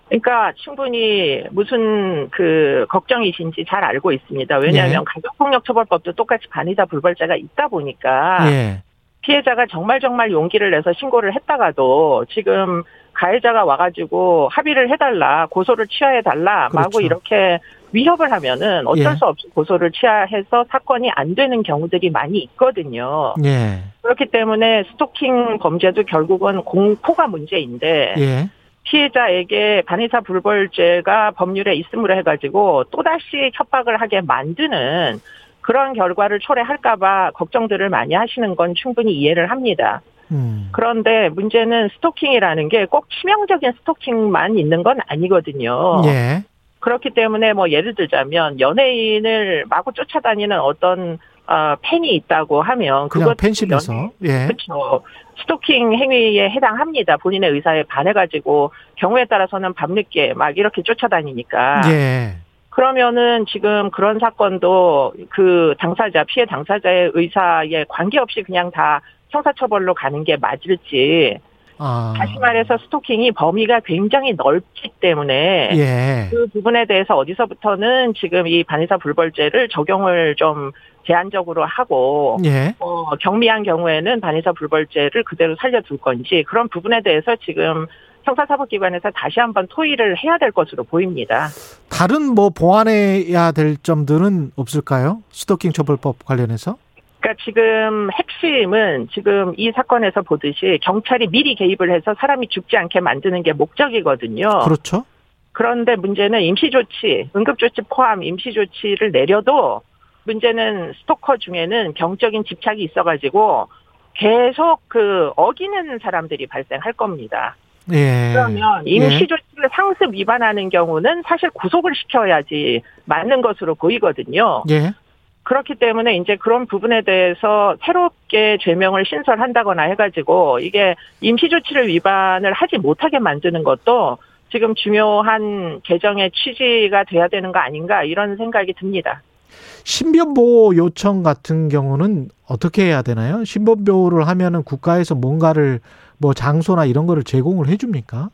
[SPEAKER 12] 그러니까 충분히 무슨 그 걱정이신지 잘 알고 있습니다. 왜냐하면
[SPEAKER 2] 예.
[SPEAKER 12] 가족폭력처벌법도 똑같이 반의사 불벌죄가 있다 보니까
[SPEAKER 2] 예.
[SPEAKER 12] 피해자가 정말 정말 용기를 내서 신고를 했다가도 지금 가해자가 와가지고 합의를 해달라, 고소를 취하해달라, 마구
[SPEAKER 2] 그렇죠.
[SPEAKER 12] 이렇게 위협을 하면은 어쩔
[SPEAKER 2] 예.
[SPEAKER 12] 수 없이 고소를 취하해서 사건이 안 되는 경우들이 많이 있거든요.
[SPEAKER 2] 예.
[SPEAKER 12] 그렇기 때문에 스토킹 범죄도 결국은 공포가 문제인데
[SPEAKER 2] 예.
[SPEAKER 12] 피해자에게 반의사 불벌죄가 법률에 있음으로 해가지고 또다시 협박을 하게 만드는 그런 결과를 초래할까봐 걱정들을 많이 하시는 건 충분히 이해를 합니다.
[SPEAKER 2] 음.
[SPEAKER 12] 그런데 문제는 스토킹이라는 게 꼭 치명적인 스토킹만 있는 건 아니거든요.
[SPEAKER 2] 예.
[SPEAKER 12] 그렇기 때문에 뭐 예를 들자면 연예인을 마구 쫓아다니는 어떤 어, 팬이 있다고 하면
[SPEAKER 2] 그냥 팬심에서 예.
[SPEAKER 12] 그렇죠. 스토킹 행위에 해당합니다. 본인의 의사에 반해가지고 경우에 따라서는 밤늦게 막 이렇게 쫓아다니니까.
[SPEAKER 2] 예.
[SPEAKER 12] 그러면은 지금 그런 사건도 그 당사자 피해 당사자의 의사에 관계없이 그냥 다 형사처벌로 가는 게 맞을지.
[SPEAKER 2] 아.
[SPEAKER 12] 다시 말해서 스토킹이 범위가 굉장히 넓기 때문에
[SPEAKER 2] 예.
[SPEAKER 12] 그 부분에 대해서 어디서부터는 지금 이 반의사 불벌죄를 적용을 좀 제한적으로 하고
[SPEAKER 2] 예.
[SPEAKER 12] 어, 경미한 경우에는 반의사 불벌죄를 그대로 살려둘 건지 그런 부분에 대해서 지금 형사사법기관에서 다시 한번 토의를 해야 될 것으로 보입니다.
[SPEAKER 2] 다른 뭐 보완해야 될 점들은 없을까요? 스토킹 처벌법 관련해서?
[SPEAKER 12] 그러니까 지금 핵심은 지금 이 사건에서 보듯이 경찰이 미리 개입을 해서 사람이 죽지 않게 만드는 게 목적이거든요.
[SPEAKER 2] 그렇죠.
[SPEAKER 12] 그런데 문제는 임시조치, 응급조치 포함 임시조치를 내려도 문제는 스토커 중에는 병적인 집착이 있어가지고 계속 그 어기는 사람들이 발생할 겁니다.
[SPEAKER 2] 예.
[SPEAKER 12] 그러면 임시 조치를 상습 위반하는 경우는 사실 구속을 시켜야지 맞는 것으로 보이거든요.
[SPEAKER 2] 예.
[SPEAKER 12] 그렇기 때문에 이제 그런 부분에 대해서 새롭게 죄명을 신설한다거나 해가지고 이게 임시 조치를 위반을 하지 못하게 만드는 것도 지금 중요한 개정의 취지가 돼야 되는 거 아닌가 이런 생각이 듭니다.
[SPEAKER 2] 신변보호 요청 같은 경우는 어떻게 해야 되나요? 신변보호를 하면은 국가에서 뭔가를 뭐 장소나 이런 거를 제공을 해줍니까?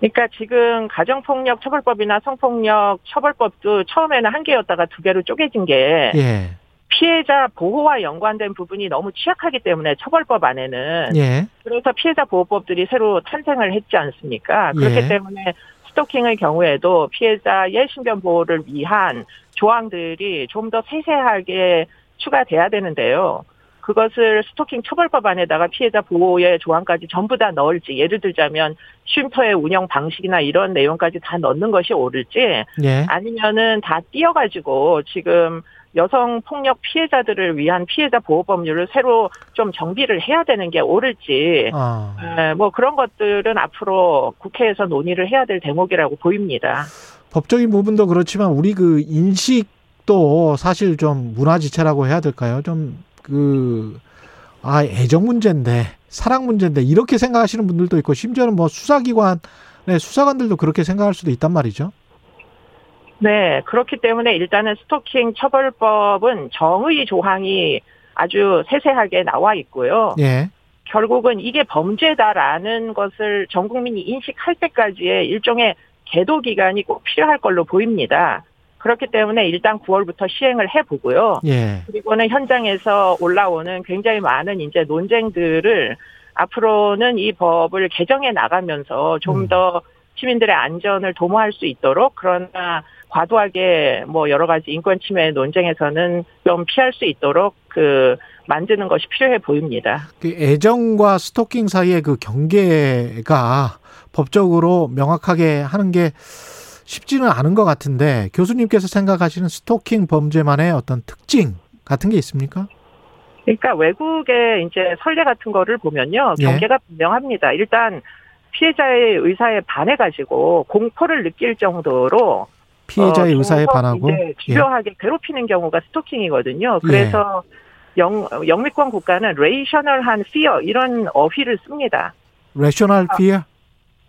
[SPEAKER 12] 그러니까 지금 가정폭력 처벌법이나 성폭력 처벌법도 처음에는 한 개였다가 두 개로 쪼개진 게
[SPEAKER 2] 예.
[SPEAKER 12] 피해자 보호와 연관된 부분이 너무 취약하기 때문에 처벌법 안에는
[SPEAKER 2] 예.
[SPEAKER 12] 그래서 피해자 보호법들이 새로 탄생을 했지 않습니까? 그렇기
[SPEAKER 2] 예.
[SPEAKER 12] 때문에 스토킹의 경우에도 피해자의 신변 보호를 위한 조항들이 좀 더 세세하게 추가돼야 되는데요. 그것을 스토킹 처벌법 안에다가 피해자 보호의 조항까지 전부 다 넣을지 예를 들자면 쉼터의 운영 방식이나 이런 내용까지 다 넣는 것이 옳을지
[SPEAKER 2] 예.
[SPEAKER 12] 아니면은 다 띄어가지고 지금 여성 폭력 피해자들을 위한 피해자 보호 법률을 새로 좀 정비를 해야 되는 게 옳을지
[SPEAKER 2] 아.
[SPEAKER 12] 에, 뭐 그런 것들은 앞으로 국회에서 논의를 해야 될 대목이라고 보입니다.
[SPEAKER 2] 법적인 부분도 그렇지만 우리 그 인식도 사실 좀 문화지체라고 해야 될까요? 좀 그, 아, 애정 문제인데, 사랑 문제인데, 이렇게 생각하시는 분들도 있고, 심지어는 뭐 수사기관, 네, 수사관들도 그렇게 생각할 수도 있단 말이죠.
[SPEAKER 12] 네, 그렇기 때문에 일단은 스토킹 처벌법은 정의 조항이 아주 세세하게 나와 있고요.
[SPEAKER 2] 예.
[SPEAKER 12] 결국은 이게 범죄다라는 것을 전 국민이 인식할 때까지의 일종의 계도 기간이 꼭 필요할 걸로 보입니다. 그렇기 때문에 일단 9월부터 시행을 해보고요.
[SPEAKER 2] 예.
[SPEAKER 12] 그리고는 현장에서 올라오는 굉장히 많은 이제 논쟁들을 앞으로는 이 법을 개정해 나가면서 좀더 시민들의 안전을 도모할 수 있도록 그러나 과도하게 뭐 여러 가지 인권 침해 논쟁에서는 좀 피할 수 있도록 그 만드는 것이 필요해 보입니다.
[SPEAKER 2] 그 애정과 스토킹 사이의 그 경계가 법적으로 명확하게 하는 게 쉽지는 않은 것 같은데 교수님께서 생각하시는 스토킹 범죄만의 어떤 특징 같은 게 있습니까?
[SPEAKER 12] 그러니까 외국의 이제 선례 같은 거를 보면요.
[SPEAKER 2] 예.
[SPEAKER 12] 경계가 분명합니다. 일단 피해자의 의사에 반해 가지고 공포를 느낄 정도로
[SPEAKER 2] 피해자의
[SPEAKER 12] 어,
[SPEAKER 2] 의사에 반하고
[SPEAKER 12] 집요하게 괴롭히는 경우가 스토킹이거든요. 그래서 영, 영미권 국가는 rational한 fear 이런 어휘를 씁니다.
[SPEAKER 2] rational fear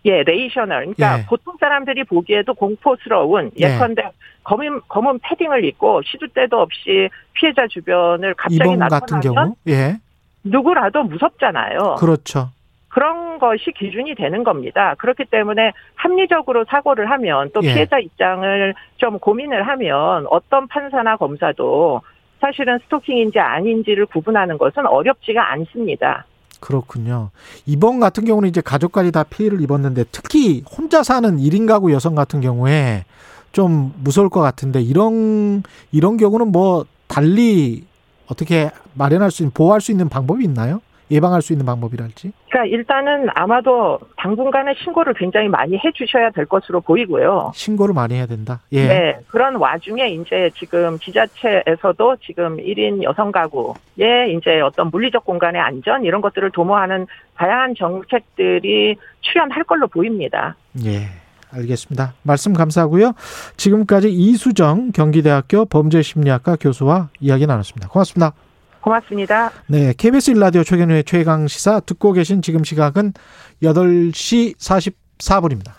[SPEAKER 12] 예, rational. 그러니까
[SPEAKER 2] 예.
[SPEAKER 12] 보통 사람들이 보기에도 공포스러운
[SPEAKER 2] 예.
[SPEAKER 12] 예컨대 검은 검은 패딩을 입고 시도 때도 없이 피해자 주변을 갑자기 나타나면
[SPEAKER 2] 경우 예
[SPEAKER 12] 누구라도 무섭잖아요.
[SPEAKER 2] 그렇죠
[SPEAKER 12] 그런 것이 기준이 되는 겁니다. 그렇기 때문에 합리적으로 사고를 하면 또
[SPEAKER 2] 예.
[SPEAKER 12] 피해자 입장을 좀 고민을 하면 어떤 판사나 검사도 사실은 스토킹인지 아닌지를 구분하는 것은 어렵지가 않습니다.
[SPEAKER 2] 그렇군요. 이번 같은 경우는 이제 가족까지 다 피해를 입었는데 특히 혼자 사는 1인 가구 여성 같은 경우에 좀 무서울 것 같은데 이런 이런 경우는 뭐 달리 어떻게 마련할 수 있는 보호할 수 있는 방법이 있나요? 예방할 수 있는 방법이랄지.
[SPEAKER 12] 그러니까 일단은 아마도 당분간은 신고를 굉장히 많이 해주셔야 될 것으로 보이고요.
[SPEAKER 2] 신고를 많이 해야 된다. 예.
[SPEAKER 12] 네, 그런 와중에 이제 지금 지자체에서도 지금 1인 여성 가구의 이제 어떤 물리적 공간의 안전 이런 것들을 도모하는 다양한 정책들이 출연할 걸로 보입니다.
[SPEAKER 2] 예. 알겠습니다. 말씀 감사하고요. 지금까지 이수정 경기대학교 범죄심리학과 교수와 이야기 나눴습니다. 고맙습니다.
[SPEAKER 12] 고맙습니다.
[SPEAKER 2] 네, KBS 일라디오 최경련의 최강 시사 듣고 계신 지금 시각은 8시 44분입니다.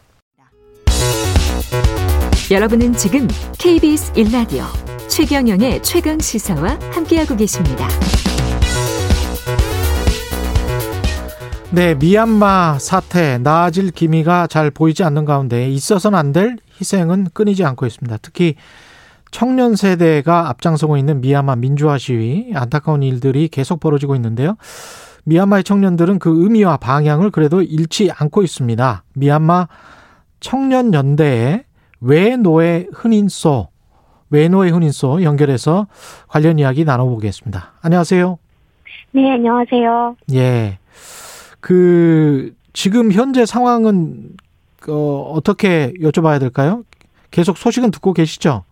[SPEAKER 9] 여러분은 지금 KBS 1라디오 최경영의 최강 시사와 함께하고 계십니다.
[SPEAKER 2] 네, 미얀마 사태 나아질 기미가 잘 보이지 않는 가운데 있어서는 안 될 희생은 끊이지 않고 있습니다. 특히 청년 세대가 앞장서고 있는 미얀마 민주화 시위 안타까운 일들이 계속 벌어지고 있는데요. 미얀마의 청년들은 그 의미와 방향을 그래도 잃지 않고 있습니다. 미얀마 청년 연대의 외노예 흔인소 외노예 흔인소 연결해서 관련 이야기 나눠보겠습니다. 안녕하세요.
[SPEAKER 13] 네, 안녕하세요.
[SPEAKER 2] 예. 그 지금 현재 상황은 어, 어떻게 여쭤봐야 될까요? 계속 소식은 듣고 계시죠?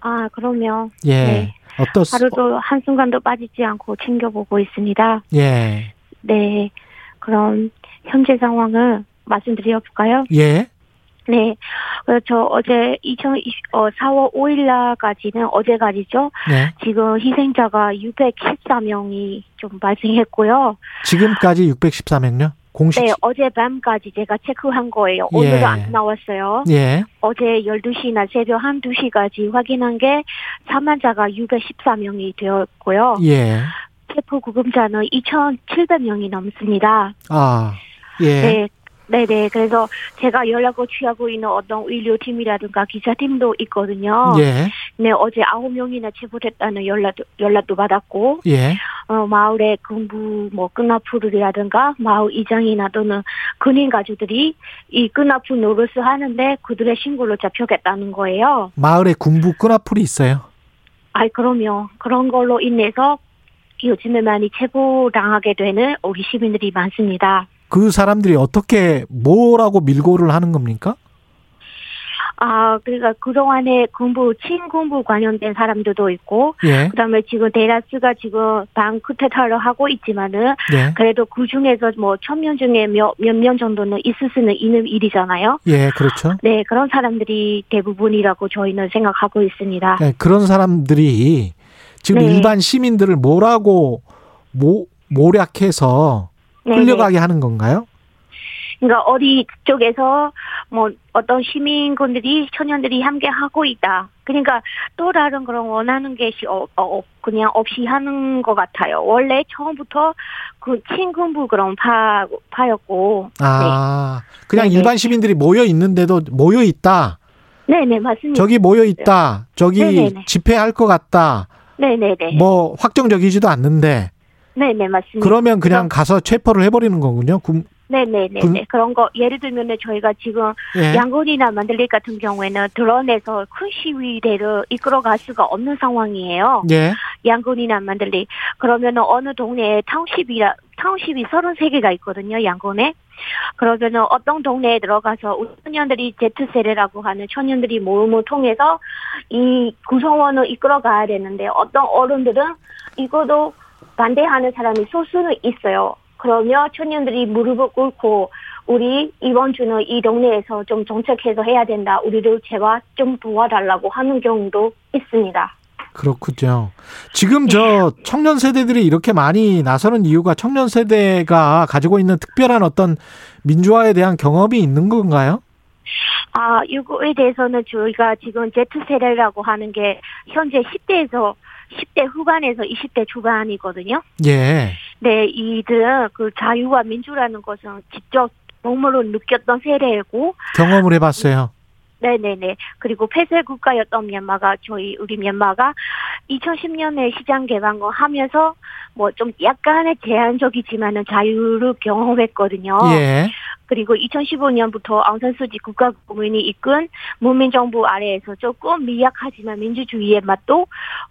[SPEAKER 13] 아, 그럼요.
[SPEAKER 2] 예.
[SPEAKER 13] 네.
[SPEAKER 2] 어떻
[SPEAKER 13] 하루도 한순간도 빠지지 않고 챙겨보고 있습니다.
[SPEAKER 2] 예.
[SPEAKER 13] 네. 그럼 현재 상황을 말씀드려 볼까요?
[SPEAKER 2] 예.
[SPEAKER 13] 네. 어, 저 어제 2020, 어, 4월 5일날까지는 어제까지죠.
[SPEAKER 2] 네.
[SPEAKER 13] 지금 희생자가 614명이 좀 발생했고요.
[SPEAKER 2] 지금까지 614명요? 공식
[SPEAKER 13] 네, 어젯밤까지 제가 체크한 거예요.
[SPEAKER 2] 예.
[SPEAKER 13] 오늘은 안 나왔어요.
[SPEAKER 2] 예.
[SPEAKER 13] 어제 12시나 새벽 1, 2시까지 확인한 게 사망자가 614명이 되었고요.
[SPEAKER 2] 예.
[SPEAKER 13] 체포 구금자는 2,700명이 넘습니다.
[SPEAKER 2] 아. 예.
[SPEAKER 13] 네. 네네. 그래서 제가 연락을 취하고 있는 어떤 의료팀이라든가 기사팀도 있거든요.
[SPEAKER 2] 예.
[SPEAKER 13] 네, 어제 아홉 명이나 체포됐다는 연락도, 연락도 받았고,
[SPEAKER 2] 예.
[SPEAKER 13] 어, 마을의 군부, 뭐, 끈나풀이라든가, 마을 이장이나 또는 근인 가족들이 이 끈나풀 노릇을 하는데 그들의 신고로 잡혀겠다는 거예요.
[SPEAKER 2] 마을에 군부 끈앞풀이 있어요.
[SPEAKER 13] 아이, 그럼요. 그런 걸로 인해서 요즘에 많이 체포 당하게 되는 우리 시민들이 많습니다.
[SPEAKER 2] 그 사람들이 어떻게 뭐라고 밀고를 하는 겁니까?
[SPEAKER 13] 아, 그러니까 그동안에 군부, 친군부 관련된 사람들도 있고,
[SPEAKER 2] 예.
[SPEAKER 13] 그 다음에 지금 데라스가 지금 방 쿠데타를 하고 있지만은,
[SPEAKER 2] 예.
[SPEAKER 13] 그래도 그 중에서 뭐, 천 명 중에 몇, 몇 명 정도는 있을 수는 있는 일이잖아요.
[SPEAKER 2] 예, 그렇죠.
[SPEAKER 13] 네, 그런 사람들이 대부분이라고 저희는 생각하고 있습니다.
[SPEAKER 2] 네, 그런 사람들이 지금
[SPEAKER 13] 네.
[SPEAKER 2] 일반 시민들을 뭐라고 모, 모략해서
[SPEAKER 13] 네,
[SPEAKER 2] 끌려가게 하는 건가요?
[SPEAKER 13] 그러니까 어디 쪽에서 뭐 어떤 시민군들이 청년들이 함께 하고 있다. 그러니까 또 다른 그런 원하는 것이 어, 어, 그냥 없이 하는 것 같아요. 원래 처음부터 그 친군부 그런 파 파였고.
[SPEAKER 2] 아, 그냥
[SPEAKER 13] 네네.
[SPEAKER 2] 일반 시민들이 모여 있는데도 모여 있다.
[SPEAKER 13] 네, 네 맞습니다.
[SPEAKER 2] 저기 모여 있다. 저기
[SPEAKER 13] 네네네.
[SPEAKER 2] 집회할 것 같다.
[SPEAKER 13] 네, 네, 네.
[SPEAKER 2] 뭐 확정적이지도 않는데
[SPEAKER 13] 네, 네 맞습니다.
[SPEAKER 2] 그러면 그냥 가서 체포를 해버리는 거군요. 군,
[SPEAKER 13] 네네네.
[SPEAKER 2] 분-
[SPEAKER 13] 네 그런 거, 예를 들면은 저희가 지금
[SPEAKER 2] 예.
[SPEAKER 13] 양곤이나 만들리 같은 경우에는 드론에서 큰 시위대를 이끌어갈 수가 없는 상황이에요.
[SPEAKER 2] 예.
[SPEAKER 13] 양곤이나 만들리. 그러면은 어느 동네에 타운십이라, 타운십이 33개가 있거든요, 양곤에. 그러면은 어떤 동네에 들어가서 우리 청년들이 Z세대라고 하는 청년들이 모임을 통해서 이 구성원을 이끌어 가야 되는데 어떤 어른들은 이거도 반대하는 사람이 소수는 있어요. 그러면 청년들이 무릎을 꿇고 우리 이번 주는 이 동네에서 좀 정책해서 해야 된다. 우리를 제발 좀 도와달라고 하는 경우도 있습니다.
[SPEAKER 2] 그렇군요. 지금 저 청년 세대들이 이렇게 많이 나서는 이유가 청년 세대가 가지고 있는 특별한 어떤 민주화에 대한 경험이 있는 건가요?
[SPEAKER 13] 아, 이거에 대해서는 저희가 지금 Z세대라고 하는 게 현재 10대에서 10대 후반에서 20대 초반이거든요.
[SPEAKER 2] 예.
[SPEAKER 13] 네, 이들은 그 자유와 민주라는 것은 직접 몸으로 느꼈던 세대이고,
[SPEAKER 2] 경험을 해봤어요.
[SPEAKER 13] 네네네. 그리고 폐쇄 국가였던 미얀마가 저희 우리 미얀마가 2010년에 시장 개방을 하면서 뭐 좀 약간의 제한적이지만은 자유를 경험했거든요.
[SPEAKER 2] 예.
[SPEAKER 13] 그리고 2015년부터 앙산수지 국가국민이 이끈 문민정부 아래에서 조금 미약하지만 민주주의의 맛도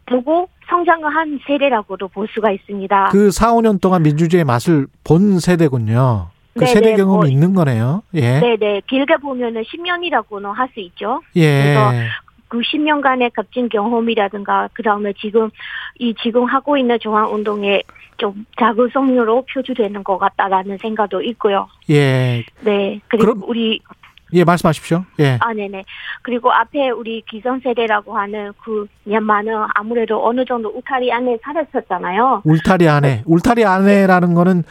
[SPEAKER 13] 보고 성장을 한 세대라고도 볼 수가 있습니다.
[SPEAKER 2] 그 4, 5년 동안 민주주의의 맛을 본 세대군요. 그
[SPEAKER 13] 네네,
[SPEAKER 2] 세대 경험이
[SPEAKER 13] 뭐-
[SPEAKER 2] 있는 거네요. 예.
[SPEAKER 13] 네네. 길게 보면은 10년이라고는 할 수 있죠.
[SPEAKER 2] 예.
[SPEAKER 13] 그래서 그 10년간의 값진 경험이라든가 그 다음에 지금 이 지금 하고 있는 중앙 운동에 좀 자극성으로 표주되는 것 같다라는 생각도 있고요.
[SPEAKER 2] 예.
[SPEAKER 13] 네. 그리고
[SPEAKER 2] 그럼-
[SPEAKER 13] 우리
[SPEAKER 2] 예, 말씀하십시오. 예.
[SPEAKER 13] 아 네네. 그리고 앞에 우리 기성 세대라고 하는 그 미얀마는 아무래도 어느 정도 울타리 안에 살았었잖아요.
[SPEAKER 2] 울타리 안에. 울타리 안에라는 거는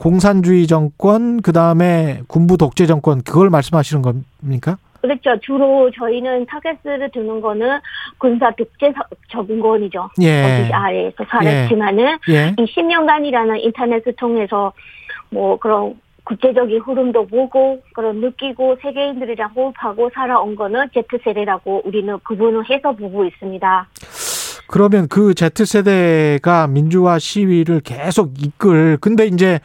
[SPEAKER 2] 공산주의 정권, 그 다음에 군부 독재 정권, 그걸 말씀하시는 겁니까?
[SPEAKER 13] 그렇죠. 주로 저희는 타겟을 두는 거는 군사 독재 서- 정권이죠.
[SPEAKER 2] 예.
[SPEAKER 13] 아래에서 살았지만은
[SPEAKER 2] 예.
[SPEAKER 13] 이 10년간이라는 인터넷을 통해서 뭐 그런 국제적인 흐름도 보고 그런 느끼고 세계인들이랑 호흡하고 살아온 거는 Z세대라고 우리는 구분을 해서 보고 있습니다.
[SPEAKER 2] 그러면 그 Z세대가 민주화 시위를 계속 이끌, 근데 이제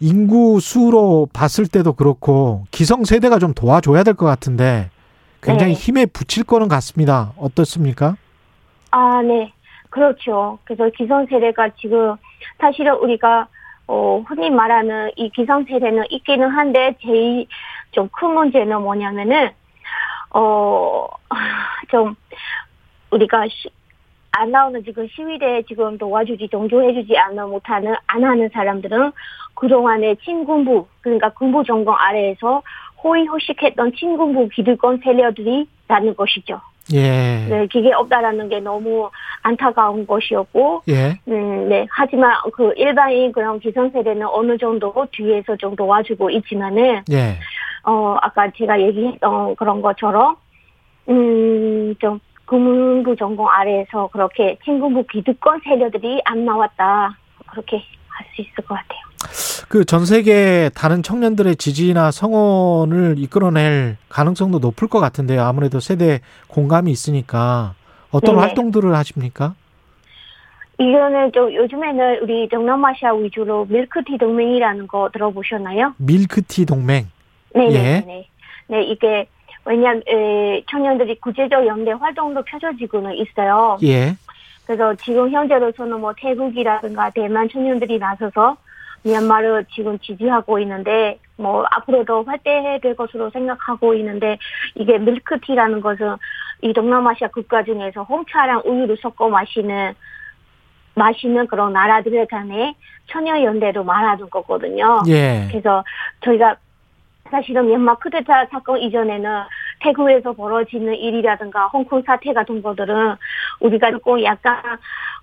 [SPEAKER 2] 인구 수로 봤을 때도 그렇고 기성세대가 좀 도와줘야 될 것 같은데 굉장히
[SPEAKER 13] 네.
[SPEAKER 2] 힘에 붙일 거는 같습니다. 어떻습니까?
[SPEAKER 13] 아, 네. 그렇죠. 그래서 기성세대가 지금 사실은 우리가 어, 흔히 말하는 이 기성세대는 있기는 한데 제일 좀 큰 문제는 뭐냐면은 어, 좀 우리가 시, 안 나오는 지금 시위대에 지금 도와주지 동조해주지 않아 못하는 안 하는 사람들은 그동안의 친군부 그러니까 군부 정권 아래에서 호의호식했던 친군부 기득권 세력들이라는 것이죠.
[SPEAKER 2] 예.
[SPEAKER 13] 네, 그게 없다라는 게 너무 안타까운 것이었고,
[SPEAKER 2] 예.
[SPEAKER 13] 음, 네. 하지만 그 일반인 그런 기성세대는 어느 정도 뒤에서 좀 도와주고 있지만은,
[SPEAKER 2] 예.
[SPEAKER 13] 어, 아까 제가 얘기했던 그런 것처럼, 음, 좀 군부 정권 아래에서 그렇게 친군부 기득권 세력들이 안 나왔다. 그렇게 할 수 있을 것 같아요.
[SPEAKER 2] 그 전 세계 다른 청년들의 지지나 성원을 이끌어낼 가능성도 높을 것 같은데요. 아무래도 세대 공감이 있으니까 어떤
[SPEAKER 13] 네네.
[SPEAKER 2] 활동들을 하십니까?
[SPEAKER 13] 이거는 좀 요즘에는 우리 동남아시아 위주로 밀크티 동맹이라는 거 들어보셨나요?
[SPEAKER 2] 밀크티 동맹.
[SPEAKER 13] 네,
[SPEAKER 2] 예.
[SPEAKER 13] 네, 네. 네, 이게 왜냐면 에, 청년들이 구체적 연대 활동도 펼쳐지고는 있어요.
[SPEAKER 2] 예.
[SPEAKER 13] 그래서 지금 현재로서는 뭐 태국이라든가 대만 청년들이 나서서 미얀마를 지금 지지하고 있는데 뭐 앞으로도 활대될 것으로 생각하고 있는데 이게 밀크티라는 것은 이 동남아시아 국가 중에서 홍차랑 우유를 섞어 마시는 마시는 그런 나라들 간의 천여 연대로 말하는 거거든요.
[SPEAKER 2] 예.
[SPEAKER 13] 그래서 저희가 사실은 미얀마 쿠데타 사건 이전에는 태국에서 벌어지는 일이라든가 홍콩 사태 같은 것들은 우리가 조금 약간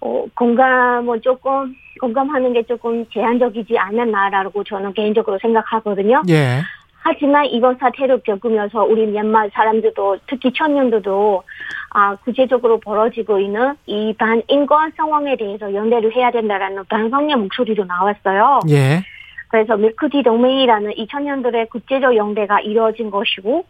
[SPEAKER 13] 어, 공감은 조금 공감하는 게 조금 제한적이지 않았나라고 저는 개인적으로 생각하거든요.
[SPEAKER 2] 예.
[SPEAKER 13] 하지만 이번 사태를 겪으면서 우리 미얀마 사람들도 특히 청년들도 아 구체적으로 벌어지고 있는 이 반인권 상황에 대해서 연대를 해야 된다라는 반성의 목소리도 나왔어요.
[SPEAKER 2] 예.
[SPEAKER 13] 그래서 밀크티 동맹이라는 이 청년들의 국제적 연대가 이루어진 것이고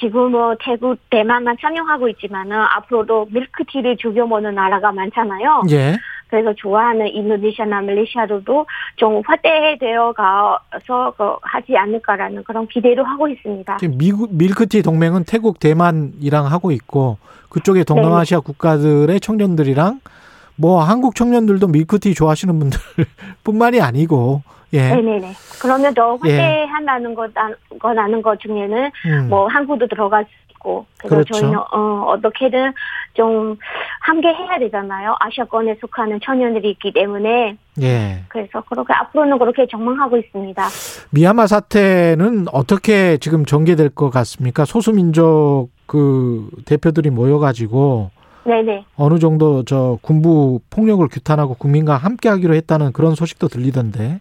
[SPEAKER 13] 지금은 태국, 대만만 참여하고 있지만은 앞으로도 밀크티를 즐겨 먹는 나라가 많잖아요.
[SPEAKER 2] 예.
[SPEAKER 13] 그래서 좋아하는 인도네시아나 말레이시아로도 좀 확대되어 가서 그 하지 않을까라는 그런 기대를 하고 있습니다.
[SPEAKER 2] 지금 미국 밀크티 동맹은 태국, 대만이랑 하고 있고 그쪽에 동남아시아 국가들의 청년들이랑 뭐 한국 청년들도 밀크티 좋아하시는 분들뿐만이 아니고 예.
[SPEAKER 13] 네네네. 그러면 더 확대한다는 것, 거라는 것 중에는
[SPEAKER 2] 음.
[SPEAKER 13] 뭐 한국도 들어갈 수 있고 그래서
[SPEAKER 2] 그렇죠.
[SPEAKER 13] 저희는 어, 어떻게든 좀 함께 해야 되잖아요. 아시아권에 속하는 청년들이 있기 때문에
[SPEAKER 2] 예.
[SPEAKER 13] 그래서 그렇게 앞으로는 그렇게 전망하고 있습니다.
[SPEAKER 2] 미얀마 사태는 어떻게 지금 전개될 것 같습니까? 소수민족 그 대표들이 모여가지고
[SPEAKER 13] 네네.
[SPEAKER 2] 어느 정도 저 군부 폭력을 규탄하고 국민과 함께하기로 했다는 그런 소식도 들리던데.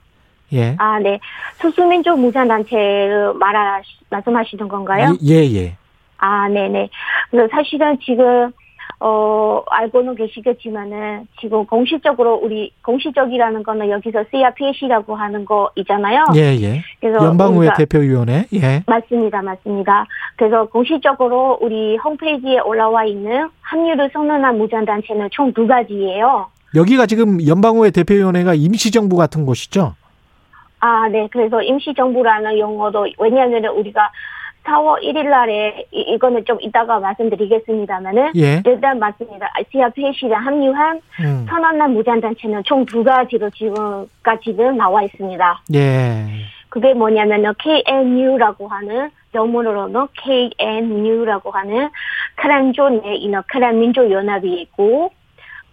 [SPEAKER 2] 예.
[SPEAKER 13] 아, 네. 소수민족 무장단체를 말하, 말씀하시는 건가요?
[SPEAKER 2] 예, 예.
[SPEAKER 13] 아, 네네. 그래서 사실은 지금, 어, 알고는 계시겠지만은, 지금 공식적으로 우리, 공식적이라는 거는 여기서 CRPH라고 하는 거 있잖아요.
[SPEAKER 2] 예, 예.
[SPEAKER 13] 그래서
[SPEAKER 2] 연방의회 대표위원회. 예.
[SPEAKER 13] 맞습니다, 맞습니다. 그래서 공식적으로 우리 홈페이지에 올라와 있는 합류를 선언한 무장단체는 총 두 가지예요.
[SPEAKER 2] 여기가 지금 연방의회 대표위원회가 임시정부 같은 곳이죠?
[SPEAKER 13] 아, 네. 그래서 임시정부라는 용어도, 왜냐하면 우리가 4월 1일 날에, 이, 이거는 좀 이따가 말씀드리겠습니다만은,
[SPEAKER 2] 예.
[SPEAKER 13] 일단 맞습니다. CRPH랑 합류한
[SPEAKER 2] 음.
[SPEAKER 13] 선언한 무장단체는 총 두 가지로 지금까지는 나와 있습니다.
[SPEAKER 2] 예.
[SPEAKER 13] 그게 뭐냐면은 KNU라고 하는 영문으로는 KNU라고 하는 크란조 내 인어 크란 민족 연합이 있고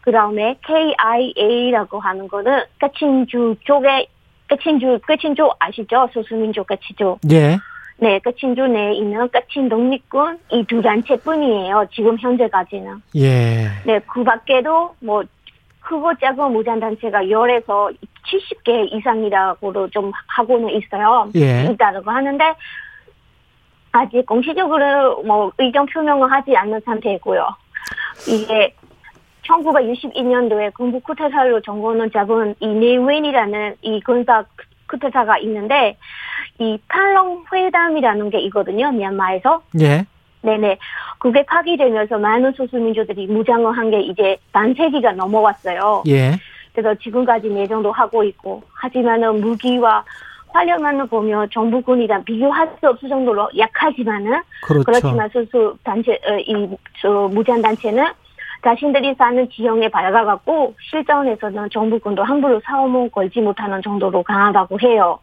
[SPEAKER 13] 그 다음에 KIA라고 하는 거는 까친주 쪽에 까친주 까친주 아시죠 소수민족 까친주
[SPEAKER 2] 예.
[SPEAKER 13] 네 까친주 내에 있는 까친 독립군 이 두 단체뿐이에요 지금 현재까지는
[SPEAKER 2] 예.
[SPEAKER 13] 네, 그 밖에도 뭐 크고 작은 무장 단체가 열에서 70개 이상이라고도 좀 하고는 있어요.
[SPEAKER 2] 예.
[SPEAKER 13] 있다고 하는데 아직 공식적으로 뭐 의견 표명을 하지 않는 상태이고요. 이게 1962년도에 군부 쿠데타로 정권을 잡은 이 네웬이라는 이 군사 쿠데타가 있는데 이 팔롱 회담이라는 게 있거든요. 미얀마에서.
[SPEAKER 2] 예.
[SPEAKER 13] 네네. 그게 파기되면서 많은 소수민족들이 무장을 한 게 이제 반세기가 넘어왔어요.
[SPEAKER 2] 예.
[SPEAKER 13] 그래서 지금까지 내정도 하고 있고, 하지만은 무기와 화력만을 보면 정부군이랑 비교할 수 없을 정도로 약하지만은,
[SPEAKER 2] 그렇죠.
[SPEAKER 13] 지만 소수 단체, 어, 이, 저, 무장 단체는 자신들이 사는 지형에 밝아갖고, 실전에서는 정부군도 함부로 싸움을 걸지 못하는 정도로 강하다고 해요.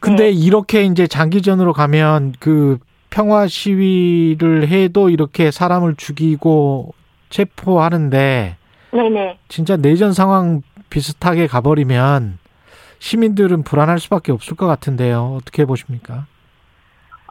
[SPEAKER 2] 근데
[SPEAKER 13] 네.
[SPEAKER 2] 이렇게 이제 장기전으로 가면 그 평화 시위를 해도 이렇게 사람을 죽이고 체포하는데
[SPEAKER 13] 네네.
[SPEAKER 2] 진짜 내전 상황 비슷하게 가버리면 시민들은 불안할 수밖에 없을 것 같은데요. 어떻게 보십니까?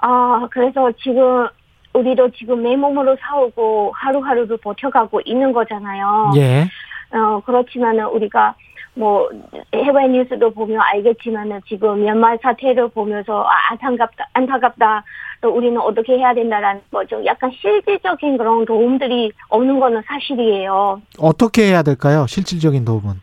[SPEAKER 13] 아, 그래서 지금, 우리도 지금 내 몸으로 싸우고 하루하루를 버텨가고 있는 거잖아요.
[SPEAKER 2] 예.
[SPEAKER 13] 어, 그렇지만은 우리가 뭐 해외 뉴스도 보면 알겠지만은 지금 연말 사태를 보면서 아, 안타깝다, 안타깝다. 또 우리는 어떻게 해야 된다라는 거죠. 약간 실질적인 그런 도움들이 없는 거는 사실이에요.
[SPEAKER 2] 어떻게 해야 될까요? 실질적인 도움은.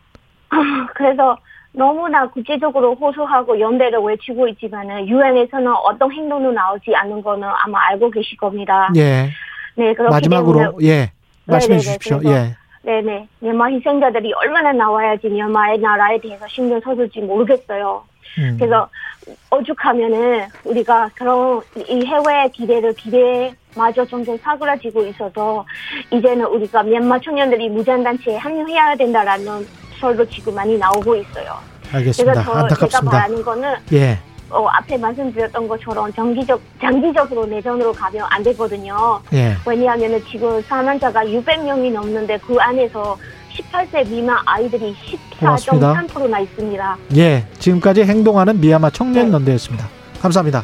[SPEAKER 13] 그래서 너무나 구체적으로 호소하고 연대를 외치고 있지만은 유엔에서는 어떤 행동도 나오지 않는 거는 아마 알고 계실 겁니다.
[SPEAKER 2] 예.
[SPEAKER 13] 네, 그렇기
[SPEAKER 2] 마지막으로
[SPEAKER 13] 때문에
[SPEAKER 2] 예. 말씀해
[SPEAKER 13] 네네네,
[SPEAKER 2] 주십시오. 예.
[SPEAKER 13] 네네. 미얀마 희생자들이 얼마나 나와야지 미얀마의 나라에 대해서 신경 써줄지 모르겠어요.
[SPEAKER 2] 음.
[SPEAKER 13] 그래서 오죽하면은 우리가 그런 이 해외 기대를 기대마저 점점 사그라지고 있어서 이제는 우리가 미얀마 청년들이 무장단체에 합류해야 된다라는 설도 지금 많이 나오고 있어요.
[SPEAKER 2] 알겠습니다.
[SPEAKER 13] 그래서 저 제가
[SPEAKER 2] 안타깝습니다.
[SPEAKER 13] 바라는 거는
[SPEAKER 2] 예.
[SPEAKER 13] 어, 앞에 말씀드렸던 것처럼 장기적 장기적으로 내전으로 가면 안 되거든요.
[SPEAKER 2] 예.
[SPEAKER 13] 왜냐하면 지금 사망자가 600명이 넘는데 그 안에서 18세 미만 아이들이
[SPEAKER 2] 고맙습니다.
[SPEAKER 13] 14.3%나 있습니다.
[SPEAKER 2] 예. 지금까지 행동하는 미얀마 청년 연대였습니다. 감사합니다.